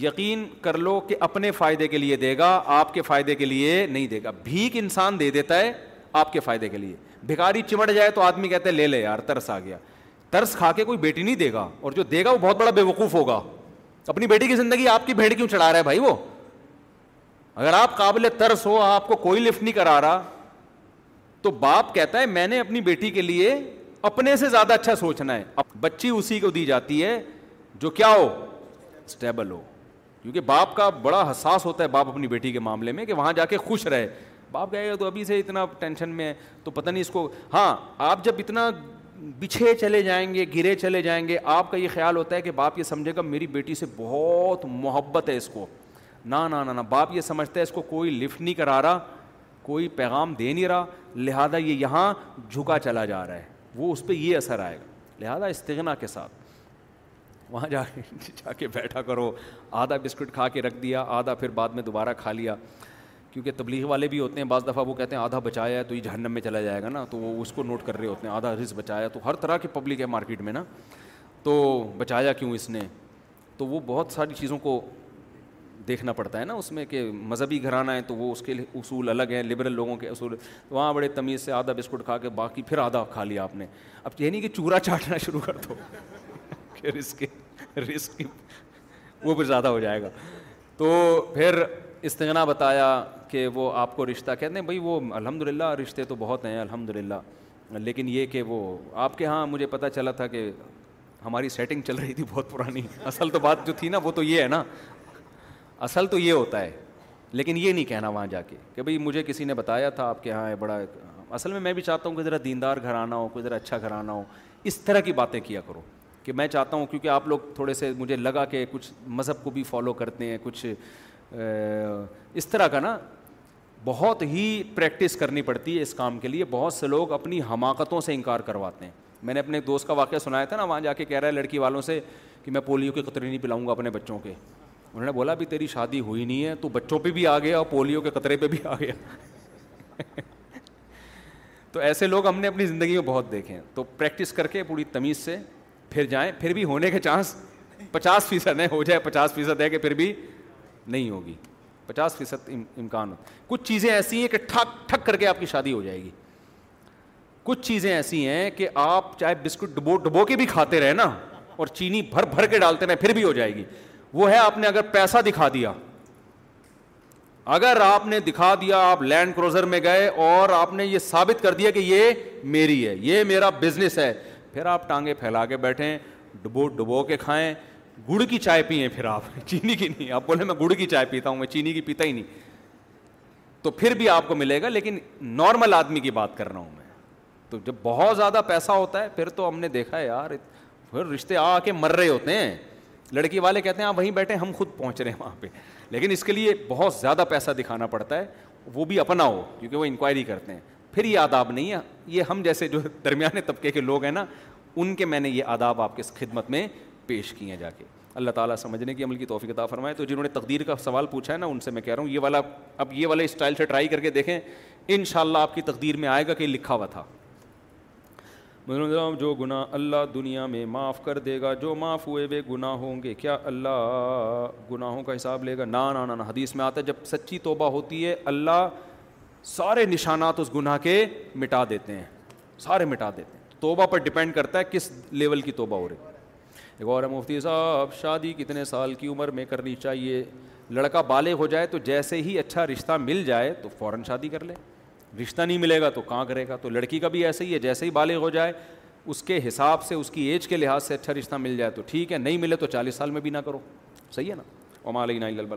یقین کر لو کہ اپنے فائدے کے لیے دے گا آپ کے فائدے کے لیے نہیں دے گا بھیک انسان دے دیتا ہے آپ کے فائدے کے لیے بھکاری چمٹ جائے تو آدمی کہتے ہیں لے لے یار ترس آ گیا ترس کھا کے کوئی بیٹی نہیں دے گا اور جو دے گا وہ بہت بڑا بے وقوف ہوگا اپنی بیٹی کی زندگی آپ کی بھیڑ کیوں چڑھا رہا ہے بھائی وہ اگر آپ آپ قابل ترس ہو کو کوئی لفٹ نہیں کرا رہا تو باپ کہتا ہے میں نے اپنی بیٹی کے لیے اپنے سے زیادہ اچھا سوچنا ہے اب بچی اسی کو دی جاتی ہے جو کیا ہو اسٹیبل ہو کیونکہ باپ کا بڑا حساس ہوتا ہے باپ اپنی بیٹی کے معاملے میں کہ وہاں جا کے خوش رہے باپ گئے گا تو ابھی سے اتنا ٹینشن میں ہے تو پتہ نہیں اس کو ہاں آپ جب اتنا بچھے چلے جائیں گے گرے چلے جائیں گے آپ کا یہ خیال ہوتا ہے کہ باپ یہ سمجھے گا میری بیٹی سے بہت محبت ہے اس کو نہ نہ نہ باپ یہ سمجھتا ہے اس کو کوئی لفٹ نہیں کرا رہا کوئی پیغام دے نہیں رہا لہٰذا یہ یہاں جھکا چلا جا رہا ہے وہ اس پہ یہ اثر آئے گا لہٰذا استغنا کے ساتھ وہاں جا کے جا کے بیٹھا کرو آدھا بسکٹ کھا کے رکھ دیا آدھا پھر بعد میں دوبارہ کھا لیا کیونکہ تبلیغ والے بھی ہوتے ہیں بعض دفعہ وہ کہتے ہیں آدھا بچایا ہے تو یہ جہنم میں چلا جائے گا نا تو وہ اس کو نوٹ کر رہے ہوتے ہیں آدھا رز بچایا تو ہر طرح کی پبلک ہے مارکیٹ میں نا تو بچایا کیوں اس نے تو وہ بہت ساری چیزوں کو دیکھنا پڑتا ہے نا اس میں کہ مذہبی گھرانہ ہے تو وہ اس کے اصول الگ ہیں لبرل لوگوں کے اصول وہاں بڑے تمیز سے آدھا بسکٹ کھا کے باقی پھر آدھا کھا لیا آپ نے اب یہ نہیں کہ چورا چاٹنا شروع کر دو کہ رسک رسک وہ پھر زیادہ ہو جائے گا تو پھر استغنا بتایا کہ وہ آپ کو رشتہ کہتے ہیں بھائی وہ الحمد للہ رشتے تو بہت ہیں الحمد للہ لیکن یہ کہ وہ آپ کے ہاں مجھے پتہ چلا تھا کہ ہماری سیٹنگ چل رہی تھی بہت پرانی اصل تو بات جو تھی نا وہ تو یہ ہے نا اصل تو یہ ہوتا ہے لیکن یہ نہیں کہنا وہاں جا کے کہ بھائی مجھے کسی نے بتایا تھا آپ کے یہاں بڑا اصل میں میں بھی چاہتا ہوں کہ ذرا دیندار گھر آنا ہو کوئی ذرا اچھا گھر آنا ہو اس طرح کی باتیں کیا کرو کہ میں چاہتا ہوں کیونکہ آپ لوگ تھوڑے سے مجھے لگا کہ کچھ مذہب کو بھی فالو کرتے ہیں کچھ اس طرح کا نا بہت ہی پریکٹس کرنی پڑتی ہے اس کام کے لیے بہت سے لوگ اپنی حماقتوں سے انکار کرواتے ہیں میں نے اپنے ایک دوست کا واقعہ سنایا تھا نا وہاں جا کے کہہ رہا ہے لڑکی والوں سے کہ میں پولیو کے قطرے نہیں پلاؤں گا اپنے بچوں کے انہوں نے بولا بھی تیری شادی ہوئی نہیں ہے تو بچوں پہ بھی آ گیا اور پولیو کے قطرے پہ بھی آ گیا تو ایسے لوگ ہم نے اپنی زندگی میں بہت دیکھے ہیں تو پریکٹس کر کے پوری تمیز سے پھر جائیں پھر بھی ہونے کے چانس پچاس فیصد ہے ہو جائے پچاس فیصد ہے کہ پھر بھی نہیں ہوگی پچاس فیصد امکان ہوتا کچھ چیزیں ایسی ہیں کہ ٹھک ٹھک کر کے آپ کی شادی ہو جائے گی کچھ چیزیں ایسی ہیں کہ آپ چاہے بسکٹ ڈبو ڈبو کے بھی کھاتے رہے نا اور چینی بھر بھر کے ڈالتے رہے پھر بھی ہو جائے گی وہ ہے آپ نے اگر پیسہ دکھا دیا اگر آپ نے دکھا دیا آپ لینڈ کروزر میں گئے اور آپ نے یہ ثابت کر دیا کہ یہ میری ہے یہ میرا بزنس ہے پھر آپ ٹانگیں پھیلا کے بیٹھیں ڈبو ڈبو کے کھائیں گڑ کی چائے پیے پھر آپ چینی کی نہیں آپ بولے میں گڑ کی چائے پیتا ہوں میں چینی کی پیتا ہی نہیں تو پھر بھی آپ کو ملے گا لیکن نارمل آدمی کی بات کر رہا ہوں میں تو جب بہت زیادہ پیسہ ہوتا ہے پھر تو ہم نے دیکھا یار پھر رشتے آ کے مر رہے ہوتے ہیں لڑکی والے کہتے ہیں آپ وہیں بیٹھے ہم خود پہنچ رہے ہیں وہاں پہ لیکن اس کے لیے بہت زیادہ پیسہ دکھانا پڑتا ہے وہ بھی اپنا ہو کیونکہ وہ انکوائری کرتے ہیں پھر یہ آداب نہیں ہے یہ ہم جیسے جو درمیانے طبقے کے لوگ ہیں نا ان کے میں نے یہ آداب آپ کے خدمت میں پیش کیے جا کے اللہ تعالیٰ سمجھنے کی عمل کی توفیق عطا فرمائے تو جنہوں نے تقدیر کا سوال پوچھا ہے نا ان سے میں کہہ رہا ہوں یہ والا اب یہ والے اسٹائل سے ٹرائی کر کے دیکھیں ان شاء اللہ آپ کی تقدیر میں آئے گا کہ لکھا ہوا تھا جو گناہ اللہ دنیا میں معاف کر دے گا جو معاف ہوئے بے گناہ ہوں گے کیا اللہ گناہوں کا حساب لے گا نا نا نا حدیث میں آتا ہے جب سچی توبہ ہوتی ہے اللہ سارے نشانات اس گناہ کے مٹا دیتے ہیں سارے مٹا دیتے ہیں توبہ پر ڈپینڈ کرتا ہے کس لیول کی توبہ ہو رہی ہے مفتی صاحب شادی کتنے سال کی عمر میں کرنی چاہیے لڑکا بالغ ہو جائے تو جیسے ہی اچھا رشتہ مل جائے تو فوراً شادی کر لے رشتہ نہیں ملے گا تو کہاں کرے گا تو لڑکی کا بھی ایسا ہی ہے جیسے ہی بالغ ہو جائے اس کے حساب سے اس کی ایج کے لحاظ سے اچھا رشتہ مل جائے تو ٹھیک ہے نہیں ملے تو چالیس سال میں بھی نہ کرو صحیح ہے نا عمال علیکہ